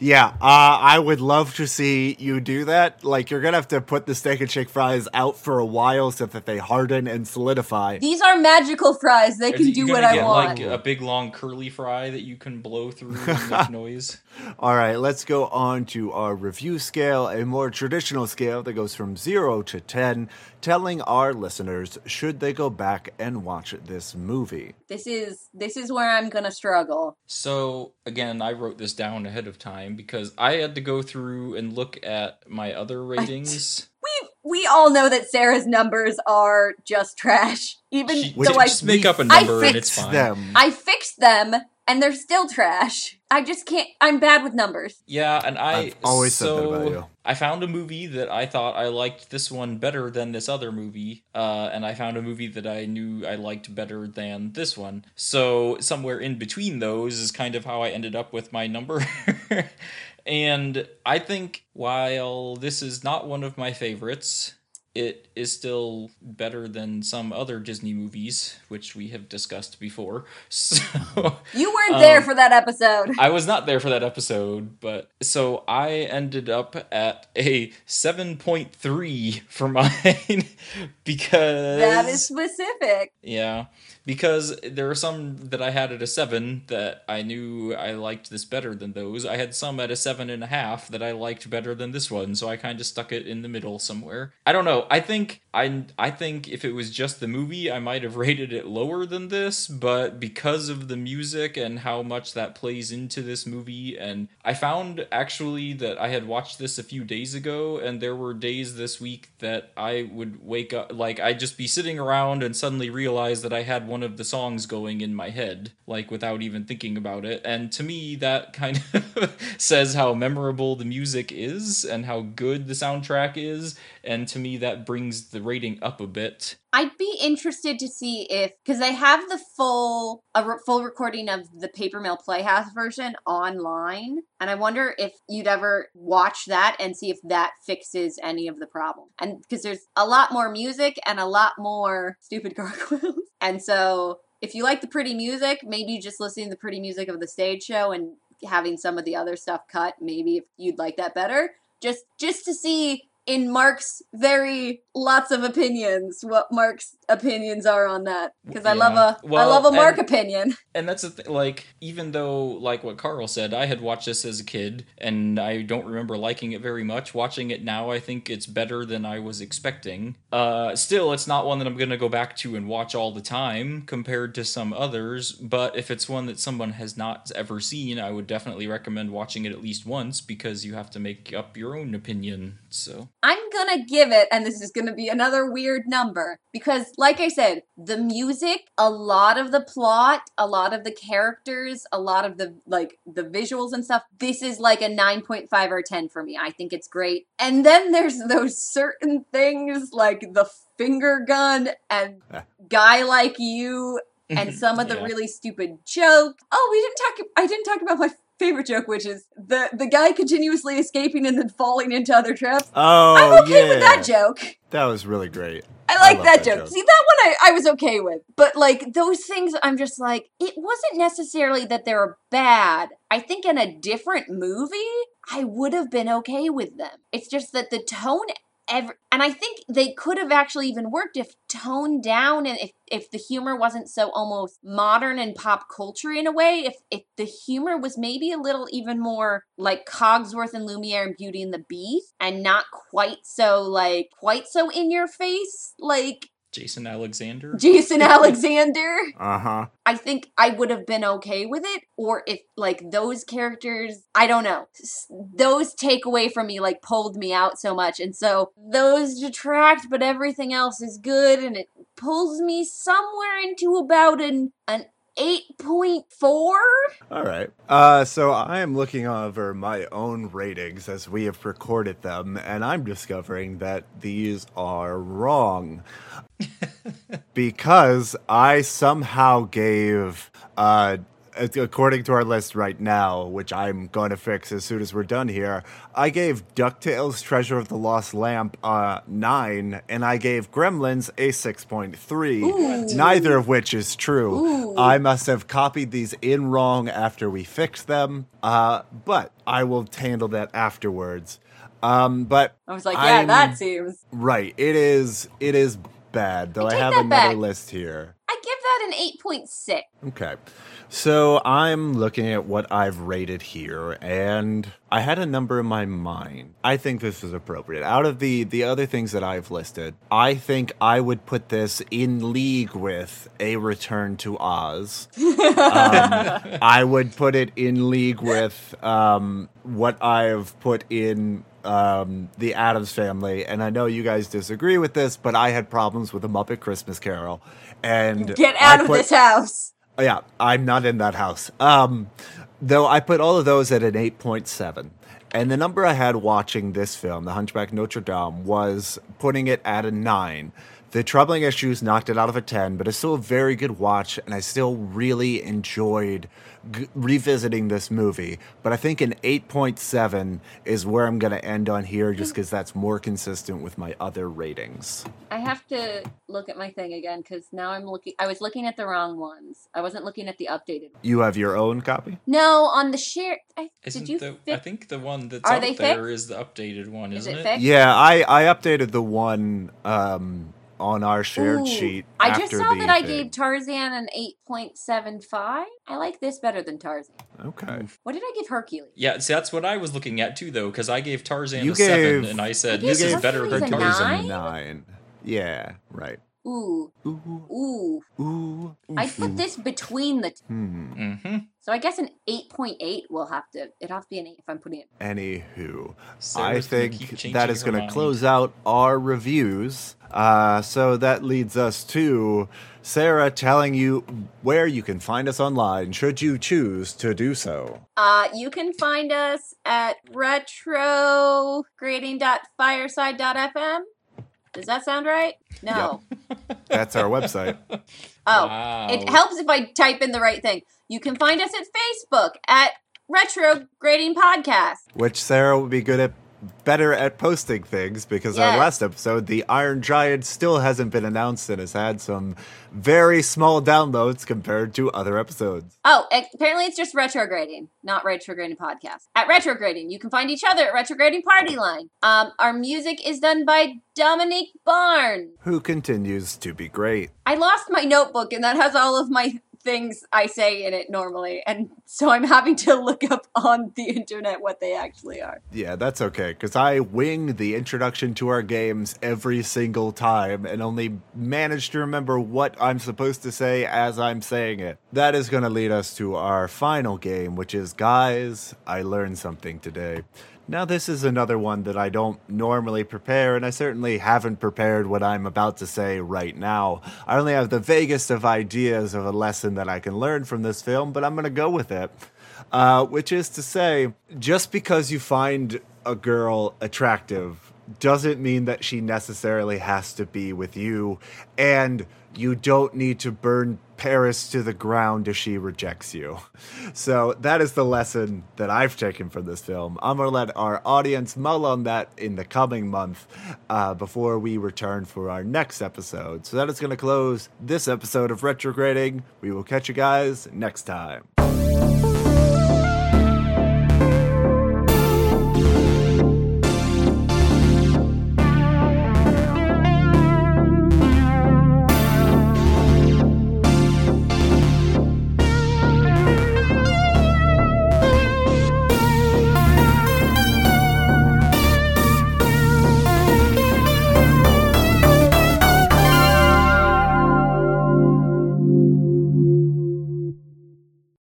Yeah, uh, I would love to see you do that. Like, you're gonna have to put the steak and shake fries out for a while so that they harden and solidify. These are magical fries. They Are can do gonna what I want. Like a big long curly fry that you can blow through and make noise. All right, let's go on to our review scale, a more traditional scale that goes from 0 to 10. telling our listeners should they go back and watch this movie. This is this is where I'm gonna struggle. So again, I wrote this down ahead of time because I had to go through and look at my other ratings. We we all know that Sarah's numbers are just trash. Even She- Which- though I just make up a I number and it's Fix fine. them. I fixed them and they're still trash. I just can't. I'm bad with numbers. Yeah, and I I've always said so that about you. I found a movie that I thought I liked this one better than this other movie, uh, and I found a movie that I knew I liked better than this one. So somewhere in between those is kind of how I ended up with my number. and I think while this is not one of my favorites, it is still better than some other Disney movies, which we have discussed before. So You weren't there Um, for that episode. I was not there for that episode, but so I ended up at a 7.3 for mine because That is specific. yeah, because there are some that I had at a 7 that I knew I liked this better than those. I had some at a seven and a half that I liked better than this one, so I kind of stuck it in the middle somewhere. I don't know. I think I I think if it was just the movie, I might have rated it lower than this, but because of the music and how much that plays into this movie and I found actually that I had watched this a few days ago and there were days this week that I would wake up like I'd just be sitting around and suddenly realize that I had one of the songs going in my head like without even thinking about it. And to me that kind of says how memorable the music is and how good the soundtrack is and to me that brings the rating up a bit I'd be interested to see if because I have the full a re- full recording of the Paper Mill Playhouse version online, and I wonder if you'd ever watch that and see if that fixes any of the problem. And because there's a lot more music and a lot more stupid gargoyles, and so if you like the pretty music, maybe just listening to the pretty music of the stage show and having some of the other stuff cut, maybe if you'd like that better. Just just to see in Mark's very lots of opinions what Mark's opinions are on that because I love Yeah. a I Well, love a Mark and- opinion. And that's the thing, like, even though, like what Carl said, I had watched this as a kid and I don't remember liking it very much. Watching it now, I think it's better than I was expecting. Uh, still, it's not one that I'm going to go back to and watch all the time compared to some others, but if it's one that someone has not ever seen, I would definitely recommend watching it at least once because you have to make up your own opinion. So, I'm gonna give it, and this is gonna be another weird number because, like I said, the music, a lot of the plot, a lot of the characters, a lot of the like the visuals and stuff. This is like a nine point five or ten for me. I think it's great. And then there's those certain things like the finger gun and guy like you and some of the Yeah. really stupid joke. Oh, we didn't talk. I didn't talk about my favorite joke, which is the the guy continuously escaping and then falling into other traps. Oh, I'm okay yeah. with that joke. That was really great. I like love that, that joke. joke. See, that one I, I was okay with. But like those things, I'm just like, it wasn't necessarily that they're bad. I think in a different movie, I would have been okay with them. It's just that the tone ever and I think they could have actually even worked if toned down and if, if the humor wasn't so almost modern and pop culture in a way, if if the humor was maybe a little even more like Cogsworth and Lumiere and Beauty and the Beast and not quite so like quite so in your face like Jason Alexander. Jason Alexander. Uh huh. I think I would have been okay with it. Or if like those characters, I don't know, those take away from me, like pulled me out so much. And so those detract, but everything else is good and it pulls me somewhere into about an, an 8.4. All right. Uh, so I am looking over my own ratings as we have recorded them, and I'm discovering that these are wrong. because I somehow gave, uh, according to our list right now, which I'm going to fix as soon as we're done here, I gave DuckTales Treasure of the Lost Lamp uh, 9, and I gave Gremlins a 6.3, Ooh. neither of which is true. Ooh. I must have copied these in wrong after we fixed them, uh, but I will handle that afterwards. Um, but I was like, yeah, I'm- that seems. right, it is it is bad. Though I I, have another back. list here. I give that an eight point six. Okay. So I'm looking at what I've rated here, and I had a number in my mind. I think this is appropriate. Out of the the other things that I've listed, I think I would put this in league with A Return to Oz. um, I would put it in league with um, what I've put in um, the Addams Family, and I know you guys disagree with this, but I had problems with the Muppet Christmas Carol, and Get I out of put- this house. Oh, yeah, I'm not in that house. Um, though I put all of those at an 8.7. And the number I had watching this film, The Hunchback Notre Dame, was putting it at a 9. The troubling issues knocked it out of a 10, but it's still a very good watch, and I still really enjoyed g- revisiting this movie. But I think an 8.7 is where I'm going to end on here, just because that's more consistent with my other ratings. I have to look at my thing again because now I'm looking. I was looking at the wrong ones. I wasn't looking at the updated. You have your own copy? No, on the share. I, Isn't did you? the fi- I think the one that's Are out they there is the updated one, Is isn't it it? Yeah, I, I updated the one um, on our shared Ooh, sheet. I just saw the that I thing. gave Tarzan an eight point seven five. I like this better than Tarzan. Okay. What did I give Hercules? Yeah, see, that's what I was looking at too, though, because I gave Tarzan You a seven, and I said You this is gave better than a Hercules Tarzan. nine? nine. Yeah, right. Ooh, Ooh, ooh. ooh. I put this between the. T- Hmm. Mm-hmm. So I guess an eight point eight will have to. It'll have to be an eight if I'm putting it. Anywho, I Sarah's gonna think that is going to close out our reviews. Uh, so that leads us to Sarah telling you where you can find us online, should you choose to do so. Uh, you can find us at retrograding.fireside.fm. Does that sound right? No. That's our website. Oh, Wow. it helps if I type in the right thing. You can find us at Facebook at Retrograding Podcast. which Sarah would be good at better at posting things because Yes. our last episode, the Iron Giant, still hasn't been announced and has had some very small downloads compared to other episodes. Oh, apparently it's just Retrograding, not Retrograding Podcast. At Retrograding, you can find each other at Retrograding Party Line. Um, our music is done by Dominique Barnes. Who continues to be great. I lost my notebook, and that has all of my things I say in it normally, and so I'm having to look up on the internet what they actually are. Yeah, that's okay because I wing the introduction to our games every single time and only manage to remember what I'm supposed to say as I'm saying it. That is going to lead us to our final game, which is Guys, I Learned Something Today. Now, this is another one that I don't normally prepare, and I certainly haven't prepared what I'm about to say right now. I only have the vaguest of ideas of a lesson that I can learn from this film, but I'm going to go with it uh, which is to say, just because you find a girl attractive doesn't mean that she necessarily has to be with you, and you don't need to burn Paris to the ground if she rejects you. So that is the lesson that I've taken from this film. I'm gonna let our audience mull on that in the coming month uh, before we return for our next episode. So that is gonna close this episode of Retrograding. We will catch you guys next time.